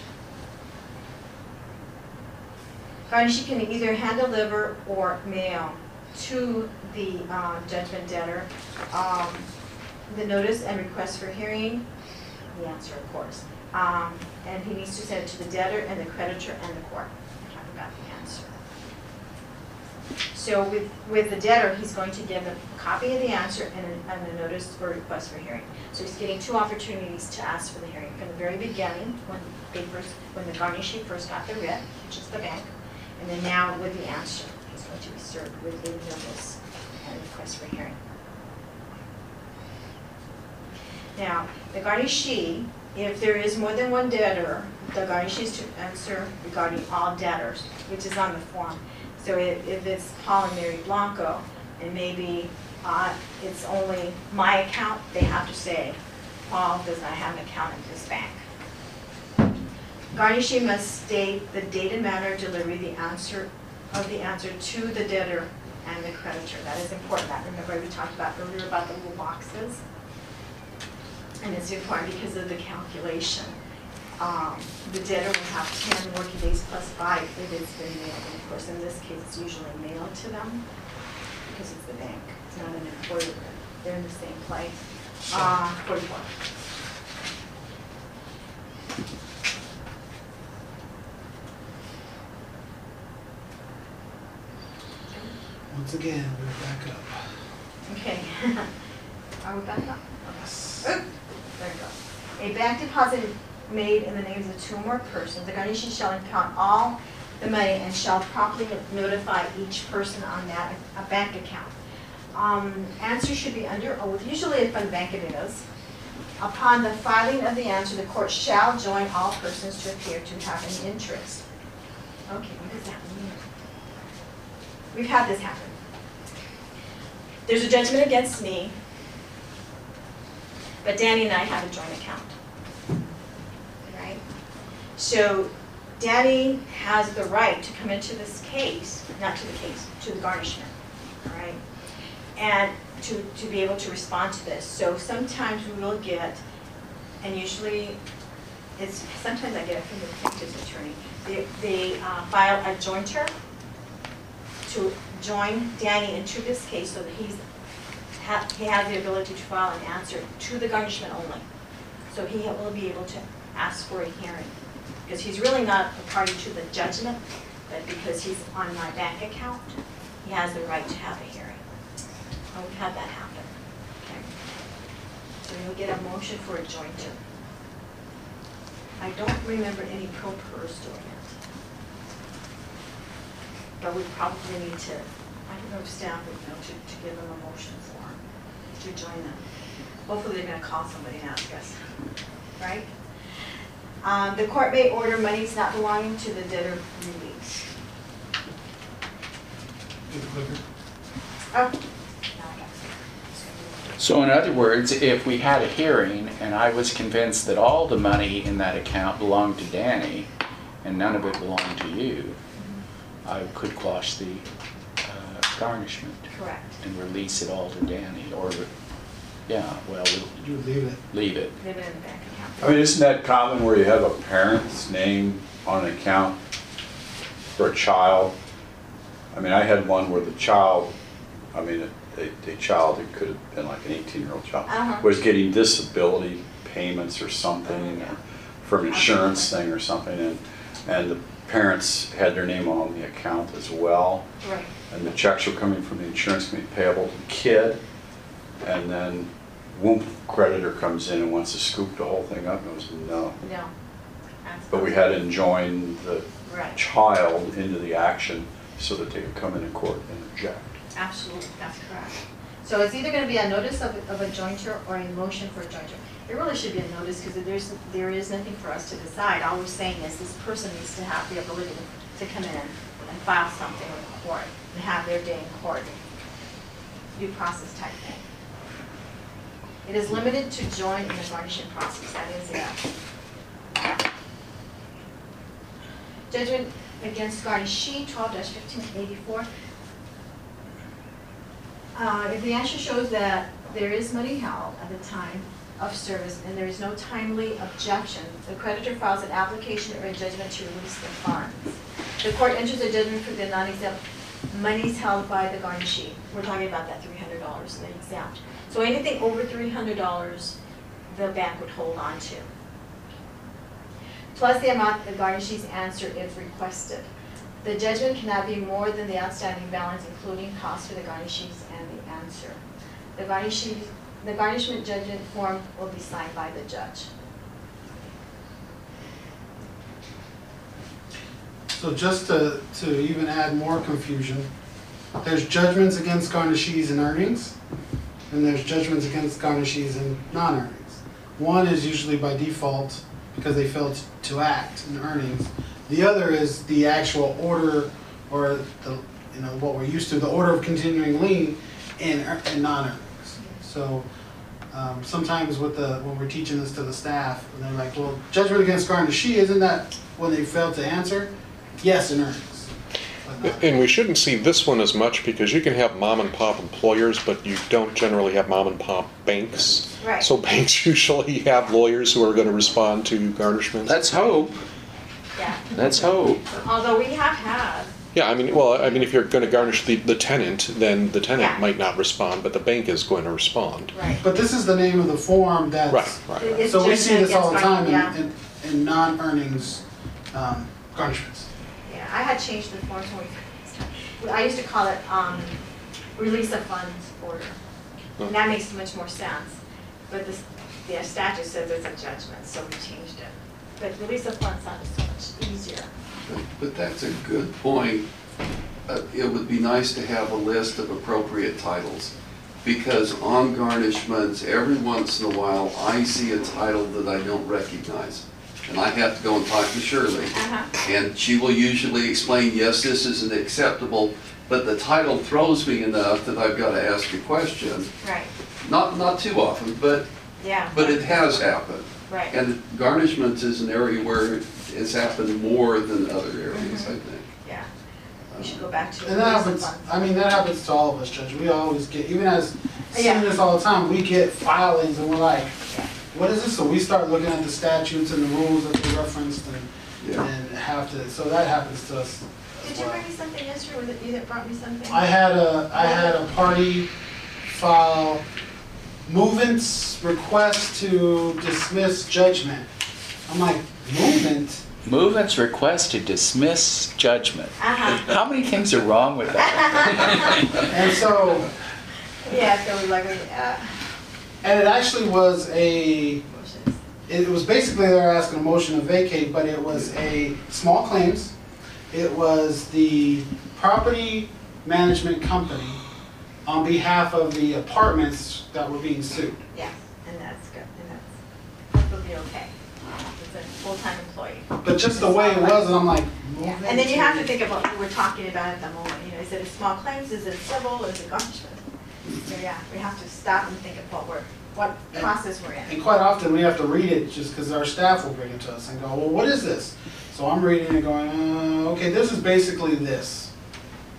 Speaker 3: Garnishee can either hand deliver or mail to the uh, judgment debtor um, the notice and request for hearing, the answer, of course. Um, And he needs to send it to the debtor and the creditor and the court. About the answer. So with, with the debtor, he's going to give a copy of the answer and and a notice or request for hearing. So he's getting two opportunities to ask for the hearing. From the very beginning, when they first, when the garnishee first got the writ, which is the bank, and then now with the answer, he's going to be served with a notice and request for hearing. Now, the garnishee, if there is more than one debtor, the garnishee is to answer regarding all debtors, which is on the form. So if, if it's Paul and Mary Blanco, and maybe, uh, it's only my account, they have to say, Paul does not have an account in this bank. Garnishee must state the date and manner of delivery, the answer, of the answer to the debtor and the creditor. That is important, that, remember we talked about earlier about the little boxes? And it's important because of the calculation. Um, The debtor will have ten working days plus five if it's been mailed. And of course, in this case, it's usually mailed to them because it's the bank, it's not an employer. They're in the same place. Uh, forty-four.
Speaker 1: Once again, we're back up.
Speaker 3: Okay. [LAUGHS] Are we back up?
Speaker 1: Yes.
Speaker 3: Oop, There you go. A bank deposit made in the names of two or more persons, the garnishee shall impound all the money and shall promptly notify each person on that, a bank account. Um, answer should be under oath, usually if on bank it is. Upon the filing of the answer, the court shall join all persons to appear to have an interest. Okay, what does that? We've had this happen. There's a judgment against me, but Danny and I have a joint account. Right? So Danny has the right to come into this case, not to the case, to the garnishment, all right? And to, to be able to respond to this. So sometimes we will get, and usually it's, sometimes I get it from the plaintiff's attorney, they, they uh, file a joinder to join Danny into this case so that he's, ha- he has the ability to file an answer to the garnishment only. So he will be able to ask for a hearing, because he's really not a party to the judgment, but because he's on my bank account, he has the right to have a hearing. And we've had that happen. Okay. So you'll get a motion for a joinder. I don't remember any pro doing it. But we probably need to, I don't know if staff would know to, to give them a motion form to join them. Hopefully they're gonna call somebody and ask us, right? Um, the court may order monies not belonging to the debtor released. Oh.
Speaker 11: So in other words, if we had a hearing and I was convinced that all the money in that account belonged to Danny and none of it belonged to you, I could quash the uh, garnishment
Speaker 3: Correct.
Speaker 11: and release it all to Danny or, yeah, well, we'll
Speaker 1: You leave it.
Speaker 11: leave it.
Speaker 3: Leave it in the bank account.
Speaker 8: I mean, isn't that common where you have a parent's name on an account for a child? I mean, I had one where the child, I mean, a, a child, it could have been like an eighteen-year-old child,
Speaker 3: Uh-huh.
Speaker 8: was getting disability payments or something,
Speaker 3: Yeah.
Speaker 8: for an insurance thing or something, and, and the parents had their name on the account as well.
Speaker 3: Right.
Speaker 8: and the checks were coming from the insurance company payable to the kid, and then whoop, creditor comes in and wants to scoop the whole thing up, and was no.
Speaker 3: No.
Speaker 8: But we had to join the
Speaker 3: Right.
Speaker 8: child into the action so that they could come in in court and object.
Speaker 3: Absolutely, that's correct. So it's either gonna be a notice of, of a jointure or a motion for a joinder. It really should be a notice, because there's, there is nothing for us to decide. All we're saying is this person needs to have the ability to come in and file something with court, and have their day in court. Due process type thing. It is limited to join in the process, that is it. Judgment against garnishee, twelve fifteen eighty-four. uh, if the answer shows that there is money held at the time of service and there is no timely objection, the creditor files an application or a judgment to release the funds. The court enters a judgment for the non-exempt monies held by the garnishee. We're talking about that three hundred dollars, in the exempt. So anything over three hundred dollars, the bank would hold on to. Plus the amount the garnishee's answer if requested. The judgment cannot be more than the outstanding balance, including costs for the garnishees and the answer. The garnishee, the garnishment judgment form will be signed by the judge.
Speaker 1: So just to, to even add more confusion, there's judgments against garnishees and earnings, and there's judgments against garnishees and non-earnings. One is usually by default because they failed to act in earnings. The other is the actual order or the, you know, what we're used to, the order of continuing lien in, in non-earnings. So, um, sometimes with the, when we're teaching this to the staff, and they're like, well, judgment against garnishee, isn't that when they failed to answer? Yes, in earnings.
Speaker 2: And we shouldn't see this one as much because you can have mom and pop employers, but you don't generally have mom and pop banks.
Speaker 3: Right.
Speaker 2: So banks [LAUGHS] usually have lawyers who are going to respond to garnishments.
Speaker 11: Let's hope,
Speaker 3: Yeah.
Speaker 11: let's hope.
Speaker 3: Although we have had,
Speaker 2: Yeah, I mean, well, I mean, if you're going to garnish the, the tenant, then the
Speaker 3: Yeah.
Speaker 2: tenant might not respond, but the bank is going to respond.
Speaker 3: right.
Speaker 1: But this is the name of the form that's.
Speaker 2: Right, right, right.
Speaker 3: It's
Speaker 1: So we see
Speaker 3: judgment
Speaker 1: this all the
Speaker 3: against
Speaker 1: time
Speaker 3: garnish-
Speaker 1: in, in, in non-earnings, um, garnishments.
Speaker 3: Yeah, I had changed the forms when we, I used to call it, um, release of funds order. And that makes much more sense, but this, the statute says it's a judgment, so we changed it. But release of funds sounded so much easier.
Speaker 7: But- that's a good point. Uh, It would be nice to have a list of appropriate titles, because on garnishments, every once in a while, I see a title that I don't recognize. And I have to go and talk to Shirley,
Speaker 3: Uh-huh.
Speaker 7: and she will usually explain, yes, this isn't acceptable, but the title throws me enough that I've got to ask a question.
Speaker 3: Right,
Speaker 7: Not, not too often, but,
Speaker 3: yeah.
Speaker 7: but it has happened.
Speaker 3: Right,
Speaker 7: And garnishments is an area where it's happened more than other areas, I mm-hmm. think.
Speaker 3: yeah. We um, should go back to
Speaker 1: And that happens. I mean, that happens to all of us, Judge. We always get, even as, uh,
Speaker 3: Yeah.
Speaker 1: seeing this all the time, we get filings and we're like, what is this? So we start looking at the statutes and the rules that they referenced and,
Speaker 7: Yeah.
Speaker 1: and have to, so that happens to us
Speaker 3: Did you
Speaker 1: well.
Speaker 3: bring me something yesterday, was it you that brought me something?
Speaker 1: I had a, I had a party file movements request to dismiss judgment. I'm like, movement?
Speaker 11: Movement's request to dismiss judgment.
Speaker 3: Uh-huh,
Speaker 11: How many things are wrong with that? [LAUGHS]
Speaker 1: And so,
Speaker 3: yeah, so we like, uh,
Speaker 1: and it actually was a, it was basically they're asking a motion to vacate, but it was a small claims. It was the property management company on behalf of the apartments that were being sued.
Speaker 3: Yeah, and that's good, and that's, that will be okay. It's a full-time employee.
Speaker 1: But just the way it was, and I'm like,
Speaker 3: Yeah, and then you have to
Speaker 1: to-
Speaker 3: think about what we're talking about at the moment, you know, is it a small claims, is it civil, is it garnishment? So, yeah, we have to stop and think of what we're, what process we're in.
Speaker 1: And quite often, we have to read it just because our staff will bring it to us and go, well, what is this? So I'm reading it going, uh, okay, this is basically this.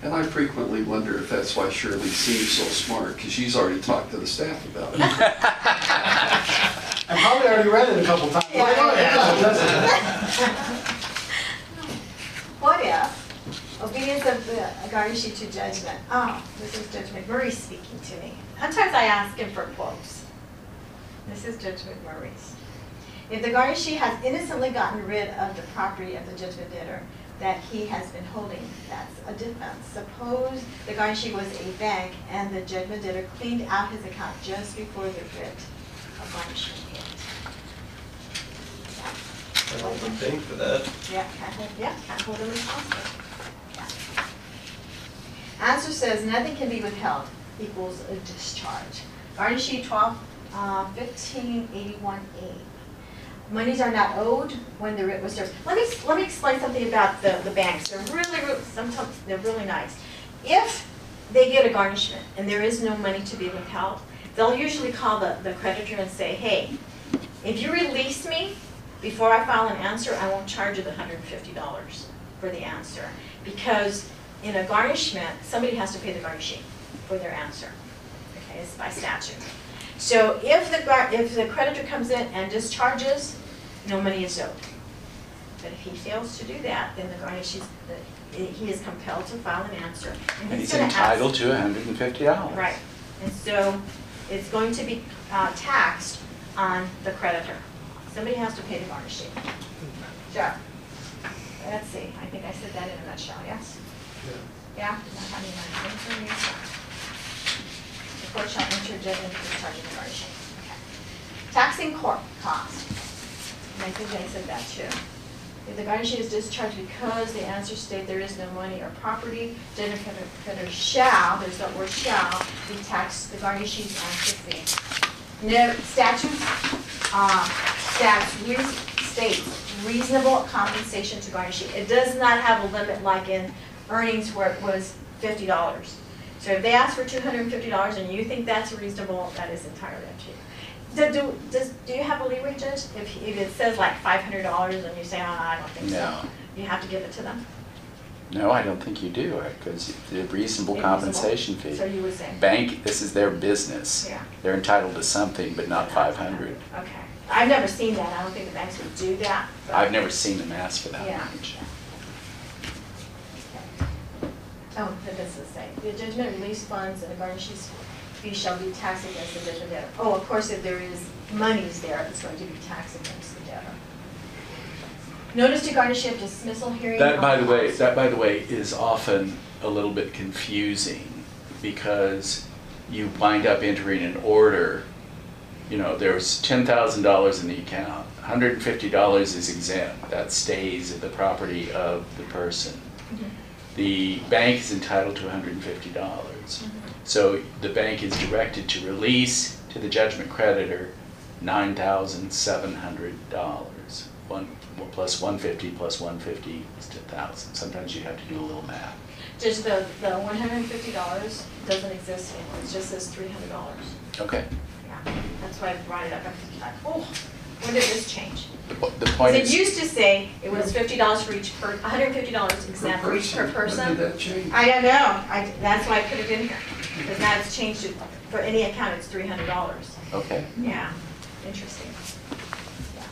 Speaker 7: And I frequently wonder if that's why Shirley seems so smart, because she's already talked to the staff about it. [LAUGHS]
Speaker 1: I probably already read it a couple times. Like, oh, yeah, that's it.
Speaker 3: What if obedience of the garnishee to judgment? Oh, this is Judge McMurray speaking to me. Sometimes I ask him for quotes. This is Judge McMurray's. If the garnishee has innocently gotten rid of the property of the judgment debtor that he has been holding, that's a defense. Suppose the garnishee was a bank and the judgment debtor cleaned out his account just before the writ of garnishment hit.
Speaker 6: I don't think for that.
Speaker 3: Yeah, can't hold, yeah, can't hold them responsible. Yeah. Answer says nothing can be withheld equals a discharge. Garnishee twelve, uh, fifteen eighty-one A. Monies are not owed when the writ was served. Let me, let me explain something about the, the banks. They're really, really, sometimes they're really nice. If they get a garnishment and there is no money to be withheld, they'll usually call the, the creditor and say, hey, if you release me before I file an answer, I won't charge you the hundred and fifty dollars for the answer. Because in a garnishment, somebody has to pay the garnishee for their answer. okay, it's by statute. So if the, if the creditor comes in and discharges, no money is owed. But if he fails to do that, then the garnishee, he is compelled to file an answer.
Speaker 4: And he's
Speaker 3: gonna ask-
Speaker 4: entitled to hundred and fifty dollars.
Speaker 3: Right, and so it's going to be uh, taxed on the creditor. Somebody has to pay the garnishee. Joe? Let's see, I think I said that in a nutshell, yes? Yeah? Not shall. Okay. Taxing court cost. And I think I said that too. If the garnishee is discharged because the answer state there is no money or property, creditor shall, there's that word shall, be taxed the garnishee's answer fee. No, statutes, uh, stats, states reasonable compensation to garnishee. It does not have a limit like in earnings where it was fifty dollars. So if they ask for two hundred and fifty dollars and you think that's reasonable, that is entirely up to you. Do, do, does, do you have a leeway, Judge? If, if it says like five hundred dollars and you say, oh, I don't think so, you have to give it to them?
Speaker 4: No, I don't think you do, uh, because the reasonable compensation fee.
Speaker 3: So you would say?
Speaker 4: Bank, this is their business.
Speaker 3: Yeah.
Speaker 4: They're entitled to something, but not five hundred.
Speaker 3: Okay. I've never seen that. I don't think the banks would do that.
Speaker 4: I've never seen them ask for that
Speaker 3: Yeah.
Speaker 4: much.
Speaker 3: Oh, that does it say. The judgment release funds and the garnishee's fee shall be taxed against the judgment debtor. Oh, of course, if there is monies there, it's going to be taxed against the debtor. Notice to garnish of dismissal hearing.
Speaker 4: That, by the way, that, by the way, is often a little bit confusing because you wind up entering an order, you know, there's ten thousand dollars in the account, hundred and fifty dollars is exempt, that stays at the property of the person.
Speaker 3: Mhm.
Speaker 4: The bank is entitled to hundred and fifty dollars.
Speaker 3: Mhm.
Speaker 4: So the bank is directed to release to the judgment creditor nine thousand seven hundred dollars. One, well, plus one fifty plus one fifty is ten thousand. Sometimes you have to do a little math.
Speaker 3: Just the, the one hundred and fifty dollars doesn't exist anymore. It just says three hundred dollars.
Speaker 4: Okay.
Speaker 3: Yeah, that's why I brought it up. I'm thinking, like, oh, when did this change?
Speaker 4: The po- the
Speaker 3: Because
Speaker 4: point
Speaker 3: it
Speaker 4: is,
Speaker 3: used to say it was fifty dollars for each per, hundred and fifty dollars for each per
Speaker 7: When
Speaker 3: person.
Speaker 7: did that change?
Speaker 3: I don't know, I, that's why I put it in here, because now it's changed to, for any account, it's three hundred dollars.
Speaker 4: okay,
Speaker 3: Yeah, interesting. Yeah.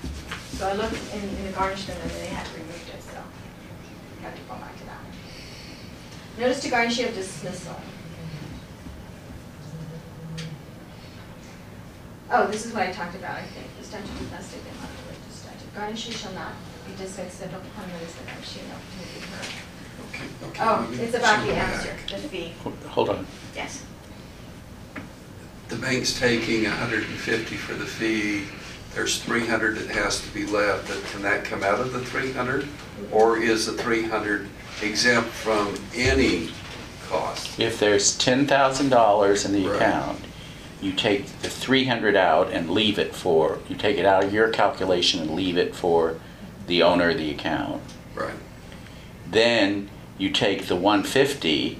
Speaker 3: So I looked in, in the garnishment and they had removed it, so I have to go back to that. Notice to garnish of dismissal. Oh, this is what I talked about, I think, the statute does not state that, not the statute. Garnishee shall not be dismissed except upon notice that garnishee no to be heard.
Speaker 7: Okay, okay,
Speaker 3: Oh,
Speaker 7: let
Speaker 3: it's about the
Speaker 7: circle
Speaker 3: answer, the fee,
Speaker 4: Hold- hold on.
Speaker 3: yes.
Speaker 7: The bank's taking hundred and fifty for the fee, there's three hundred that has to be left, but can that come out of the three hundred? Or is the three hundred exempt from any cost?
Speaker 4: If there's ten thousand dollars in the
Speaker 7: Right.
Speaker 4: account, you take the three hundred out and leave it for, you take it out of your calculation and leave it for the owner of the account.
Speaker 7: Right,
Speaker 4: Then you take the one fifty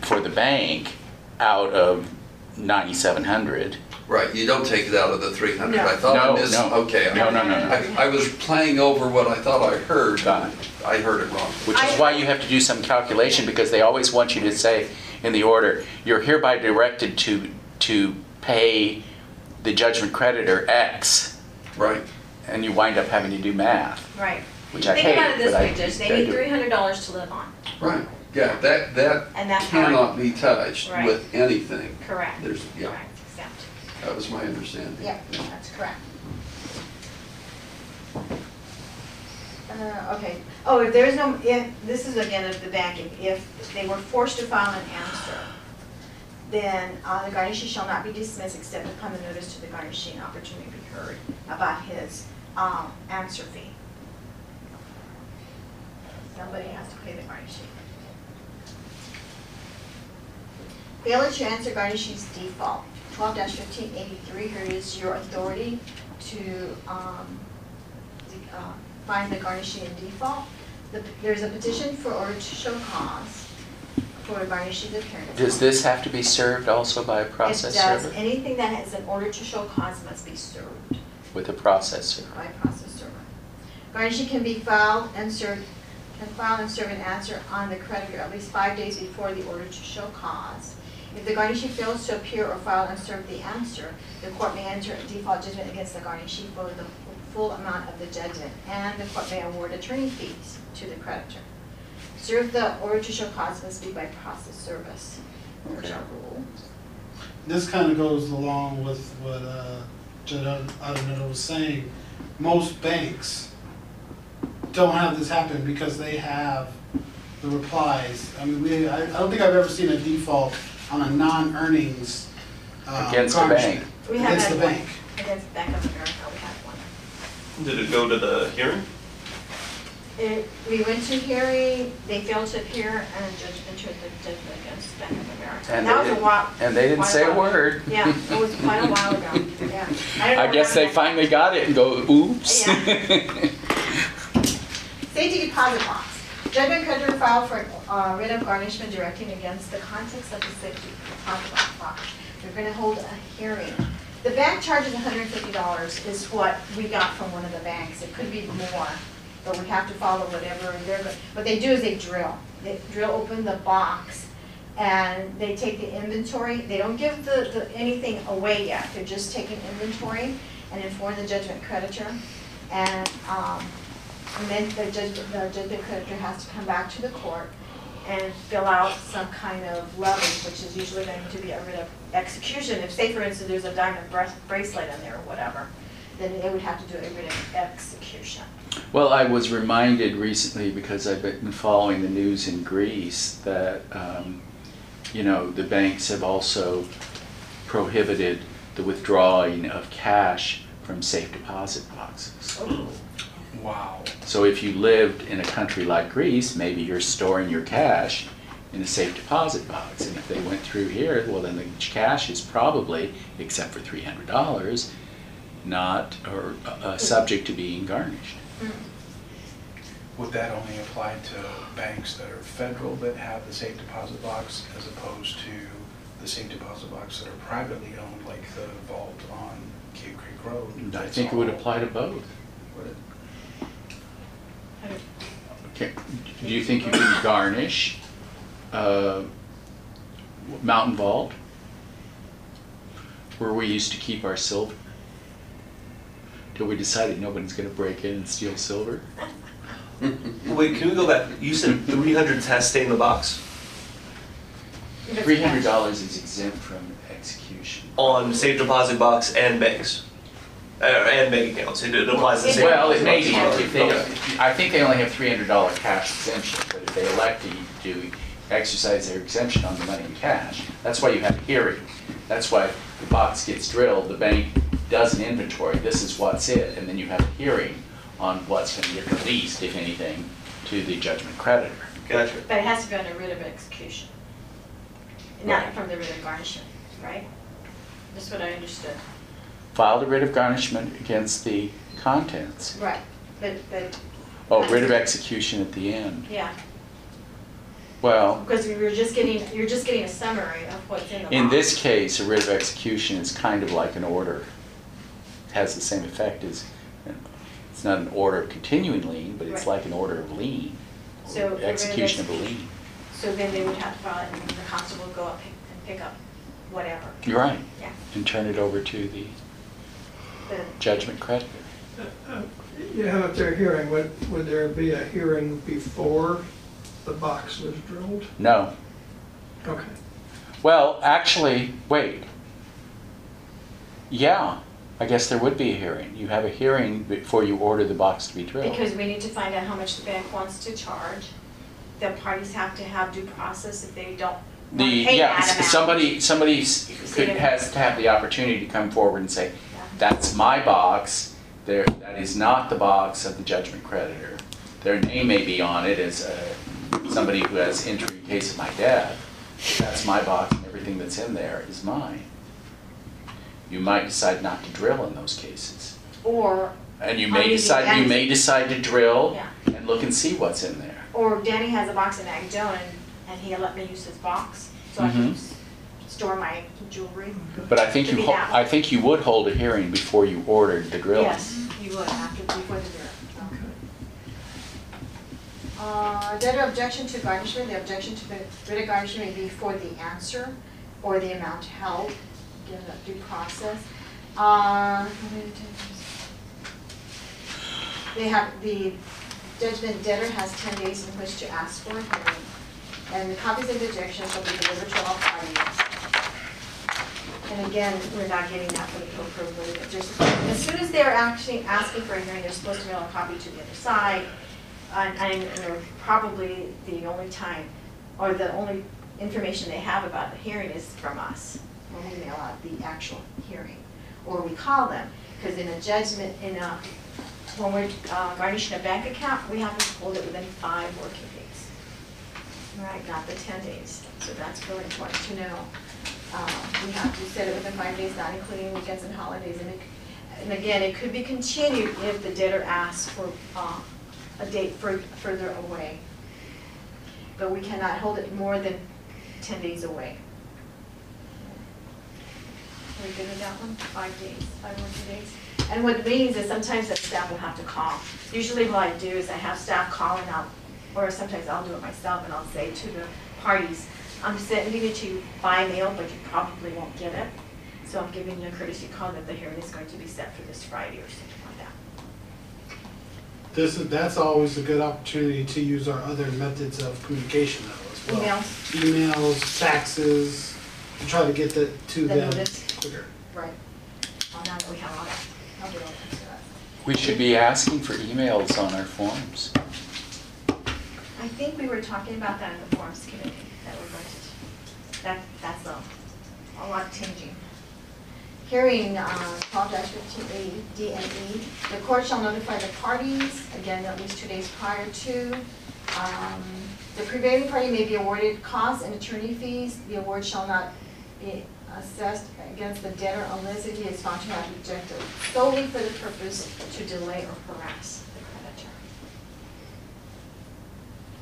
Speaker 4: for the bank out of ninety-seven hundred.
Speaker 7: right, you don't take it out of the three hundred,
Speaker 3: No.
Speaker 7: I thought I missed,
Speaker 4: no.
Speaker 7: okay. I-
Speaker 4: No, no, no, no.
Speaker 7: I, I was playing over what I thought I heard,
Speaker 4: Got it.
Speaker 7: I heard it wrong.
Speaker 4: Which is why you have to do some calculation, because they always want you to say in the order, you're hereby directed to, to pay the judgment creditor X,
Speaker 7: Right,
Speaker 4: and you wind up having to do math,
Speaker 3: Right.
Speaker 4: which I
Speaker 3: Think
Speaker 4: hate,
Speaker 3: about it this
Speaker 4: but I
Speaker 3: way, Judge, they need
Speaker 4: do it.
Speaker 3: three hundred dollars to live on,
Speaker 7: right, yeah, that, that
Speaker 3: and that's how.
Speaker 7: cannot be touched
Speaker 3: Right.
Speaker 7: with anything.
Speaker 3: Correct.
Speaker 7: There's, yeah,
Speaker 3: Correct, exempt.
Speaker 7: that was my understanding.
Speaker 3: Yep, that's correct. Uh, okay, oh, if there's no, if, this is again of the banking, if they were forced to file an answer, then, uh, the garnishee shall not be dismissed except upon the notice to the garnishee an opportunity to be heard about his, um, answer fee. Somebody has to pay the garnishee. Failure to answer garnishee's default, twelve fifteen eighty-three, here is your authority to, um, uh, find the garnishee in default. The- There's a petition for order to show cause for a garnishee's appearance.
Speaker 4: Does this have to be served also by a process
Speaker 3: It does,
Speaker 4: server?
Speaker 3: anything that has an order to show cause must be served
Speaker 4: With a process server?
Speaker 3: by a process server. Can be filed and served, can file and serve an answer on the creditor at least five days before the order to show cause. If the garnishee fails to appear or file and serve the answer, the court may enter a default judgment against the garnishee for the full amount of the judgment, and the court may award attorney fees to the creditor. Serve the order to show cause must be by process service, which are rule.
Speaker 1: This kind of goes along with what uh, Judge Adenito was saying. Most banks don't have this happen because they have the replies. I mean, we, I, I don't think I've ever seen a default on a non-earnings uh,
Speaker 4: Against the
Speaker 1: garnishment.
Speaker 4: bank.
Speaker 3: We have
Speaker 1: Against
Speaker 3: had
Speaker 1: the
Speaker 3: one.
Speaker 1: bank.
Speaker 3: Against Bank of America, we had one.
Speaker 6: Did it go to the hearing?
Speaker 3: It, we went to hearing, they failed to appear, and a judge entered the against Bank of America.
Speaker 4: And
Speaker 3: That
Speaker 4: they
Speaker 3: was a
Speaker 4: didn't-
Speaker 3: while.
Speaker 4: And they didn't
Speaker 3: quite
Speaker 4: say a
Speaker 3: while.
Speaker 4: word.
Speaker 3: Yeah, it was quite a while ago, [LAUGHS] yeah. don't
Speaker 4: I
Speaker 3: know
Speaker 4: guess they
Speaker 3: when-
Speaker 4: finally got it and go, oops. [LAUGHS]
Speaker 3: Safety deposit box. Judgment creditor filed for uh, writ of garnishment directing against the contents of the safety deposit box. We're gonna hold a hearing. The bank charges hundred and fifty dollars is what we got from one of the banks. It could be more, but we have to follow whatever they're, go- what they do is they drill. They drill open the box and they take the inventory. They don't give the, the, anything away yet. They're just taking inventory and inform the judgment creditor. And, um, and then the judge, the judgment creditor has to come back to the court and fill out some kind of levy, which is usually going to be a writ of execution. If, say, for instance, there's a diamond bracelet in there or whatever, then they would have to do a writ of execution.
Speaker 4: Well, I was reminded recently, because I've been following the news in Greece, that, um, you know, the banks have also prohibited the withdrawing of cash from safe deposit boxes.
Speaker 11: Wow.
Speaker 4: So if you lived in a country like Greece, maybe you're storing your cash in a safe deposit box. And if they went through here, well, then the cash is probably, except for three hundred dollars, not, or, uh, subject to being garnished.
Speaker 12: Would that only apply to banks that are federal that have the safe deposit box as opposed to the safe deposit box that are privately owned, like the vault on Cave Creek Road?
Speaker 4: I think it would apply to both.
Speaker 12: Would it?
Speaker 4: Okay, do you think you can garnish, uh, Mountain Vault? Where we used to keep our silver? Till we decided nobody's gonna break in and steal silver? [LAUGHS]
Speaker 6: Wait, can we go back? You said three hundred has to stay in the box
Speaker 4: Three hundred dollars is exempt from execution.
Speaker 6: on safe deposit box and banks. Uh, and bank accounts, it it applies the same.
Speaker 4: Well, it may be,
Speaker 6: box.
Speaker 4: if they, I think they only have three hundred dollar cash exemption, but if they elect to, to exercise their exemption on the money in cash, that's why you have a hearing. That's why the box gets drilled, the bank does an inventory, this is what's it, and then you have a hearing on what's gonna get released, if anything, to the judgment creditor.
Speaker 6: Gotcha.
Speaker 3: But it has to be on a writ of execution, not
Speaker 4: Right.
Speaker 3: from the writ of garnishment, right? That's what I understood.
Speaker 4: Filed a writ of garnishment against the contents.
Speaker 3: Right, but, but,
Speaker 4: Oh, writ of execution at the end.
Speaker 3: yeah,
Speaker 4: Well,
Speaker 3: because we were just getting, you're just getting a summary of what's in the box.
Speaker 4: In this case, a writ of execution is kind of like an order. It Has the same effect as, it's not an order of continuing lien, but it's
Speaker 3: Right.
Speaker 4: like an order of lien. or
Speaker 3: So, the writ of
Speaker 4: Execution of a lien.
Speaker 3: So then they would have to file it, and the constable would go up and pick up whatever,
Speaker 4: You're right.
Speaker 3: yeah.
Speaker 4: And turn it over to the
Speaker 3: The-
Speaker 4: judgment creditor.
Speaker 5: You have it there hearing, would, would there be a hearing before the box was drilled?
Speaker 4: No.
Speaker 5: Okay.
Speaker 4: Well, actually, wait. Yeah, I guess there would be a hearing. You have a hearing before you order the box to be drilled.
Speaker 3: Because we need to find out how much the bank wants to charge. The parties have to have due process if they don't
Speaker 4: The, yeah, somebody, somebody could, has to have the opportunity to come forward and say, that's my box, there, that is not the box of the judgment creditor. Their name may be on it as, uh, somebody who has entry in case of my death, that's my box and everything that's in there is mine. You might decide not to drill in those cases.
Speaker 3: Or,
Speaker 4: And you may decide, you may decide to drill
Speaker 3: Yeah.
Speaker 4: and look and see what's in there.
Speaker 3: or Danny has a box in Agdon and, and he let me use his box, so I can
Speaker 4: Mhm.
Speaker 3: store my jewelry.
Speaker 4: But I think you, I think you would hold a hearing before you ordered the drilling.
Speaker 3: Yes, you would after, before the dinner. Uh, debtor objection to garnishment, the objection to the writ of garnishment may be for the answer. or the amount held, due process. Uh, They have, the judgment debtor has ten days in which to ask for a hearing, and the copies of the objection shall be delivered to all parties. And again, we're not getting that for the approval, as soon as they're actually asking for a hearing, they're supposed to mail a copy to the other side. And, and probably the only time, or the only information they have about the hearing is from us, when we mail out the actual hearing. Or we call them, because in a judgment, in a, when we're uh, garnishing a bank account, we have to hold it within five working days. Right, not the ten days, so that's really important to know. Um, We have to set it within five days, not including weekends and holidays. And it- And again, it could be continued if the debtor asks for uh, a date fur- further away. But we cannot hold it more than ten days away. Are we good with that one? Five days, five working days? And what it means is sometimes the staff will have to call. Usually what I do is I have staff calling out, or sometimes I'll do it myself and I'll say to the parties, I'm sending it to you by mail, but you probably won't get it. So I'm giving you a courtesy call that the hearing is going to be set for this Friday or something like that.
Speaker 1: This is, that's always a good opportunity to use our other methods of communication though as well.
Speaker 3: Emails,
Speaker 1: Emails, faxes, to try to get the, to
Speaker 3: The
Speaker 1: them
Speaker 3: notice.
Speaker 1: Quicker.
Speaker 3: right. Well, now that we have all that, I'll do all that.
Speaker 4: We should be asking for emails on our forms.
Speaker 3: I think we were talking about that in the forms committee, that we're going to, that, that's a, a lot changing. Hearing, uh, twelve fifteen A, D and E, the court shall notify the parties, again, at least two days prior to. Um, The prevailing party may be awarded costs and attorney fees, the award shall not be assessed against the debtor unless it is found to have objected solely for the purpose to delay or harass the creditor.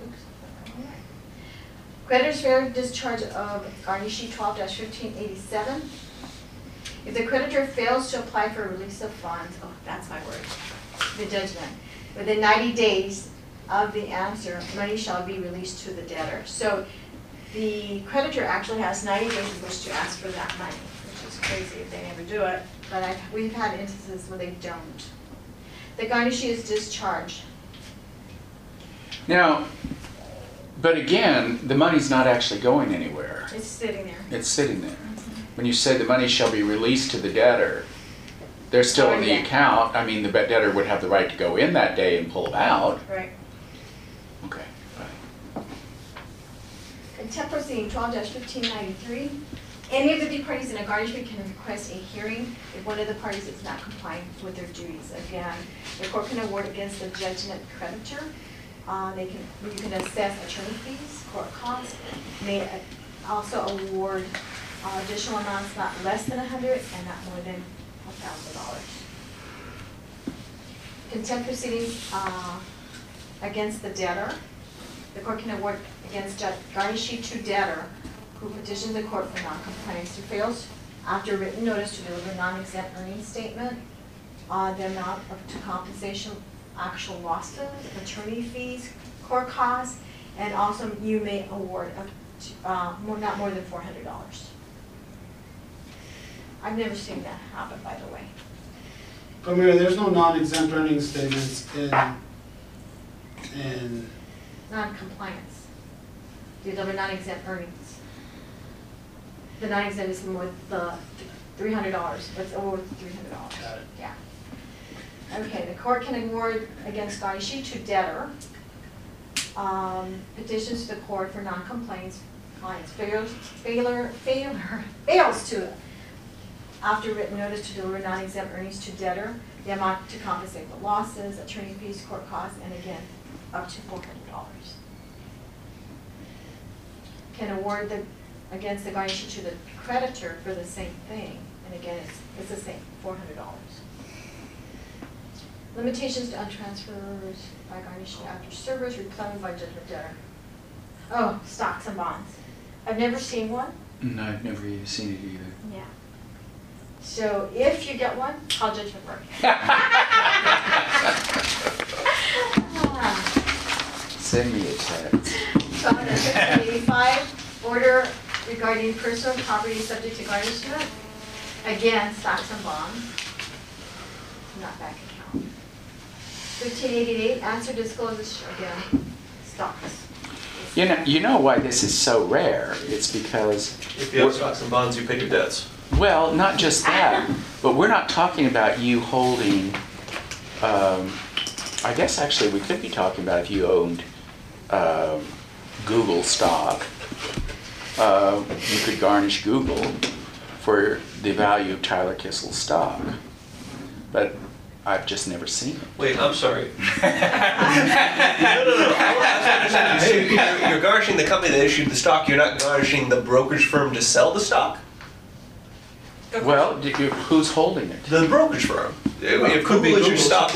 Speaker 3: Oops, Creditor's fair discharge of fifteen eighty-seven. If the creditor fails to apply for release of funds, oh, that's my word, the judgment, within ninety days of the answer, money shall be released to the debtor. So the creditor actually has ninety days in which to ask for that money, which is crazy if they never do it, but I, we've had instances where they don't. The Garnishee is discharged.
Speaker 11: Now, but again, the money's not actually going anywhere.
Speaker 3: It's sitting there.
Speaker 11: It's sitting there. When you say the money shall be released to the debtor, they're still oh, in the
Speaker 3: Yeah.
Speaker 11: account. I mean, the debtor would have the right to go in that day and pull them out.
Speaker 3: Right.
Speaker 11: Okay, right.
Speaker 3: Contempt proceeding 12-1593, Any of the big parties in a garnishment can request a hearing if one of the parties is not complying with their duties. Again, the court can award against the judgment creditor. Uh, they can, you can assess attorney fees, court costs, may also award uh, additional amounts not less than a hundred and not more than a thousand dollars. Contempt proceedings, uh, against the debtor. The court can award against Garnishee to debtor who petitions the court for noncompliance who fails after written notice to deliver non-exempt earnings statement, uh, the amount of to compensation, actual losses, attorney fees, court costs, and also you may award up to, uh, more, not more than four hundred dollars. I've never seen that happen, by the way.
Speaker 1: But Mary, there's no non-exempt earnings statements in, in,
Speaker 3: Non-compliance. You deliver non-exempt earnings. The non-exempt is more the three hundred dollars, what's over three hundred dollars.
Speaker 1: Got it.
Speaker 3: Yeah. Okay, the court can award against Garnishee to debtor. Um, petitions to the court for non-compliance, compliance fails, failure, failure, [LAUGHS] fails to, after written notice to deliver non-exempt earnings to debtor, the amount to compensate the losses, attorney fees, court costs, and again, up to four hundred dollars. Can award the, against the garnishee to the creditor for the same thing, and again, it's, it's the same, four hundred dollars. Limitations to untransfers by garnishee after service replenished by judgment debtor. Oh, stocks and bonds. I've never seen one,
Speaker 11: No, I've never even seen it either.
Speaker 3: yeah. So if you get one, call judgment burke. [LAUGHS] [LAUGHS] [LAUGHS]
Speaker 4: Send me a text.
Speaker 3: Twelve eighty-five, order regarding personal property subject to garnishment. Again, stocks and bonds, not bank account. Fifteen eighty-eight, answer discloses, again, stocks.
Speaker 4: You know, you know why this is so rare? It's because,
Speaker 6: If you have stocks and bonds, you pay your debts.
Speaker 4: well, not just that, but we're not talking about you holding, um, I guess actually we could be talking about if you owned um, Google stock. Uh, You could garnish Google for the value of Tyler Kissel stock. But I've just never seen it.
Speaker 6: Wait, I'm sorry. No, no, no. I want to. So You're you're garnishing the company that issued the stock, you're not garnishing the brokerage firm to sell the stock?
Speaker 4: Well, d- you- who's holding it?
Speaker 6: The brokerage firm. It it could be
Speaker 13: Google is
Speaker 6: your
Speaker 13: Google's
Speaker 6: stock.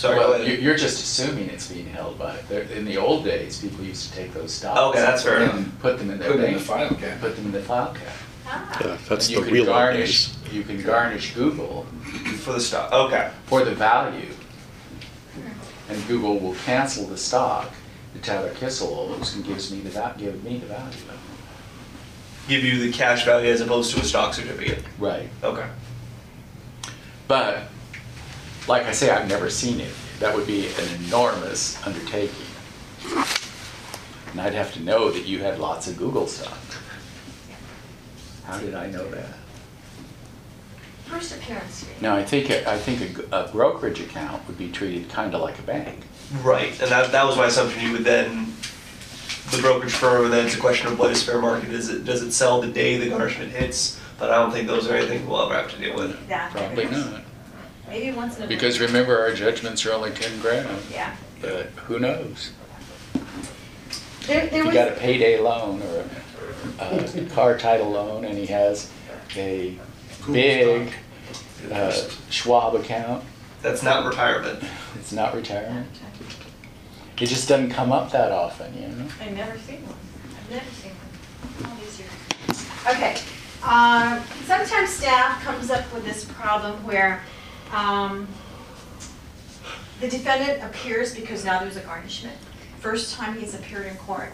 Speaker 13: Company.
Speaker 6: You- Sorry,
Speaker 4: Well, you-
Speaker 6: ahead.
Speaker 4: you're just assuming it's being held by, there- in the old days, people used to take those stocks.
Speaker 6: Okay, that's fair enough.
Speaker 4: And put them in their
Speaker 12: Put it in the file cabinet.
Speaker 4: put them in the file cabinet.
Speaker 3: Ah,
Speaker 2: Yeah, that's
Speaker 4: And
Speaker 2: the
Speaker 4: can
Speaker 2: real old
Speaker 4: garnish-
Speaker 2: days.
Speaker 4: You can garnish Google
Speaker 6: For the stock, okay.
Speaker 4: for the value. And Google will cancel the stock that Tyler Kissel owes and gives me the, va- give me the value of it.
Speaker 6: Give you the cash value as opposed to a stock certificate.
Speaker 4: Right.
Speaker 6: Okay.
Speaker 4: But, like I say, I've never seen it. That would be an enormous undertaking. And I'd have to know that you had lots of Google stuff. How did I know that?
Speaker 3: First appearance fee.
Speaker 4: No, I think, I think a g- a brokerage account would be treated kind of like a bank.
Speaker 6: Right, and that, that was my assumption, you would then, the brokerage firm, and then it's a question of what is fair market, is it, does it sell the day the garnishment hits? But I don't think those are anything we'll ever have to deal with.
Speaker 3: That
Speaker 4: Probably not.
Speaker 3: Maybe once in a. While.
Speaker 4: Because remember, our judgments are only ten grand,
Speaker 3: Yeah.
Speaker 4: but who knows?
Speaker 3: There,
Speaker 4: If
Speaker 3: there
Speaker 4: you
Speaker 3: was.
Speaker 4: got a payday loan or a, a car title loan and he has a big uh, Schwab account,
Speaker 6: That's not retirement.
Speaker 4: it's not retirement. It just doesn't come up that often, you know?
Speaker 3: I've never seen one. I've never seen one. All these years. Okay, uh, sometimes staff comes up with this problem where, um, the defendant appears because now there's a garnishment. First time he's appeared in court.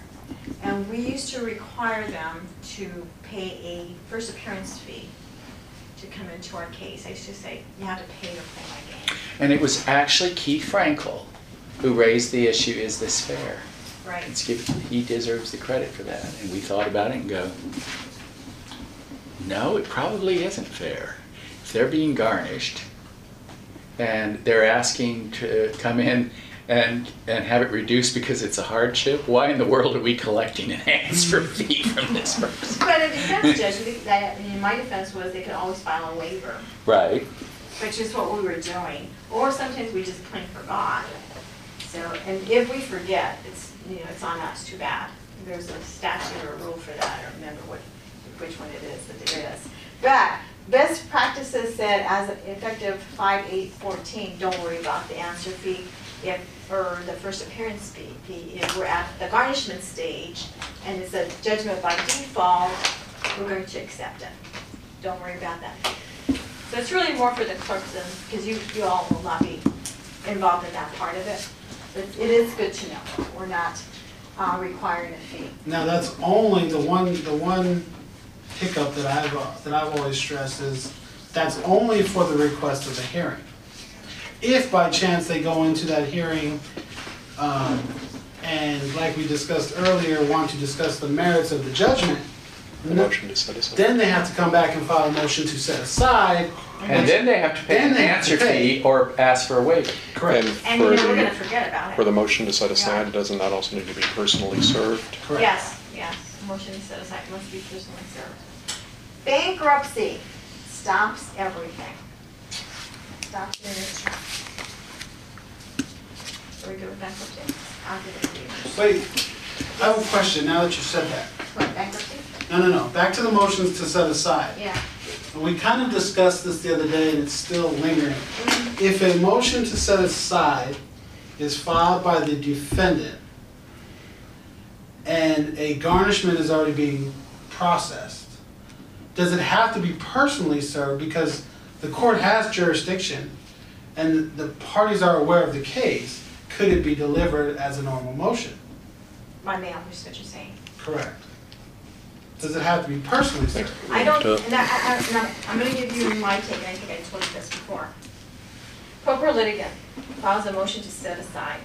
Speaker 3: And we used to require them to pay a first appearance fee to come into our case. I used to say, you have to pay to play my game.
Speaker 4: And it was actually Keith Frankel who raised the issue, is this fair?
Speaker 3: Right.
Speaker 4: It's give, he deserves the credit for that. And we thought about it and go, no, it probably isn't fair. If they're being garnished and they're asking to come in and, and have it reduced because it's a hardship, why in the world are we collecting an answer fee from this [LAUGHS] person?
Speaker 3: But a defense judge, that, in my defense was they could always file a waiver.
Speaker 4: Right,
Speaker 3: which is what we were doing, or sometimes we just plain forgot. So, and if we forget, it's, you know, it's on us, too bad. There's a statute or a rule for that, I don't remember what, which one it is, but there is. But best practices said as effective five eight fourteen, don't worry about the answer fee. If, or the first appearance fee, if we're at the garnishment stage and it's a judgment by default, we're going to accept it. Don't worry about that. So it's really more for the clerks because you, you all will not be involved in that part of it. But it is good to know, we're not uh, requiring a fee.
Speaker 1: Now, that's only the one, the one hiccup that I've, uh, that I've always stressed is, that's only for the request of the hearing. If by chance they go into that hearing, um, and like we discussed earlier, want to discuss the merits of the judgment,
Speaker 2: The motion to set aside.
Speaker 1: then they have to come back and file a motion to set aside.
Speaker 4: and then they have to pay
Speaker 1: Then
Speaker 4: an
Speaker 1: they have to
Speaker 4: answer
Speaker 1: pay.
Speaker 4: fee or ask for a waiver.
Speaker 1: Correct,
Speaker 2: And
Speaker 3: And
Speaker 2: for
Speaker 3: you know, we're gonna
Speaker 2: the,
Speaker 3: forget about it.
Speaker 2: for the motion to set aside, doesn't that also need to be personally served?
Speaker 1: correct.
Speaker 3: Yes, yes, motion to set aside must be personally served. Bankruptcy stops everything. Stops it in its tracks. Are we good with bankruptcy? I'll give it to you.
Speaker 1: Wait, I have a question now that you said that.
Speaker 3: What, bankruptcy?
Speaker 1: No, no, no, back to the motions to set aside.
Speaker 3: Yeah.
Speaker 1: We kind of discussed this the other day and it's still lingering. Mm-hmm. If a motion to set aside is filed by the defendant and a garnishment is already being processed, does it have to be personally served because the court has jurisdiction and the parties are aware of the case? Could it be delivered as a normal motion?
Speaker 3: My mail, is what you're saying.
Speaker 1: Correct. Does it have to be personally served?
Speaker 3: I don't, and I, I, and I'm- I'm gonna give you my take, and I think I told you this before. Proper litigant files a motion to set aside.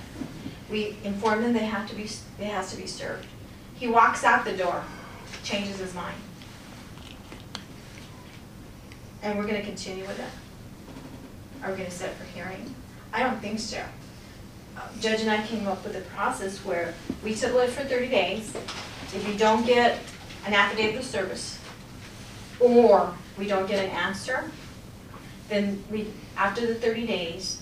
Speaker 3: We inform them they have to be, it has to be served. He walks out the door, changes his mind. And we're gonna continue with it? Are we gonna set for hearing? I don't think so. Uh, Judge and I came up with a process where we table it for thirty days. If you don't get an affidavit of service, or we don't get an answer, then we, after the thirty days,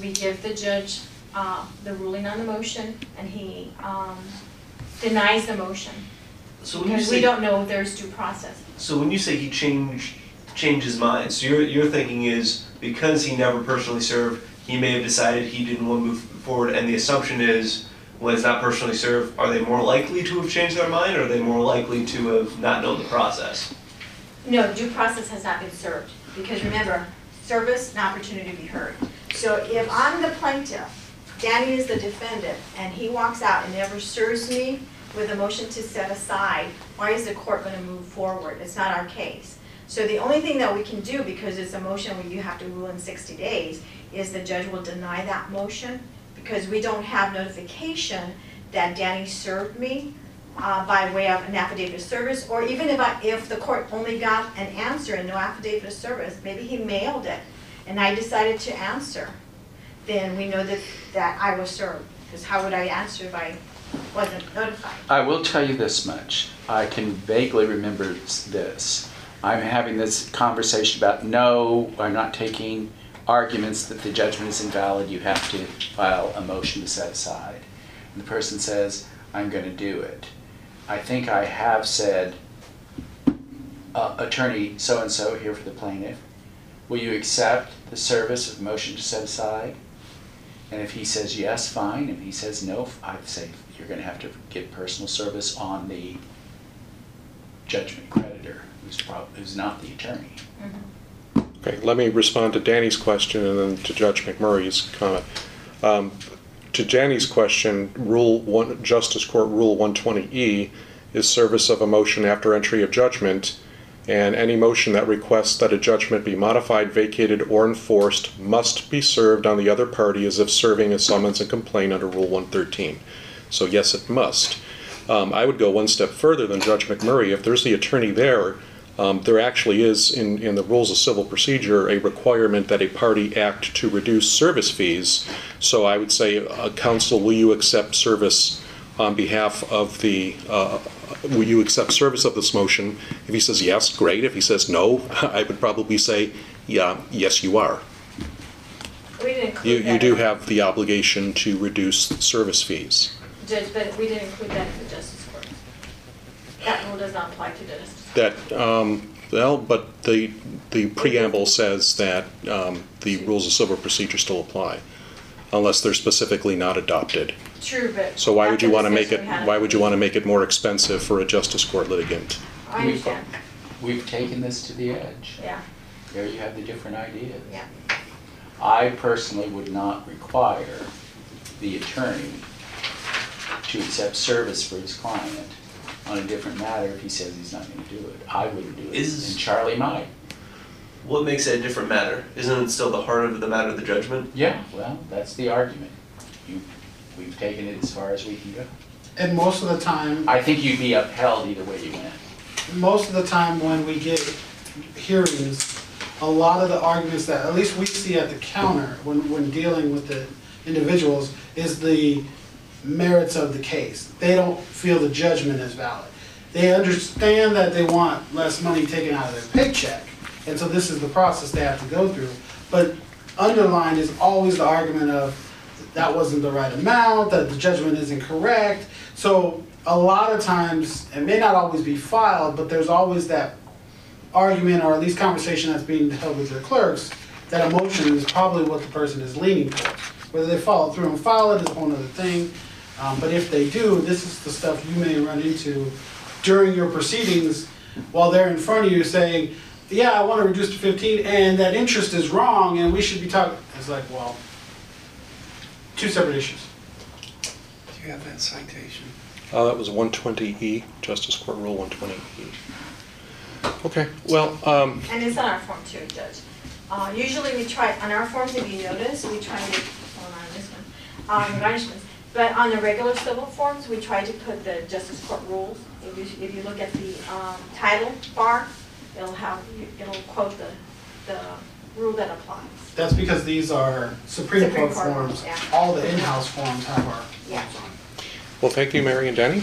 Speaker 3: we give the judge, uh, the ruling on the motion, and he, um, denies the motion.
Speaker 6: So when you
Speaker 3: Because we don't know if there's due process.
Speaker 6: so when you say he changed, changed his mind, so your, your thinking is because he never personally served, he may have decided he didn't want to move forward, and the assumption is, when it's not personally served, are they more likely to have changed their mind, or are they more likely to have not known the process?
Speaker 3: No, due process has not been served, because remember, service and opportunity to be heard. So if I'm the plaintiff, Danny is the defendant, and he walks out and never serves me with a motion to set aside, why is the court gonna move forward? It's not our case. So the only thing that we can do, because it's a motion where you have to rule in sixty days, is the judge will deny that motion, because we don't have notification that Danny served me uh, by way of an affidavit of service, or even if I, if the court only got an answer and no affidavit of service, maybe he mailed it, and I decided to answer, then we know that, that I was served, because how would I answer if I wasn't notified?
Speaker 4: I will tell you this much. I can vaguely remember this. I'm having this conversation about, no, I'm not taking arguments that the judgment is invalid, you have to file a motion to set aside. And the person says, I'm gonna do it. I think I have said, uh, attorney so-and-so here for the plaintiff, will you accept the service of motion to set aside? And if he says yes, fine. If he says no, I'd say you're gonna have to get personal service on the judgment creditor, who's who's not the attorney.
Speaker 2: Okay, let me respond to Danny's question and then to Judge McMurray's comment. Um, To Danny's question, Rule One, Justice Court Rule 120E is service of a motion after entry of judgment, and any motion that requests that a judgment be modified, vacated, or enforced must be served on the other party as if serving a summons and complaint under Rule 113. So yes, it must. Um, I would go one step further than Judge McMurray. If there's the attorney there, um, there actually is, in, in the rules of civil procedure, a requirement that a party act to reduce service fees. So I would say, uh, counsel, will you accept service on behalf of the, uh, will you accept service of this motion? If he says yes, great. If he says no, [LAUGHS] I would probably say, yeah, yes, you are.
Speaker 3: We didn't
Speaker 2: You,
Speaker 3: that.
Speaker 2: you do have the obligation to reduce service fees.
Speaker 3: Judge, but we didn't include that in the justice court. That rule does not apply to justice.
Speaker 2: That, um, well, but the, the preamble says that um, the rules of civil procedure still apply, unless they're specifically not adopted.
Speaker 3: True, but.
Speaker 2: So why would you want to make it,
Speaker 3: discussion we had-
Speaker 2: why would you want to make it more expensive for a justice court litigant?
Speaker 3: I understand,
Speaker 4: We've taken this to the edge.
Speaker 3: yeah,
Speaker 4: There you have the different ideas.
Speaker 3: yeah.
Speaker 4: I personally would not require the attorney to accept service for his client on a different matter if he says he's not gonna do it. I wouldn't do it,
Speaker 6: Is-
Speaker 4: and Charlie might.
Speaker 6: What makes it a different matter? Isn't it still the heart of the matter the judgment?
Speaker 4: Yeah, well, that's the argument. You, we've taken it as far as we can go.
Speaker 1: And most of the time,
Speaker 4: I think you'd be upheld either way you went.
Speaker 1: most of the time when we get hearings, a lot of the arguments that, at least we see at the counter, when, when dealing with the individuals, is the merits of the case. They don't feel the judgment is valid. They understand that they want less money taken out of their paycheck, and so this is the process they have to go through. But underlined is always the argument of, that wasn't the right amount, that the judgment is incorrect. So a lot of times, it may not always be filed, but there's always that argument or at least conversation that's being held with their clerks, that emotion is probably what the person is leaning towards. Whether they follow through and file it is a whole other thing. Um, but if they do, this is the stuff you may run into during your proceedings while they're in front of you saying, yeah, I want to reduce to fifteen, and that interest is wrong, and we should be talking, it's like, well, two separate issues.
Speaker 7: Do you have that citation?
Speaker 2: Uh, that was 120E, Justice Court Rule 120E. Okay, well, um,
Speaker 3: And it's on our form too, Judge. Uh, usually we try, on our forms, if you notice, we try to, well, not on this one, um, garnishments. But on the regular civil forms, we try to put the justice court rules. If you, if you look at the, um, title bar, it'll have, it'll quote the, the rule that applies.
Speaker 1: That's because these are Supreme
Speaker 3: Supreme
Speaker 1: Court
Speaker 3: Court,
Speaker 1: forms.
Speaker 3: yeah.
Speaker 1: All the in-house forms have our
Speaker 3: Yeah.
Speaker 1: forms on.
Speaker 2: well, thank you, Mary and Danny.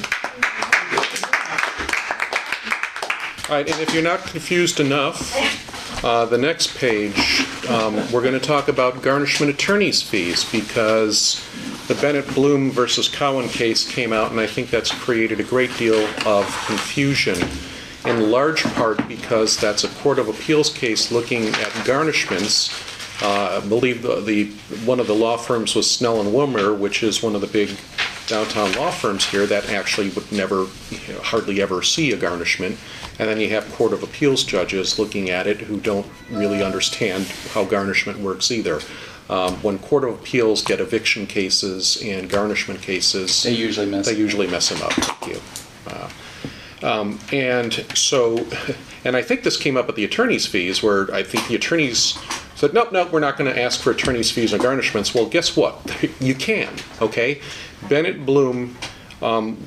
Speaker 2: All right, and if you're not confused enough, [LAUGHS] uh, the next page, um, we're going to talk about garnishment attorney's fees because the Bennett Blum versus Cowan case came out, and I think that's created a great deal of confusion, in large part because that's a Court of Appeals case looking at garnishments. Uh, I believe the, the, one of the law firms was Snell and Wilmer, which is one of the big downtown law firms here that actually would never, you know, hardly ever see a garnishment. And then you have Court of Appeals judges looking at it who don't really understand how garnishment works either. Um, when Court of Appeals get eviction cases and garnishment cases,
Speaker 4: They usually mess.
Speaker 2: they usually mess them up. Thank you. Uh, um, And so, [LAUGHS] and I think this came up at the attorney's fees, where I think the attorneys said, nope, nope, we're not going to ask for attorney's fees and garnishments. Well, guess what? [LAUGHS] You can, okay? Bennett Blum um,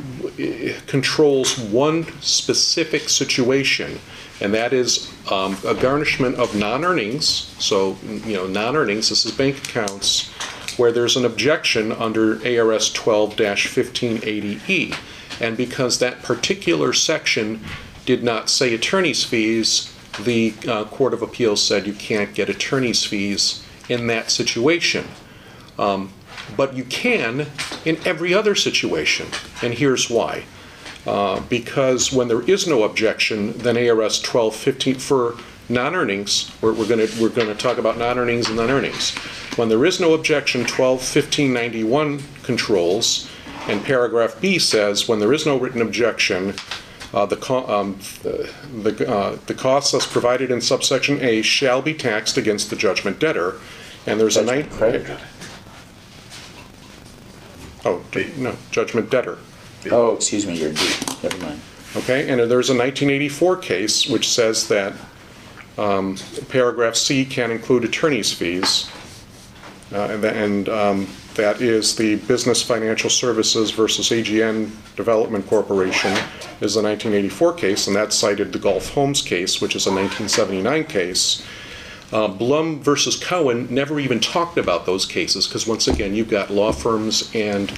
Speaker 2: controls one specific situation, and that is um, a garnishment of non-earnings. So, you know, non-earnings, this is bank accounts, where there's an objection under ARS 12-1580E. E. And because that particular section did not say attorney's fees, the uh, Court of Appeals said you can't get attorney's fees in that situation. Um, But you can in every other situation, and here's why. Uh, Because when there is no objection, then ARS 1215, for non-earnings, we're, we're gonna, we're gonna talk about non-earnings and non-earnings. When there is no objection, 121591 controls, and paragraph B says, when there is no written objection, uh, the, co- um, the, uh, the costs as provided in subsection A shall be taxed against the judgment debtor, and there's a
Speaker 4: Judgment
Speaker 2: night.
Speaker 4: creditor.
Speaker 2: Oh, no, judgment debtor.
Speaker 4: Oh, excuse me, you're D, never mind.
Speaker 2: Okay, and there's a 1984 case which says that um, paragraph C can include attorney's fees. Uh, And and um, that is the Business Financial Services versus AGN Development Corporation is the 1984 case, and that cited the Gulf Homes case, which is a 1979 case. Uh, Blum versus Cowan never even talked about those cases, because once again, you've got law firms and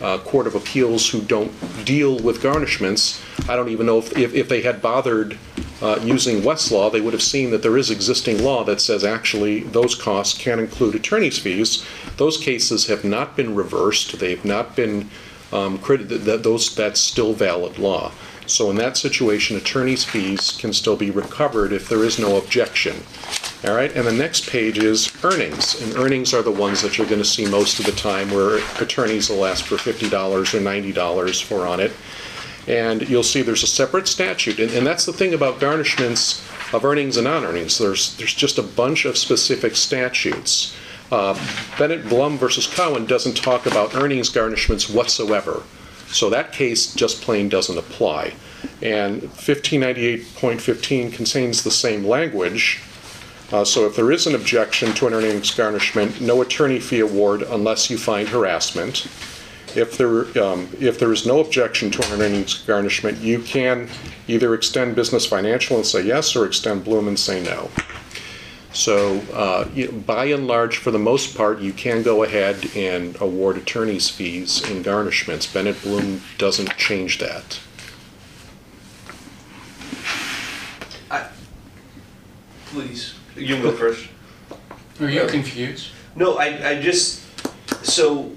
Speaker 2: uh, Court of Appeals who don't deal with garnishments. I don't even know if, if if they had bothered uh, using Westlaw, they would have seen that there is existing law that says actually those costs can include attorney's fees. Those cases have not been reversed, they've not been, um, crit- th- th- those, that's still valid law. So in that situation, attorney's fees can still be recovered if there is no objection. All right, and the next page is earnings, and earnings are the ones that you're going to see most of the time where attorneys will ask for $50 or $90 for on it. And you'll see there's a separate statute, and, and that's the thing about garnishments of earnings and non-earnings. There's, there's just a bunch of specific statutes. Uh, Bennett Blum versus Cowan doesn't talk about earnings garnishments whatsoever. So that case just plain doesn't apply. And 1598.15 contains the same language. Uh, So if there is an objection to an earnings garnishment, no attorney fee award unless you find harassment. If there, um, if there is no objection to an earnings garnishment, you can either extend business financial and say yes, or extend Blum and say no. So, uh, you- by and large, for the most part, you can go ahead and award attorney's fees in garnishments. Bennett Blum doesn't change that.
Speaker 6: Please, you can go first.
Speaker 11: Are you confused?
Speaker 6: No, I, I just, so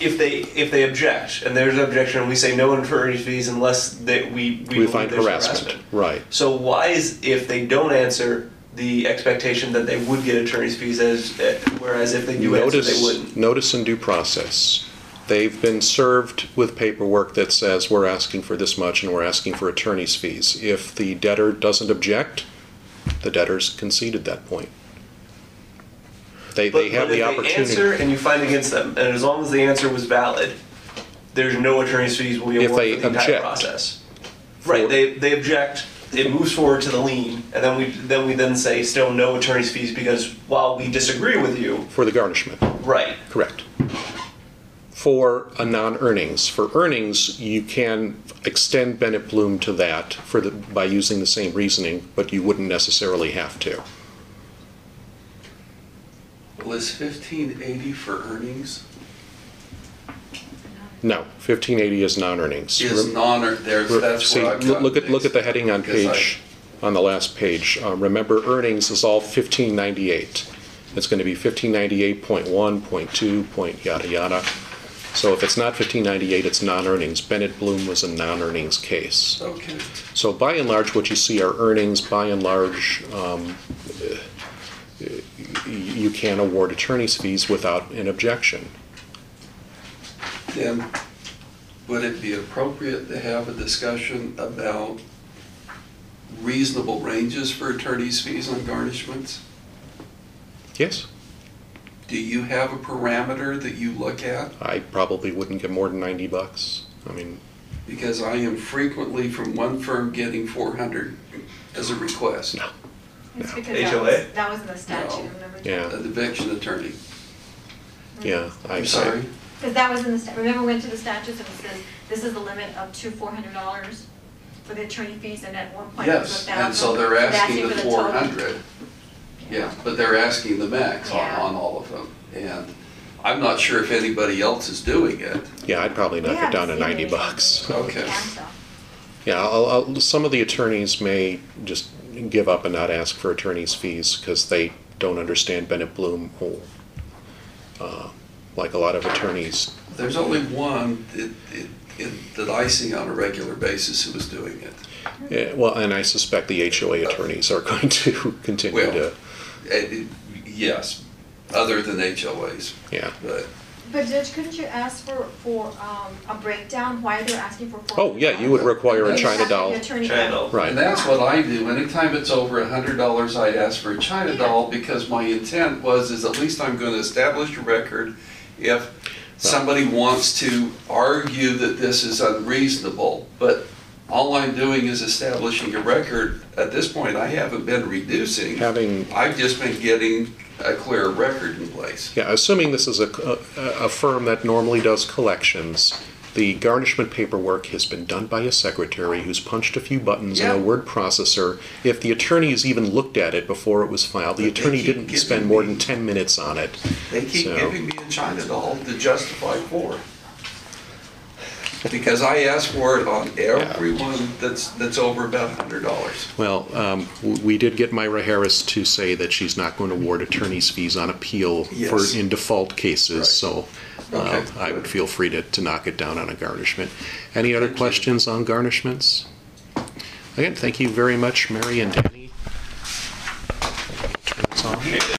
Speaker 6: if they, if they object, and there's an objection, and we say no attorney's fees unless they, we, we
Speaker 2: We find
Speaker 6: there's
Speaker 2: harassment, right.
Speaker 6: So why is, if they don't answer, the expectation that they would get attorney's fees as, whereas if they do answer, they
Speaker 2: Notice,
Speaker 6: wouldn't?
Speaker 2: notice and due process. They've been served with paperwork that says we're asking for this much and we're asking for attorney's fees. If the debtor doesn't object, the debtor's conceded that point. They,
Speaker 6: But,
Speaker 2: they have
Speaker 6: but
Speaker 2: the
Speaker 6: if they answer and you find against them, and as long as the answer was valid, there's no attorney's fees will be
Speaker 2: If
Speaker 6: awarded
Speaker 2: they
Speaker 6: for the entire
Speaker 2: object.
Speaker 6: process. Right, they, they object, it moves forward to the lien, and then we, then we then say still no attorney's fees because while we disagree with you,
Speaker 2: For the garnishment,
Speaker 6: right,
Speaker 2: correct. For a non-earnings, for earnings, you can extend Bennett Blum to that for the, by using the same reasoning, but you wouldn't necessarily have to.
Speaker 7: Is fifteen eighty for earnings?
Speaker 2: No, 1580 is non-earnings.
Speaker 7: Is non, there's, that's
Speaker 2: See,
Speaker 7: where I've
Speaker 2: look look at, look at the
Speaker 7: mixed.
Speaker 2: heading on
Speaker 7: Because I-
Speaker 2: page, on the last page. Uh, Remember, earnings is all 1598. It's going to be 1598.1, point two, point yada yada. So if it's not 1598, it's non-earnings. Bennett Blum was a non-earnings case.
Speaker 7: Okay,
Speaker 2: So by and large, what you see are earnings, by and large, um, you can award attorney's fees without an objection.
Speaker 7: then would it be appropriate to have a discussion about reasonable ranges for attorney's fees on garnishments?
Speaker 2: Yes,
Speaker 7: Do you have a parameter that you look at?
Speaker 2: I probably wouldn't get more than 90 bucks. I mean,
Speaker 7: Because I am frequently from one firm getting four hundred as a request,
Speaker 2: no.
Speaker 3: It's
Speaker 2: No.
Speaker 3: because that
Speaker 6: HOA?
Speaker 3: was, that was in the statute,
Speaker 7: No.
Speaker 3: remember?
Speaker 2: Yeah.
Speaker 7: Uh, an eviction attorney.
Speaker 2: Yeah, I-
Speaker 7: I'm sorry.
Speaker 3: Because that was in the, sta- remember we went to the statutes and it says, this is the limit up to four hundred dollars for the attorney fees, and at one point it was a
Speaker 7: Yes,
Speaker 3: thousand.
Speaker 7: and so they're asking the
Speaker 3: for
Speaker 7: four
Speaker 3: total.
Speaker 7: Yeah, but they're asking the max on,
Speaker 3: Yeah.
Speaker 7: on all of them. And I'm not sure if anybody else is doing it.
Speaker 2: Yeah, I'd probably knock it down to 90
Speaker 3: anything.
Speaker 2: bucks.
Speaker 7: Okay.
Speaker 3: Yeah.
Speaker 2: Yeah, I'll, I'll, some of the attorneys may just give up and not ask for attorney's fees because they don't understand Bennett Blum. or, uh, Like a lot of attorneys,
Speaker 7: There's only one that, that- that I see on a regular basis who is doing it.
Speaker 2: Yeah, well, and I suspect the HOA attorneys are going to [LAUGHS] continue
Speaker 7: Well-
Speaker 2: to,
Speaker 7: it- Yes, other than HOAs,
Speaker 2: yeah.
Speaker 7: but
Speaker 3: But Judge, couldn't you ask for, for, um, a breakdown, why they're asking for four
Speaker 2: Oh,
Speaker 3: hundred?
Speaker 2: yeah, you would require a China doll.
Speaker 6: China doll.
Speaker 2: Right.
Speaker 7: And that's what I do. Anytime it's over a hundred dollars, I ask for a China doll because my intent was, is at least I'm gonna establish a record. If somebody wants to argue that this is unreasonable, but all I'm doing is establishing a record. At this point, I haven't been reducing.
Speaker 2: Having,
Speaker 7: I've just been getting a clear record in place.
Speaker 2: yeah, assuming this is a, a, a firm that normally does collections, the garnishment paperwork has been done by a secretary who's punched a few buttons in
Speaker 7: Yeah.
Speaker 2: a word processor. If the attorney has even looked at it before it was filed, the
Speaker 7: But they
Speaker 2: attorney
Speaker 7: keep
Speaker 2: didn't
Speaker 7: giving
Speaker 2: spend more
Speaker 7: me-
Speaker 2: than 10 minutes on it.
Speaker 7: They keep
Speaker 2: So-
Speaker 7: giving me a China doll to justify for because I ask for it on everyone that's, that's over about hundred dollars.
Speaker 2: Well, um, we did get Myra Harris to say that she's not going to award attorney's fees on appeal for, in default
Speaker 7: Right.
Speaker 2: cases, so uh,
Speaker 7: Okay.
Speaker 2: I would feel free to, to knock it down on a garnishment. Any other questions on garnishments? Again, thank you very much, Mary and Danny. Turn this.